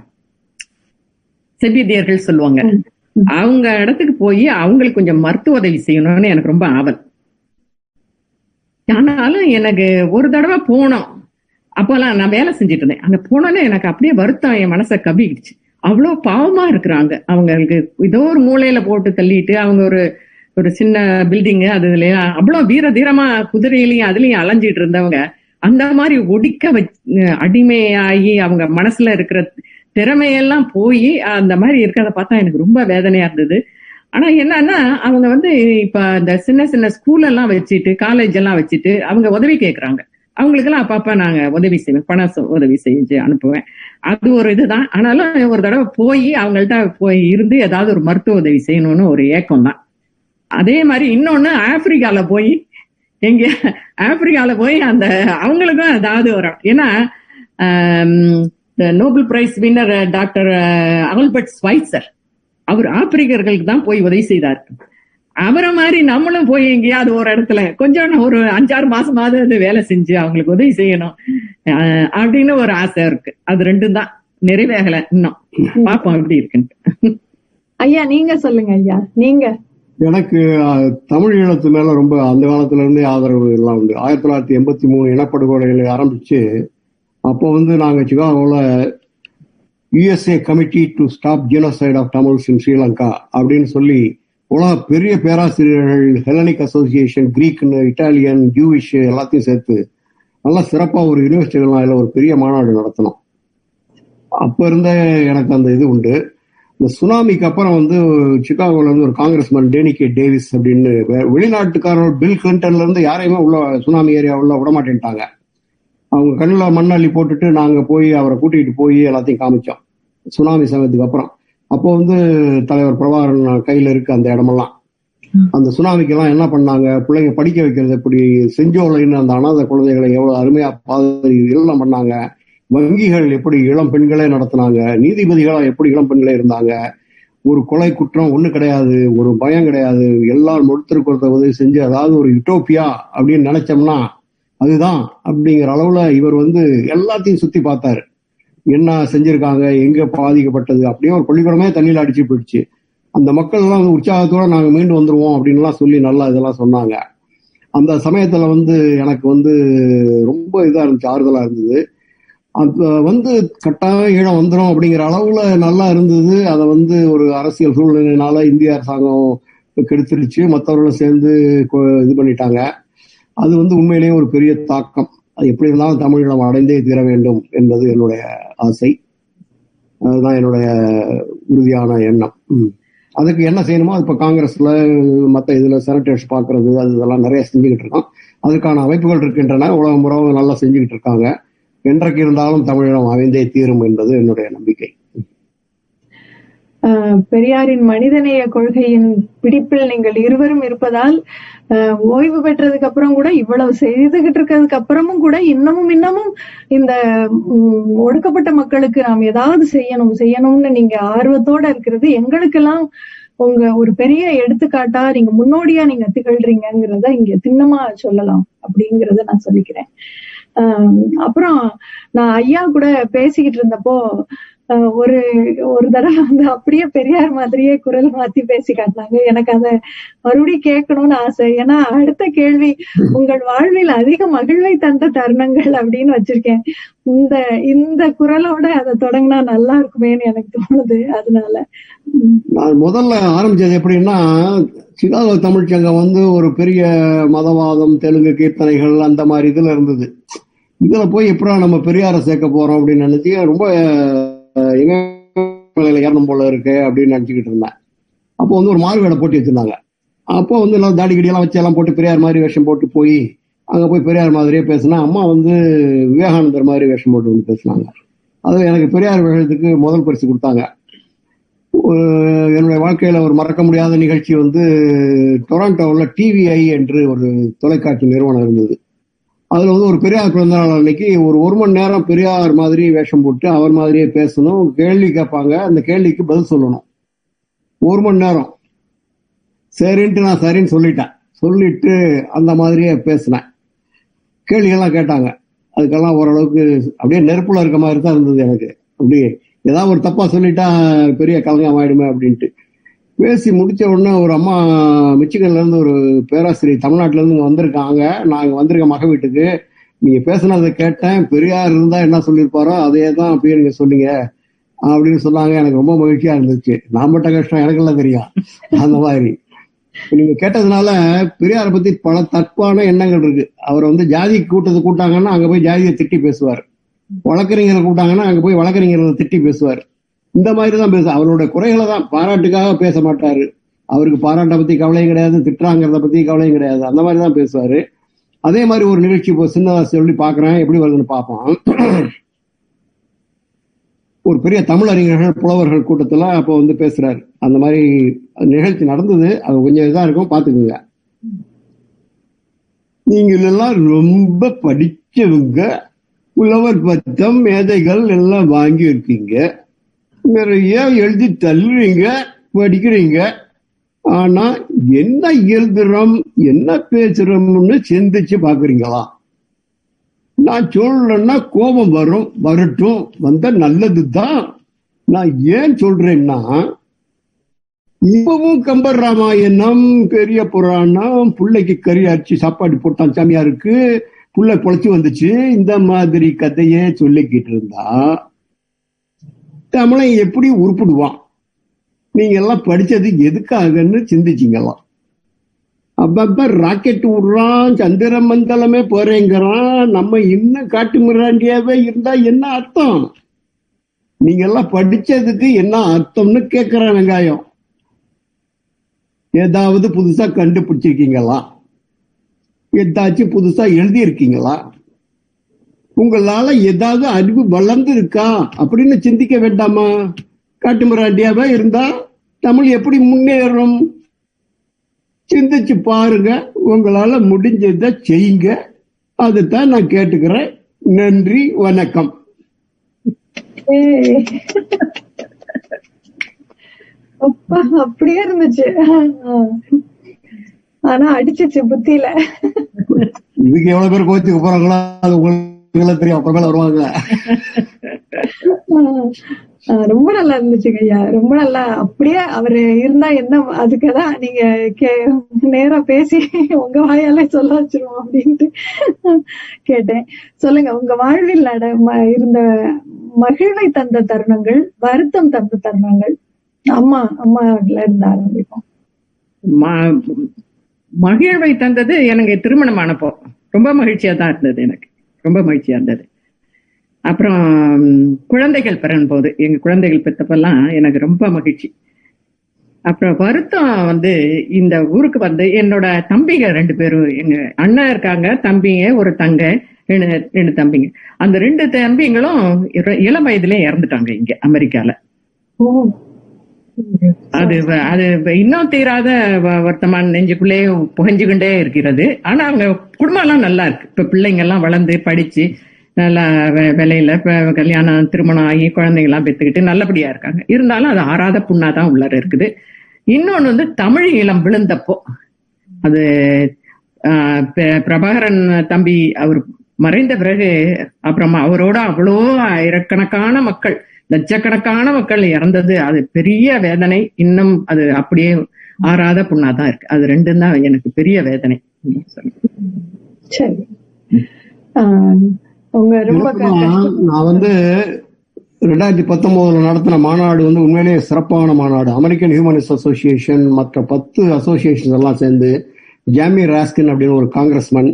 செபிதியர்கள் சொல்லுவாங்க. அவங்க இடத்துக்கு போய் அவங்களுக்கு கொஞ்சம் மருத்துவ உதவி செய்யணும்னு எனக்கு ரொம்ப ஆவல். ஆனாலும் எனக்கு ஒரு தடவை போனோம். அப்போல்லாம் நான் வேலை செஞ்சுட்டு இருந்தேன். அங்க போனோன்னு எனக்கு அப்படியே வருத்தம் என் மனசை கவிக்கிடுச்சு அவ்வளோ பாவமா இருக்கிறாங்க. அவங்களுக்கு ஏதோ ஒரு மூலையில போட்டு தள்ளிட்டு அவங்க ஒரு ஒரு சின்ன பில்டிங் இல்லையா அவ்வளோ வீர தீரமா குதிரையிலையும் அதுலயும் அலைஞ்சிட்டு இருந்தவங்க அந்த மாதிரி ஒடிக்க வச்சு அடிமையாகி அவங்க மனசுல இருக்கிற திறமையெல்லாம் போய் அந்த மாதிரி இருக்கிறத பார்த்தா எனக்கு ரொம்ப வேதனையா இருந்தது. ஆனா என்னன்னா அவங்க வந்து இப்ப இந்த சின்ன சின்ன ஸ்கூல் எல்லாம் வச்சுட்டு காலேஜ் எல்லாம் வச்சுட்டு அவங்க உதவி கேட்கறாங்க அவங்களுக்கெல்லாம் அப்பப்ப நாங்க உதவி செய்வேன் பணம் உதவி செஞ்சு அனுப்புவேன். அது ஒரு இதுதான். ஆனாலும் ஒரு தடவை போய் அவங்கள்ட்ட போய் இருந்து ஏதாவது ஒரு மருத்துவ உதவி செய்யணும்னு ஒரு ஏக்கம் தான். அதே மாதிரி இன்னொன்னு ஆப்பிரிக்கால போய் எங்க ஆப்பிரிக்கால போய் அந்த அவங்களுக்கும் ஏதாவது வரும் ஏன்னா Nobel Prize winner doctor Albert ஸ்வைசர். அவர் ஆப்பிரிக்கர்களுக்கு தான் போய் உதவி செய்தார். அவரை மாதிரி நம்மளும் போய் எங்கேயாவது ஒரு இடத்துல கொஞ்சம் ஒரு அஞ்சாறு மாசமாவது அது வேலை செஞ்சு அவங்களுக்கு உதவி செய்யணும். அப்படின்னு ஒரு ஆசை இருக்கு. அது ரெண்டும் தான். நிறைவேகல இன்னும். பாப்போம் எப்படி இருக்குன்ட்டு. ஐயா நீங்க சொல்லுங்க ஐயா. நீங்க. எனக்கு தமிழ் ஈழத்து மேல ரொம்ப அந்த காலத்துல இருந்தே ஆதரவு எல்லாம் உண்டு. ஆயிரத்தி தொள்ளாயிரத்தி எண்பத்தி மூணு இனப்படுகொலைகளை ஆரம்பிச்சு அப்போ வந்து நாங்கள் சிகாகோவில் USA committee to stop genocide of Tamils in Sri அப்படின்னு சொல்லி உலக பெரிய பேராசிரியர்கள் ஹெலனிக் அசோசியேஷன் கிரீக்னு இட்டாலியன் ஜூவிஷ் எல்லாத்தையும் சேர்த்து நல்லா சிறப்பாக ஒரு யூனிவர்சிட்டிகள்லாம் அதில் ஒரு பெரிய மாநாடு நடத்தணும். அப்போ இருந்த எனக்கு அந்த இது உண்டு. இந்த சுனாமிக்கு அப்புறம் வந்து சிகாகோல இருந்து ஒரு காங்கிரஸ்மேன் டேனிகே டேவிஸ் அப்படின்னு வெ- வெளிநாட்டுக்காரர் பில் கிளின்டன்ல இருந்து யாரையுமே உள்ள சுனாமி ஏரியா உள்ள விட மாட்டேன்ட்டாங்க. அவங்க கண்ணில் மண்ணள்ளி போட்டுட்டு நாங்கள் போய் அவரை கூட்டிகிட்டு போய் எல்லாத்தையும் காமிச்சோம். சுனாமி சமயத்துக்கு அப்புறம். அப்போ வந்து தலைவர் பிரபாகரன் கையில் இருக்கு அந்த இடமெல்லாம். அந்த சுனாமிக்கெல்லாம் என்ன பண்ணாங்க? பிள்ளைங்க படிக்க வைக்கிறது எப்படி? செஞ்சோலைன்னு அந்த அனாதை குழந்தைகளை எவ்வளோ அருமையாக பாது எல்லாம் பண்ணாங்க. வங்கிகள் எப்படி இளம் பெண்களே நடத்தினாங்க? நீதிபதிகளாக எப்படி இளம் பெண்களே இருந்தாங்க? ஒரு கொலை குற்றம் ஒன்றும் கிடையாது ஒரு பயம் கிடையாது. எல்லாரும் ஒருத்தருக்கு ஒருத்தர் உதவி செஞ்சு அதாவது ஒரு யூட்டோப்பியா அப்படின்னு நினைச்சோம்னா அதுதான் அப்படிங்கிற அளவுல இவர் வந்து எல்லாத்தையும் சுத்தி பார்த்தாரு. என்ன செஞ்சிருக்காங்க எங்க பாதிக்கப்பட்டது அப்படியே ஒரு பள்ளிக்கூடமே தண்ணியில அடிச்சு போயிடுச்சு. அந்த மக்கள் எல்லாம் வந்து உற்சாகத்தோட நாங்க மீண்டு வந்துருவோம் அப்படின்லாம் சொல்லி நல்லா இதெல்லாம் சொன்னாங்க. அந்த சமயத்துல வந்து எனக்கு வந்து ரொம்ப இதா இருந்துச்சு ஆறுதலா இருந்தது. அது வந்து கட்டாயம் ஈழம் வந்துடும் அப்படிங்கிற அளவுல நல்லா இருந்தது. அதை வந்து ஒரு அரசியல் சூழ்நிலைனால இந்திய அரசாங்கம் கெடுத்துருச்சு. மற்றவர்களும் சேர்ந்து கொ- இது பண்ணிட்டாங்க. அது வந்து உண்மையிலேயே ஒரு பெரிய தாக்கம். அது எப்படி இருந்தாலும் தமிழீழம் அடைந்தே தீர வேண்டும் என்பது என்னுடைய ஆசை. அதுதான் என்னுடைய உறுதியான எண்ணம். ம். அதுக்கு என்ன செய்யணுமோ அது இப்ப காங்கிரஸ்ல மற்ற இதுல செனட்டர்ஸ் பாக்குறது அது இதெல்லாம் நிறைய செஞ்சுக்கிட்டு இருக்கோம். அதுக்கான அமைப்புகள் இருக்கின்றன. உலகம் முறை நல்லா செஞ்சுக்கிட்டு இருக்காங்க. என்றைக்கு இருந்தாலும் தமிழகம் அமைந்தே தீரும் என்பது என்னுடைய நம்பிக்கை. பெரியாரின் மனிதநேய கொள்கையின் பிடிப்பில் நீங்கள் இருவரும் இருப்பதால் ஆஹ் ஓய்வு பெற்றதுக்கு அப்புறம் கூட இவ்வளவு செய்துகிட்டு இருக்கிறதுக்கு அப்புறமும் கூட இன்னமும் இன்னமும் இந்த ஒடுக்கப்பட்ட மக்களுக்கு நாம் ஏதாவது செய்யணும் செய்யணும்னு நீங்க ஆர்வத்தோட இருக்கிறது எங்களுக்கெல்லாம் உங்க ஒரு பெரிய எடுத்துக்காட்டா நீங்க முன்னோடியா நீங்க திகழ்றீங்கிறத இங்க திண்ணமா சொல்லலாம் அப்படிங்கறத நான் சொல்லிக்கிறேன். ஆஹ் அப்புறம் நான் ஐயா கூட பேசிக்கிட்டு இருந்தப்போ ஒரு ஒரு தடவை வந்து அப்படியே பெரியார் மாதிரியே குரல் மாத்தி பேசி காட்டினாங்க. எனக்கு அதை மறுபடியும் கேட்கணும்னு ஆசை. ஏன்னா அடுத்த கேள்வி உங்கள் வாழ்வில் அதிக மகிழ்வை தந்த தருணங்கள் அப்படின்னு வச்சிருக்கேன். இந்த இந்த குரலோட அதை தொடங்கினா நல்லா இருக்குமேன்னு எனக்கு தோணுது. அதனால நான் முதல்ல ஆரம்பிச்சது எப்படின்னா சிகாகோ தமிழ்ச்சங்கம் வந்து ஒரு பெரிய மதவாதம் தெலுங்கு கீர்த்தனைகள் அந்த மாதிரி இதுல இருந்தது. இதுல போய் எப்படா நம்ம பெரியாரை சேர்க்க போறோம் அப்படின்னு நினைச்சு ரொம்ப இமயமலையில் ஏறணும் போல இருக்கு அப்படின்னு நினச்சிக்கிட்டு இருந்தேன். அப்போ வந்து ஒரு மாறு வேலை போட்டி வச்சிருந்தாங்க. அப்போ வந்து எல்லாம் தாடி கடியெல்லாம் வச்சு எல்லாம் போட்டு பெரியார் மாதிரி வேஷம் போட்டு போய் அங்கே போய் பெரியார் மாதிரியே பேசினா அம்மா வந்து விவேகானந்தர் மாதிரி வேஷம் போட்டு வந்து பேசினாங்க. அது எனக்கு பெரியார் வேஷத்துக்கு முதல் பரிசு கொடுத்தாங்க. என்னுடைய வாழ்க்கையில் ஒரு மறக்க முடியாத நிகழ்ச்சி வந்து டொராண்டோவில் டிவிஐ என்று ஒரு தொலைக்காட்சி நிறுவனம் இருந்தது. அதுல வந்து ஒரு பெரியார் பிறந்த நாள் அன்னைக்கு ஒரு ஒரு மணி நேரம் பெரியார் மாதிரி வேஷம் போட்டு அவர் மாதிரியே பேசணும். கேள்வி கேட்பாங்க. அந்த கேள்விக்கு பதில் சொல்லணும். ஒரு மணி நேரம். சரின்ட்டு நான் சரின்னு சொல்லிட்டேன். சொல்லிட்டு அந்த மாதிரியே பேசினேன். கேள்விகள்லாம் கேட்டாங்க. அதுக்கெல்லாம் ஓரளவுக்கு அப்படியே நெருப்புல இருக்க மாதிரி தான் இருந்தது எனக்கு. அப்படியே ஏதாவது ஒரு தப்பா சொல்லிட்டா பெரிய கலங்கம் ஆயிடுமே அப்படின்ட்டு. பேசி முடிச்ச உடனே ஒரு அம்மா மிச்சிகன்ல இருந்து ஒரு பேராசிரியர் தமிழ்நாட்டுல இருந்து இங்க வந்திருக்காங்க. நான் இங்க வந்திருக்கேன் மக வீட்டுக்கு. நீங்க பேசுனதை கேட்டேன். பெரியார் இருந்தா என்ன சொல்லியிருப்பாரோ அதே தான் அப்படியே நீங்க சொன்னீங்க அப்படின்னு சொன்னாங்க. எனக்கு ரொம்ப மகிழ்ச்சியா இருந்துச்சு. நான் மட்டும் கஷ்டம் எனக்கெல்லாம் தெரியும். அந்த மாதிரி. நீங்க கேட்டதுனால பெரியாரை பத்தி பல தப்பான எண்ணங்கள் இருக்கு. அவர் வந்து ஜாதி கூட்டத்தை கூட்டாங்கன்னா அங்க போய் ஜாதியை திட்டி பேசுவார். வழக்கறிஞரை கூட்டாங்கன்னா அங்க போய் வழக்கறிஞரை திட்டி பேசுவார். இந்த மாதிரி தான் பேச அவருடைய குறைகளை தான் பாராட்டுக்காக பேச மாட்டாரு. அவருக்கு பாராட்டை பத்தி கவலையும் கிடையாது திட்டாங்கிறத பத்தி கவலையும் கிடையாது. அந்த மாதிரி தான் பேசுவாரு. அதே மாதிரி ஒரு நிகழ்ச்சி இப்போ சின்னதா சொல்லி பாக்குறேன் எப்படி வருதுன்னு பார்ப்போம். ஒரு பெரிய தமிழ் அறிஞர்கள் புலவர்கள் கூட்டத்துல அப்போ வந்து பேசுறாரு. அந்த மாதிரி நிகழ்ச்சி நடந்தது. அது கொஞ்சம் இதா இருக்கும். பாத்துக்கோங்க நீங்க எல்லாம் ரொம்ப படிச்சவங்க புலவர் பத்தம் மேதைகள் எல்லாம் வாங்கி இருக்கீங்க நிறைய எழுதி தள்ளுறீங்க படிக்கிறீங்க. ஆனா என்ன எழுதுறோம் என்ன பேசுறோம்னு சிந்திச்சு பாக்குறீங்களா நான் சொல்லலன்னா கோபம் வரும் வரட்டும் வந்தா நல்லதுதான். நான் ஏன் சொல்றேன்னா இப்பவும் கம்பர் ராமாயணம் பெரிய புராணம் பிள்ளைக்கு கறி அரிச்சு சாப்பாடு போட்டான் சாமியாருக்கு புள்ள குழச்சி வந்துச்சு. இந்த மாதிரி கதையே சொல்லிக்கிட்டு இருந்தா தமிழன் எப்படி உருப்பிடுவான்? நீங்க எல்லாம் படிச்சது எதுக்காகன்னு சிந்திச்சிங்கலாம் அப்பப்ப ராக்கெட் விடுறான் சந்திர மண்டலமே போறேங்கிறான். நம்ம இன்னும் காட்டு மிராண்டியாவே இருந்தா என்ன அர்த்தம்? நீங்க எல்லாம் படிச்சதுக்கு என்ன அர்த்தம்னு கேக்குறேன் வெங்காயம். ஏதாவது புதுசா கண்டுபிடிச்சிருக்கீங்களா? ஏதாச்சும் புதுசா எழுதி இருக்கீங்களா உங்களால ஏதாவது அறிவு வளர்ந்து இருக்கா அப்படின்னு சிந்திக்க வேண்டாமா? காட்டுமிராண்டியாவே இருந்தா தமிழ் எப்படி முன்னேறும்? சிந்திச்சு பாருங்க. உங்களால முடிஞ்சதை செய்யுங்க. அதுதான் நான் கேட்டுக்கிறேன். நன்றி வணக்கம். அப்பா அப்படியே இருந்துச்சு. ஆனா அடிச்சிச்சு புத்தியில. இதுக்கு எவ்வளவு பேர் கோச்சுக்கு போறாங்களோ? அது உங்களுக்கு எல்லாம் தெரியும் அப்புறமேல வருவாங்க. ஆஹ் ரொம்ப நல்லா இருந்துச்சுங்க ஐயா. ரொம்ப நல்லா. அப்படியே அவரு இருந்தா என்ன அதுக்குதான் நீங்க கே- நேரா பேசி உங்க வாயாலே சொல்ல வச்சிருவோம் அப்படின்ட்டு கேட்டேன். சொல்லுங்க உங்க வாழ்வில் நட ம- இருந்த மகிழ்வை தந்த தருணங்கள் வருத்தம் தந்த தருணங்கள் அம்மா அம்மால இருந்து ஆரம்பிப்போம். ம- மகிழ்வை தந்தது எனக்கு திருமணமானப்போ. ரொம்ப மகிழ்ச்சியா தான் இருந்தது எனக்கு. ரொம்ப மகிழ்ச்சியா இருந்தது. அப்புறம் குழந்தைகள் பிறன் போது எங்க குழந்தைகள் பெற்றப்பெல்லாம் எனக்கு ரொம்ப மகிழ்ச்சி. அப்புறம் வருத்தம் வந்து இந்த ஊருக்கு வந்து என்னோட தம்பிங்க ரெண்டு பேரும் எங்க அண்ணன் இருக்காங்க தம்பிங்க ஒரு தங்க ரெண்டு ரெண்டு தம்பிங்க. அந்த ரெண்டு தம்பிங்களும் இளம் வயதிலே இறந்துட்டாங்க இங்க அமெரிக்கால. அது அது இன்னும் தீராத வர்த்தமான நெஞ்சுக்குள்ளேயும் நெஞ்சுக்குள்ளே இருக்கிறது. ஆனா அவங்க குடும்பம் எல்லாம் நல்லா இருக்கு. இப்ப பிள்ளைங்க எல்லாம் வளர்ந்து படிச்சு நல்லா விலையில கல்யாணம் திருமணம் ஆகி குழந்தைங்க எல்லாம் பெத்துக்கிட்டு நல்லபடியா இருக்காங்க. இருந்தாலும் அது ஆறாத புண்ணாதான் உள்ளார இருக்குது. இன்னொன்னு வந்து தமிழ் ஈழம் விழுந்தப்போ அது ஆஹ், பிரபாகரன் தம்பி அவர் மறைந்த பிறகு அப்புறமா அவரோட அவ்வளோ ஆயிரக்கணக்கான மக்கள் லட்சக்கணக்கான மக்கள் இறந்தது. அது பெரிய வேதனை. இன்னும் அது அப்படியே ஆறாத புண்ணா தான் இருக்கு. அது ரெண்டும் தான் எனக்கு பெரிய வேதனை. நான் வந்து ரெண்டாயிரத்தி பத்தொன்பதுல நடத்தின மாநாடு வந்து உண்மையிலேயே சிறப்பான மாநாடு. அமெரிக்கன் ஹியூமனிஸ்ட் அசோசியேஷன் மற்ற பத்து அசோசியேஷன் எல்லாம் சேர்ந்து ஜாமி ராஸ்கின் அப்படின்னு ஒரு காங்கிரஸ்மேன்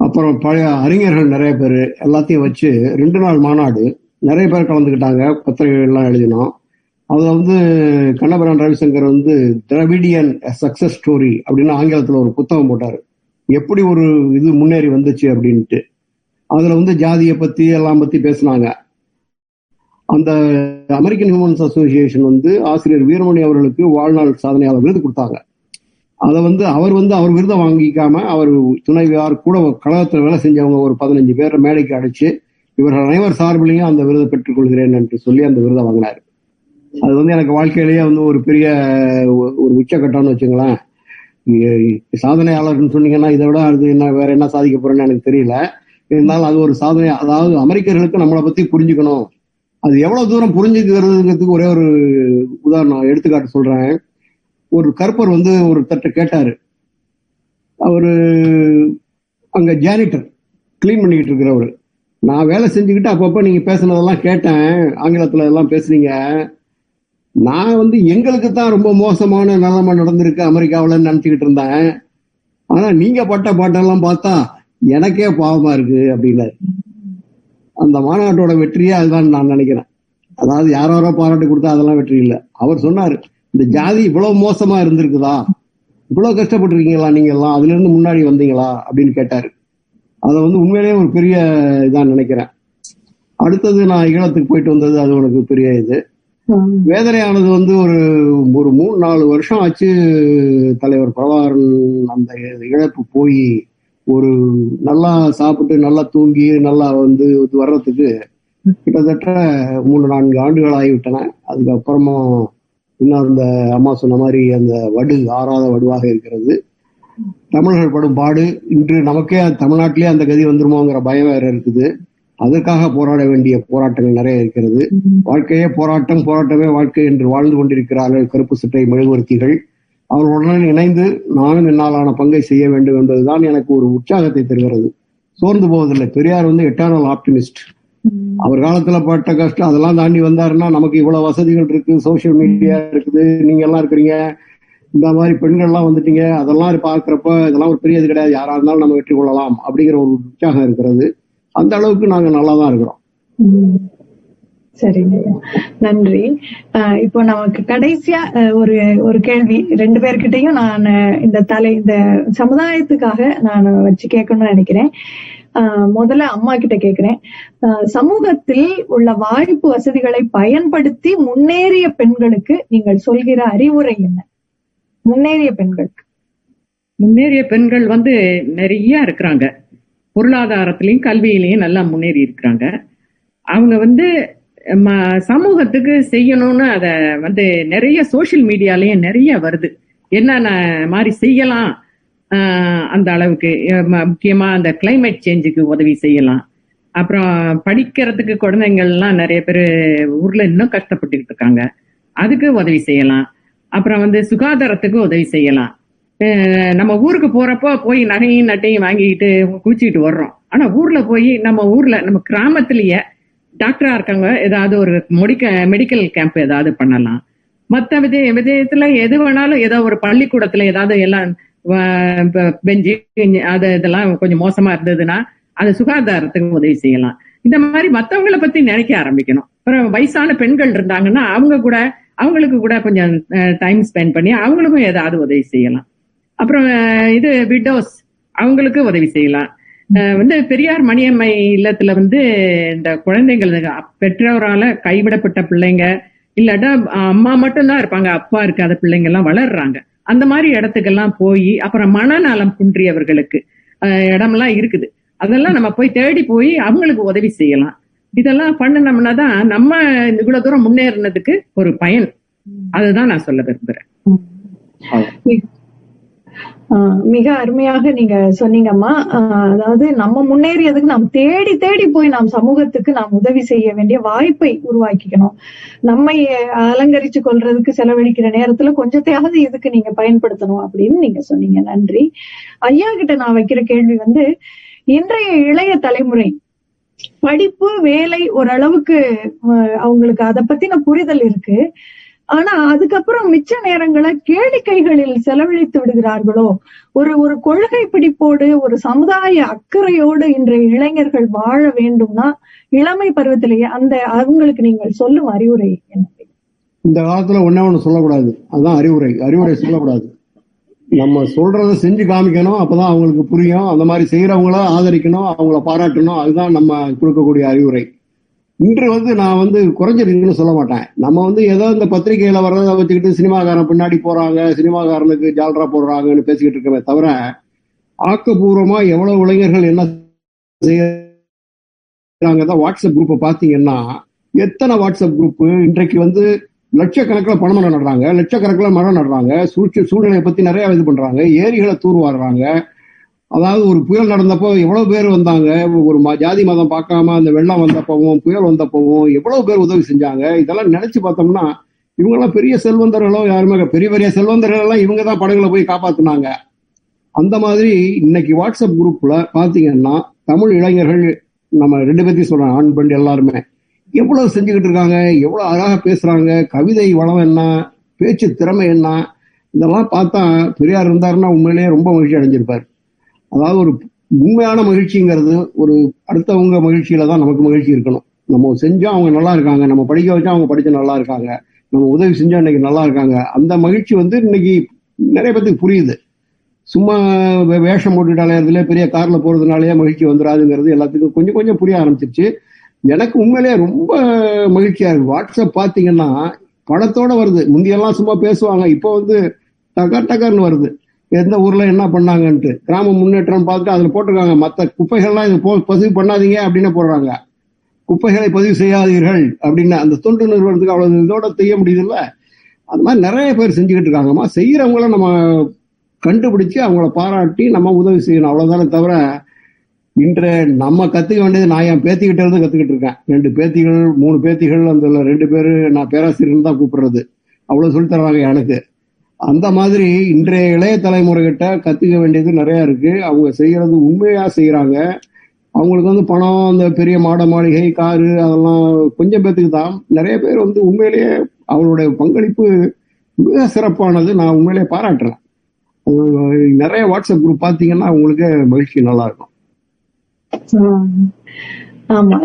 அப்புறம் பழைய அறிஞர்கள் நிறைய பேர் எல்லாத்தையும் வச்சு ரெண்டு நாள் மாநாடு. நிறைய பேர் கலந்துக்கிட்டாங்க பத்திரிகைகள்லாம் எழுதினோம். அதில் வந்து கண்ணபுரான் ரவிசங்கர் வந்து திராவிடியன் சக்சஸ் ஸ்டோரி அப்படின்னு ஆங்கிலத்தில் ஒரு புத்தகம் போட்டார். எப்படி ஒரு இது முன்னேறி வந்துச்சு அப்படின்ட்டு. அதில் வந்து ஜாதியை பற்றி எல்லாம் பற்றி பேசினாங்க. அந்த அமெரிக்கன் ஹியூமன்ஸ் அசோசியேஷன் வந்து ஆசிரியர் வீரமணி அவர்களுக்கு வாழ்நாள் சாதனையாளர் விருது கொடுத்தாங்க. அதை வந்து அவர் வந்து அவர் விருதை வாங்கிக்காம அவர் துணைவியார் கூட கழகத்தில் வேலை செஞ்சவங்க ஒரு பதினஞ்சு பேரை மேடைக்கு அடைச்சு இவர்கள் அனைவர் சார்பிலையும் அந்த விருதை பெற்றுக்கொள்கிறேன் என்று சொல்லி அந்த விருதை வாங்கினார். அது வந்து எனக்கு வாழ்க்கையிலேயே வந்து ஒரு பெரிய ஒரு உச்சக்கட்டம்னு வச்சுங்களேன். சாதனையாளர்னு சொன்னீங்கன்னா இதை விட அது என்ன வேற என்ன சாதிக்க போறேன்னு எனக்கு தெரியல. இருந்தாலும் அது ஒரு சாதனை அதாவது அமெரிக்கர்களுக்கு நம்மளை பத்தி புரிஞ்சுக்கணும். அது எவ்வளவு தூரம் புரிஞ்சுக்கிறதுங்கிறதுக்கு ஒரே ஒரு உதாரணம் எடுத்துக்காட்டு சொல்றேன். ஒரு கருப்பர் வந்து ஒரு தட்டை கேட்டாரு. அவரு அங்க ஜானிட்டர் க்ளீன் பண்ணிக்கிட்டு இருக்கிறவரு. நான் வேலை செஞ்சுக்கிட்டு அப்பப்போ நீங்கள் பேசுனதெல்லாம் கேட்டேன் ஆங்கிலத்தில் எல்லாம் பேசுனீங்க. நான் வந்து எங்களுக்கு தான் ரொம்ப மோசமான நிலைமை நடந்திருக்கு அமெரிக்காவில் நினச்சிக்கிட்டு இருந்தேன். ஆனால் நீங்கள் பட்ட பாட்டெல்லாம் பார்த்தா எனக்கே பாவமாக இருக்கு அப்படின்னாரு. அந்த மாநாட்டோட வெற்றியே அதுதான் நான் நினைக்கிறேன். அதாவது யாரோ யாரோ பாராட்டு கொடுத்தா அதெல்லாம் வெற்றி இல்லை. அவர் சொன்னார் இந்த ஜாதி இவ்வளவு மோசமா இருந்திருக்குதா? இவ்வளவு கஷ்டப்பட்டிருக்கீங்களா நீங்க எல்லாம்? அதுல இருந்து முன்னாடி வந்தீங்களா? அப்படின்னு கேட்டாரு. அதை வந்து உண்மையிலேயே ஒரு பெரிய இதா நினைக்கிறேன். அடுத்தது நான் ஈழத்துக்கு போயிட்டு வந்தது அது உனக்கு பெரிய இது. வேதனையானது வந்து ஒரு ஒரு மூணு நாலு வருஷம் ஆச்சு தலைவர் பிரபாகரன் அந்த இழப்பு போய் ஒரு நல்லா சாப்பிட்டு நல்லா தூங்கி நல்லா வந்து வர்றதுக்கு கிட்டத்தட்ட மூணு நான்கு ஆண்டுகள் ஆகிவிட்டன. அதுக்கப்புறமா இன்னும் அந்த அம்மா சொன்ன மாதிரி அந்த வடு ஆறாத வடுவாக இருக்கிறது. தமிழர்கள் படும் பாடு இன்று நமக்கே தமிழ்நாட்டிலே அந்த கதி வந்துருமோங்கிற பயம் வேற இருக்குது. அதற்காக போராட வேண்டிய போராட்டங்கள் நிறைய இருக்கிறது. வாழ்க்கையே போராட்டம் போராட்டமே வாழ்க்கை என்று வாழ்ந்து கொண்டிருக்கிறார்கள் கருப்பு சட்டை மெழுகுவர்த்திகள். அவர்களுடன் இணைந்து நானும் என்னாலான பங்கை செய்ய வேண்டும் என்பதுதான் எனக்கு ஒரு உற்சாகத்தை தருகிறது. சோர்ந்து போவதில்லை. பெரியார் வந்து எட்டர்னல் ஆப்டிமிஸ்ட் அவர் காலத்துல பட்ட கஷ்டம் அதெல்லாம் தாண்டி வந்தாருன்னா நமக்கு இவ்வளவு வசதிகள் இருக்கு சோசியல் மீடியா இருக்குது நீங்க எல்லாம் இருக்கிறீங்க. இந்த மாதிரி பெண்கள்லாம் வந்துட்டீங்க அதெல்லாம் பார்க்கிறப்ப இதெல்லாம் ஒரு பெரிய இது கிடையாது. யாரா இருந்தாலும் நம்ம வெற்றி கொள்ளலாம் அப்படிங்கிற ஒரு உற்சாகம் இருக்கிறது. அந்த அளவுக்கு நாங்க நல்லா தான் இருக்கிறோம். ம். சரிங்க நன்றி. இப்போ நமக்கு கடைசியா ஒரு ஒரு கேள்வி. ரெண்டு பேர்கிட்டயும் நான் இந்த தலை இந்த சமுதாயத்துக்காக நான் வச்சு கேட்கணும்னு நினைக்கிறேன். முதல்ல அம்மா கிட்ட கேக்குறேன் சமூகத்தில் உள்ள வாய்ப்பு வசதிகளை பயன்படுத்தி முன்னேறிய பெண்களுக்கு நீங்கள் சொல்கிற அறிவுரை என்ன? முன்னேறிய பெண்கள். முன்னேறிய பெண்கள் வந்து நிறைய இருக்கிறாங்க. பொருளாதாரத்திலையும் கல்வியிலையும் நல்லா முன்னேறி இருக்கிறாங்க. அவங்க வந்து ம- சமூகத்துக்கு செய்யணும்னு அத வந்து நிறைய சோசியல் மீடியாலயும் நிறைய வருது. என்னென்ன மாதிரி செய்யலாம்? ஆஹ் அந்த அளவுக்கு. முக்கியமா அந்த கிளைமேட் சேஞ்சுக்கு உதவி செய்யலாம். அப்புறம் படிக்கிறதுக்கு குழந்தைங்கள்லாம் நிறைய பேர் ஊர்ல இன்னும் கஷ்டப்பட்டுக்கிட்டு இருக்காங்க. அதுக்கு உதவி செய்யலாம். அப்புறம் வந்து சுகாதாரத்துக்கு உதவி செய்யலாம். நம்ம ஊருக்கு போறப்போ போய் நகையும் நட்டையும் வாங்கிக்கிட்டு குளிச்சுக்கிட்டு வர்றோம். ஆனா ஊர்ல போய் நம்ம ஊர்ல நம்ம கிராமத்திலேயே டாக்டரா இருக்காங்க ஏதாவது ஒரு முடிக்க மெடிக்கல் கேம்ப் ஏதாவது பண்ணலாம். மற்ற விஜய விஜயத்துல எது வேணாலும் ஏதோ ஒரு பள்ளிக்கூடத்துல ஏதாவது எல்லாம் பெஞ்சு அது இதெல்லாம் கொஞ்சம் மோசமா இருந்ததுன்னா அது சுகாதாரத்துக்கு உதவி செய்யலாம். இந்த மாதிரி மத்தவங்களை பத்தி நினைக்க ஆரம்பிக்கணும். அப்புறம் வயசான பெண்கள் இருந்தாங்கன்னா அவங்க கூட அவங்களுக்கு கூட கொஞ்சம் டைம் ஸ்பெண்ட் பண்ணி அவங்களுக்கும் ஏதாவது உதவி செய்யலாம். அப்புறம் இது விடோஸ் அவங்களுக்கு உதவி செய்யலாம். வந்து பெரியார் மணியம்மை இல்லத்துல வந்து இந்த குழந்தைங்களுக்கு பெற்றோரால கைவிடப்பட்ட பிள்ளைங்க இல்லாட்டா அம்மா மட்டும்தான் இருப்பாங்க அப்பா இருக்காத பிள்ளைங்க எல்லாம் வளர்றாங்க. அந்த மாதிரி இடத்துக்கெல்லாம் போய் அப்புறம் மனநலம் குன்றியவர்களுக்கு அஹ், இடமெல்லாம் இருக்குது. அதெல்லாம் நம்ம போய் தேடி போய் அவங்களுக்கு உதவி செய்யலாம். இதெல்லாம் பண்ணினோம்னா தான் நம்ம இவ்வளவு தூரம் முன்னேறினதுக்கு ஒரு பயன். அதுதான் நான் சொல்ல விரும்புறேன். மிக அருமையாக நீங்க சொன்னீங்கம்மா. அதாவது நம்ம முன்னேறியதுக்கு நாம் தேடி தேடி போய் நாம் சமூகத்துக்கு நாம் உதவி செய்ய வேண்டிய வாய்ப்பை உருவாக்கிக்கணும். நம்மை அலங்கரிச்சு கொள்றதுக்கு செலவழிக்கிற நேரத்துல கொஞ்சத்தையாவது இதுக்கு நீங்க பயன்படுத்தணும் அப்படின்னு நீங்க சொன்னீங்க. நன்றி. ஐயா கிட்ட நான் வைக்கிற கேள்வி வந்து இன்றைய இளைய தலைமுறை படிப்பு வேலை ஓரளவுக்கு அவங்களுக்கு அதை பத்தின புரிதல் இருக்கு. ஆனா அதுக்கப்புறம் மிச்ச நேரங்களை கேளிக்கைகளில் செலவழித்து விடுகிறார்களோ? ஒரு ஒரு கொள்கை பிடிப்போடு ஒரு சமுதாய அக்கறையோடு இன்றைய இளைஞர்கள் வாழ வேண்டும்னா இளமை பருவத்திலேயே அந்த அவங்களுக்கு நீங்கள் சொல்லும் அறிவுரை என்ன இந்த காலத்துல ஒண்ணே ஒண்ணு சொல்லக்கூடாது. அதுதான் அறிவுரை. அறிவுரை சொல்லக்கூடாது. நம்ம சொல்றத செஞ்சு காமிக்கணும் அப்பதான் அவங்களுக்கு புரியும். அந்த மாதிரி செய்யறவங்கள ஆதரிக்கணும் அவங்கள பாராட்டணும். அதுதான் நம்ம கொடுக்கக்கூடிய அறிவுரை. இன்று வந்து நான் வந்து குறைஞ்சிருக்குன்னு சொல்ல மாட்டேன். நம்ம வந்து ஏதோ இந்த பத்திரிகையில வர்றதை வச்சுக்கிட்டு சினிமாக்காரன் பின்னாடி போறாங்க சினிமாக்காரனுக்கு ஜால்ரா போடுறாங்கன்னு பேசிக்கிட்டு இருக்கமே தவிர ஆக்கப்பூர்வமா எவ்வளவு இளைஞர்கள் என்ன செய்யறாங்க தான் வாட்ஸ்அப் குரூப்பை பார்த்தீங்கன்னா எத்தனை வாட்ஸ்அப் குரூப் இன்றைக்கு வந்து லட்சக்கணக்கில் பணம் நடுறாங்க லட்சக்கணக்கில் மரம் நடுறாங்க சூழ்ச்சி சூழ்நிலையை பற்றி நிறைய இது பண்ணுறாங்க ஏரிகளை தூர்வாடுறாங்க அதாவது ஒரு புயல் நடந்தப்போ எவ்வளோ பேர் வந்தாங்க ஒரு ம- ஜாதி மதம் பார்க்காம அந்த வெள்ளம் வந்தப்பவும் புயல் வந்தப்பவும் எவ்வளோ பேர் உதவி செஞ்சாங்க இதெல்லாம் நினச்சி பார்த்தோம்னா இவங்கெல்லாம் பெரிய செல்வந்தர்களோ யாருமே பெரிய பெரிய செல்வந்தர்கள் எல்லாம் இவங்க தான் படகுல போய் காப்பாத்துனாங்க. அந்த மாதிரி இன்னைக்கு வாட்ஸ்அப் குரூப்பில் பார்த்தீங்கன்னா தமிழ் இளைஞர்கள் நம்ம ரெண்டு பேர்த்தையும் சொல்கிறேன் ஆண் பெண் எல்லாருமே. எவ்வளவு செஞ்சுக்கிட்டு இருக்காங்க எவ்வளவு அழகா பேசுறாங்க கவிதை வளம் என்ன பேச்சு திறமை என்ன இதெல்லாம் பார்த்தா பெரியார் இருந்தாருன்னா உண்மையிலேயே ரொம்ப மகிழ்ச்சி அடைஞ்சிருப்பார். அதாவது ஒரு உண்மையான மகிழ்ச்சிங்கிறது ஒரு அடுத்தவங்க மகிழ்ச்சியில தான் நமக்கு மகிழ்ச்சி இருக்கணும். நம்ம செஞ்சா அவங்க நல்லா இருக்காங்க நம்ம படிக்க வச்சா அவங்க படிச்சு நல்லா இருக்காங்க நம்ம உதவி செஞ்சா இன்னைக்கு நல்லா இருக்காங்க. அந்த மகிழ்ச்சி வந்து இன்னைக்கு நிறைய பேத்துக்கு புரியுது. சும்மா வே- வேஷம் போட்டுட்டாலே அதுல பெரிய கார்ல போறதுனாலயே மகிழ்ச்சி வந்துடாதுங்கிறது எல்லாத்துக்கும் கொஞ்சம் கொஞ்சம் புரிய ஆரம்பிச்சிருச்சு. எனக்கு உண்மையிலே ரொம்ப மகிழ்ச்சியா இருக்கு. வாட்ஸ்அப் பாத்தீங்கன்னா படத்தோட வருது. முந்தியெல்லாம் சும்மா பேசுவாங்க. இப்போ வந்து டக்கர் டக்கர்னு வருது. எந்த ஊர்ல என்ன பண்ணாங்கன்ட்டு. கிராம முன்னேற்றம் பார்த்துட்டு அதுல போட்டிருக்காங்க. மத்த குப்பைகள்லாம் இது போ- பதிவு பண்ணாதீங்க அப்படின்னு போடுறாங்க. குப்பைகளை பதிவு செய்யாதீர்கள் அப்படின்னு அந்த தொண்டு நிறுவனத்துக்கு அவ்வளவு இதோட செய்ய முடியுதுல்ல? அந்த மாதிரி நிறைய பேர் செஞ்சுக்கிட்டு இருக்காங்கம்மா. செய்யறவங்கள நம்ம கண்டுபிடிச்சு அவங்கள பாராட்டி நம்ம உதவி செய்யணும். அவ்வளவுதானே தவிர இன்று நம்ம கத்துக்க வேண்டியது நான் என் பேத்திக்கிட்ட இருந்து கத்துக்கிட்டு இருக்கேன். ரெண்டு பேத்திகள் மூணு பேத்திகள் அந்த ரெண்டு பேரு நான் பேராசிரியர் தான் கூப்பிடுறது. அவ்வளவு சொல்லி தர்றாங்க எனக்கு. அந்த மாதிரி இன்றைய இளைய தலைமுறைகிட்ட கத்துக்க வேண்டியது நிறைய இருக்கு. அவங்க செய்யறது உண்மையா செய்யறாங்க. அவங்களுக்கு வந்து பணம் அந்த பெரிய மாட மாளிகை காரு அதெல்லாம் கொஞ்சம் பேத்துக்கு தான். நிறைய பேர் வந்து உண்மையிலேயே அவங்களுடைய பங்களிப்பு மிக சிறப்பானது. நான் உண்மையிலேயே பாராட்டுறேன். நிறைய வாட்ஸ்அப் குரூப் பார்த்தீங்கன்னா அவங்களுக்கு மகிழ்ச்சி நல்லா இருக்கும். ஆமா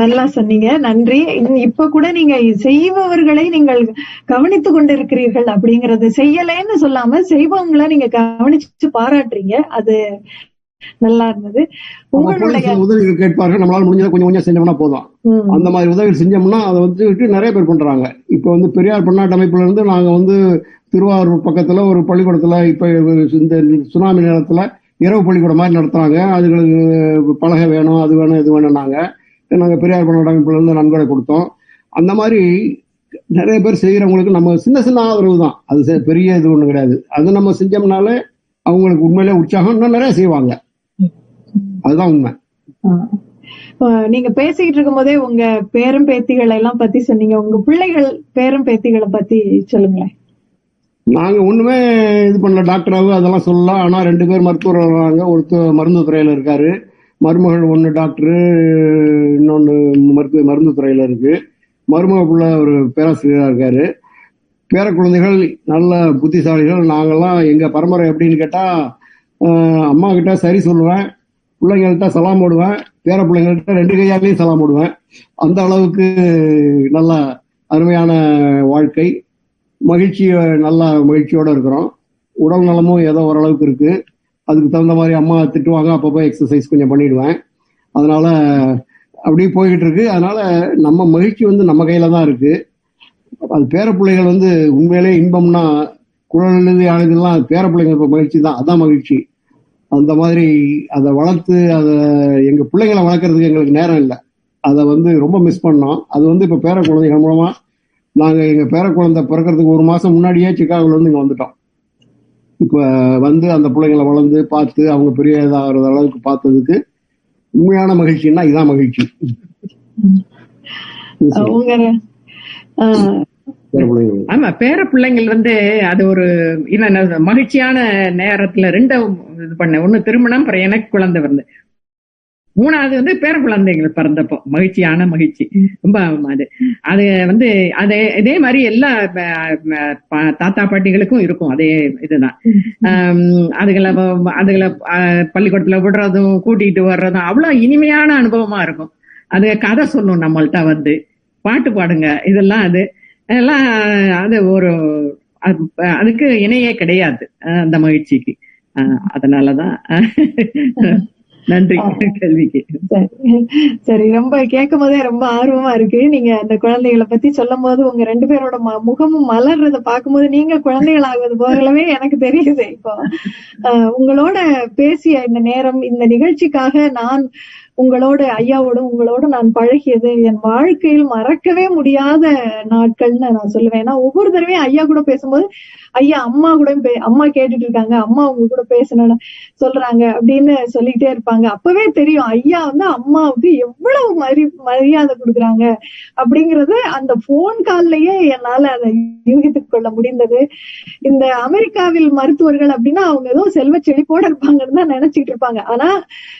நல்லா சொன்னீங்க. நன்றி. இப்ப கூட நீங்க செய்பவர்களை நீங்கள் கவனித்துக் கொண்டிருக்கிறீர்கள் அப்படிங்கறது செய்யலைன்னு சொல்லாம செய்பவங்களை நீங்க கவனிச்சு பாராட்டுறீங்க. அது நல்லா இருந்தது. உங்களுடைய உதவிகள் கேட்பார்கள். நம்மளால முடிஞ்சதை கொஞ்சம் கொஞ்சம் செஞ்சோம்னா போதும். அந்த மாதிரி உதவிகள் செஞ்சோம்னா அதை வந்துட்டு நிறைய பேர் பண்றாங்க. இப்போ வந்து பெரியார் பன்னாட்டு அமைப்புல இருந்து நாங்க வந்து திருவாரூர் பக்கத்துல ஒரு பள்ளிக்கூடத்துல இப்ப இந்த சுனாமி நேரத்துல இரவு பள்ளிக்கூடம் மாதிரி நடத்துறாங்க அதுகளுக்கு பலகை வேணும் அது வேணும் இது வேணும்னாங்க. நாங்கள் பெரியார் பன்னாட்டு அமைப்புல இருந்து நன்கொடை கொடுத்தோம். அந்த மாதிரி நிறைய பேர் செய்கிறவங்களுக்கு நம்ம சின்ன சின்ன ஆதரவு தான். அது செ- பெரிய இது ஒண்ணு கிடையாது. அது நம்ம செஞ்சோம்னாலே அவங்களுக்கு உண்மையிலே உற்சாகம் இன்னும் நிறைய செய்வாங்க. அதுதான் உண்மை. ஆஹ் நீங்க பேசிக்கிட்டு இருக்கும் போதே உங்க பேரும் பேத்திகளை எல்லாம் பத்தி சொன்னீங்க. உங்க பிள்ளைகள் பேரும் பேத்திகளை பத்தி சொல்லுங்களேன். நாங்க ஒண்ணுமே இது பண்ணல டாக்டராகவும் அதெல்லாம் சொல்லலாம் ஆனா ரெண்டு பேர் மருத்துவர் வர்றாங்க ஒருத்தர் மருந்து துறையில இருக்காரு. மருமகள் ஒன்று டாக்டரு இன்னொன்று மருத்துவ மருந்து துறையில இருக்கு. மருமக பிள்ளை ஒரு பேராசிரியராக இருக்காரு. பேர குழந்தைகள் நல்ல புத்திசாலிகள். நாங்கெல்லாம் எங்க பரம்பரை எப்படின்னு கேட்டால் அம்மா கிட்ட சரி சொல்லுவேன். பிள்ளைங்கள்ட்ட சலாம் போடுவேன். பேர பிள்ளைங்கள்ட்ட ரெண்டு கையாலையும் சலாம் போடுவேன். அந்த அளவுக்கு நல்ல அருமையான வாழ்க்கை. மகிழ்ச்சி நல்லா மகிழ்ச்சியோடு இருக்கிறோம். உடல் நலமும் ஏதோ ஓரளவுக்கு இருக்கு. அதுக்கு தகுந்த மாதிரி அம்மா திட்டுவாங்க அப்பப்போ எக்ஸசைஸ் கொஞ்சம் பண்ணிடுவேன். அதனால அப்படியே போய்கிட்டு இருக்கு. அதனால நம்ம மகிழ்ச்சி வந்து நம்ம கையில தான் இருக்கு. அது பேர பிள்ளைகள் வந்து உண்மையிலே இன்பம்னா குழந்தை ஆளுதெல்லாம் பேர பிள்ளைங்க மகிழ்ச்சி தான். அதான் மகிழ்ச்சி. அந்த மாதிரி அதை வளர்த்து அதை எங்கள் பிள்ளைங்களை வளர்க்கறதுக்கு எங்களுக்கு நேரம் இல்லை. அதை வந்து ரொம்ப மிஸ் பண்ணோம். அது வந்து இப்போ பேர குழந்தைகள் மூலமாக நாங்க எங்க பேர குழந்தை பிறக்கிறதுக்கு ஒரு மாசம் முன்னாடியே சிக்காகோல இருந்து இங்க வந்துட்டோம். இப்ப வந்து அந்த பிள்ளைங்களை வளர்ந்து பார்த்து அவங்க பெரிய இதாகிறது அளவுக்கு பார்த்ததுக்கு உண்மையான மகிழ்ச்சின்னா இதான் மகிழ்ச்சி. ஆமா பேர பிள்ளைங்கள் வந்து அது ஒரு என்ன மகிழ்ச்சியான நேரத்துல ரெண்டு இது பண்ண ஒண்ணு திருமணம் அப்புறம் எனக்கு குழந்தை வந்து மூணாவது வந்து பேர குழந்தைகள் பிறந்தப்போ மகிழ்ச்சியான மகிழ்ச்சி. ரொம்ப அது. அது வந்து அது இதே மாதிரி எல்லா தாத்தா பாட்டிகளுக்கும் இருக்கும் அதே இதுதான். அதுகளை அதுகளை பள்ளிக்கூடத்துல விடுறதும் கூட்டிட்டு வர்றதும் அவ்வளவு இனிமையான அனுபவமா இருக்கும். அது கதை சொல்லும் நம்மள்ட்ட வந்து. பாட்டு பாடுங்க இதெல்லாம் அது. எல்லாம் அது ஒரு அது- அதுக்கு இணையே கிடையாது அந்த மகிழ்ச்சிக்கு. அதனாலதான் நன்றி. கேள்விக்கு. சரி. ரொம்ப கேட்கும் போதே ரொம்ப ஆர்வமா இருக்கு. நீங்க அந்த குழந்தைகளை பத்தி சொல்லும் போது உங்க ரெண்டு பேரோட முகமும் மலர்றத பார்க்கும்போது நீங்க குழந்தைகள் ஆகுவது போலவே எனக்கு தெரியுது இப்போ. ஆஹ் உங்களோட பேசிய இந்த நேரம் இந்த நிகழ்ச்சிக்காக நான் உங்களோட ஐயாவோட உங்களோட நான் பழகியது என் வாழ்க்கையில் மறக்கவே முடியாத நாட்கள்னு நான் சொல்லுவேன். ஏன்னா ஒவ்வொரு தடவையும் ஐயா கூட பேசும்போது ஐயா அம்மா கூட பே- அம்மா கேட்டுட்டு இருக்காங்க அம்மா உங்க கூட பேசணும்னு சொல்றாங்க அப்படின்னு சொல்லிட்டே இருப்பாங்க. அப்பவே தெரியும் ஐயா வந்து அம்மாவுக்கு எவ்வளவு மரி மரியாதை கொடுக்குறாங்க அப்படிங்கறது அந்த போன் கால்லயே என்னால அதை யூகித்துக் கொள்ள முடிந்தது. இந்த அமெரிக்காவில் மருத்துவர்கள் அப்படின்னா அவங்க ஏதோ செல்வ செழிப்போட இருப்பாங்கன்னு தான் நினைச்சிட்டு இருப்பாங்க. ஆனா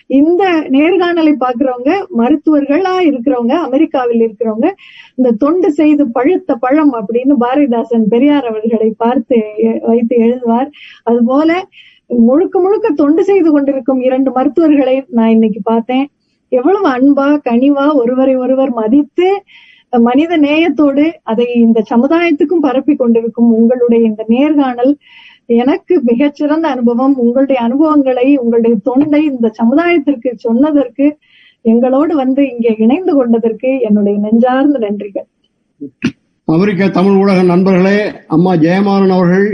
இந்த நேர்காணலை பாக்குறவங்க மருத்துவர்களா இருக்கிறவங்க அமெரிக்காவில் இருக்கிறவங்க இந்த தொண்டு செய்து பழுத்த பழம் அப்படின்னு பாரதிதாசன் பெரியார் அவர்களை பார்த்து வைத்து எழுதுவார். அதுபோல முழுக்க முழுக்க தொண்டு செய்து கொண்டிருக்கும் இரண்டு மருத்துவர்களை நான் இன்னைக்கு பார்த்தேன். எவ்வளவு அன்பா கனிவா ஒருவரை ஒருவர் மதித்து மனித நேயத்தோடு அதை இந்த சமுதாயத்துக்கும் பரப்பி கொண்டிருக்கும் உங்களுடைய இந்த நேர்காணல் எனக்கு மிகச்சிறந்த அனுபவம். உங்களுடைய அனுபவங்களை உங்களுடைய தொண்டை இந்த சமுதாயத்திற்கு சொன்னதற்கு எங்களோடு வந்து இங்கே இணைந்து கொண்டதற்கு என்னுடைய நெஞ்சார்ந்த நன்றிகள். அமெரிக்க தமிழ் ஊடக நண்பர்களே அம்மா ஜெயமாறன் அவர்கள்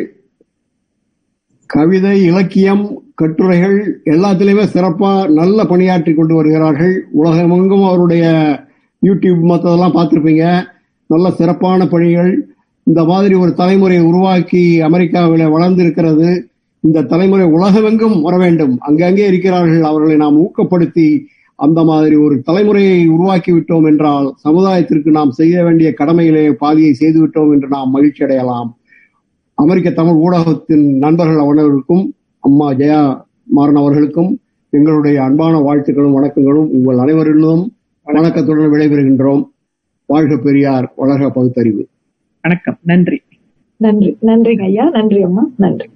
கவிதை இலக்கியம் கட்டுரைகள் எல்லாத்திலையுமே சிறப்பாக நல்ல பணியாற்றி கொண்டு வருகிறார்கள். உலகமெங்கும் அவருடைய யூடியூப் மற்றதெல்லாம் பார்த்துருப்பீங்க. நல்ல சிறப்பான பணிகள். இந்த மாதிரி ஒரு தலைமுறையை உருவாக்கி அமெரிக்காவில் வளர்ந்திருக்கிறது. இந்த தலைமுறை உலகமெங்கும் வர வேண்டும். அங்கங்கே இருக்கிறார்கள். அவர்களை நாம் ஊக்கப்படுத்தி அந்த மாதிரி ஒரு தலைமுறையை உருவாக்கி விட்டோம் என்றால் சமுதாயத்திற்கு நாம் செய்ய வேண்டிய கடமையிலே பாதியை செய்து விட்டோம் என்று நாம் மகிழ்ச்சி அடையலாம். அமெரிக்க தமிழ் ஊடகத்தின் நண்பர்கள் அனைவருக்கும் அம்மா ஜெயா மாறன் அவர்களுக்கும் எங்களுடைய அன்பான வாழ்த்துக்களும் வணக்கங்களும் உங்கள் அனைவரிலும் வணக்கத்துடன் விடைபெறுகின்றோம். வாழ்க பெரியார் வளர்க பகுத்தறிவு. வணக்கம் நன்றி. நன்றி நன்றிங்க ஐயா நன்றி அம்மா நன்றி.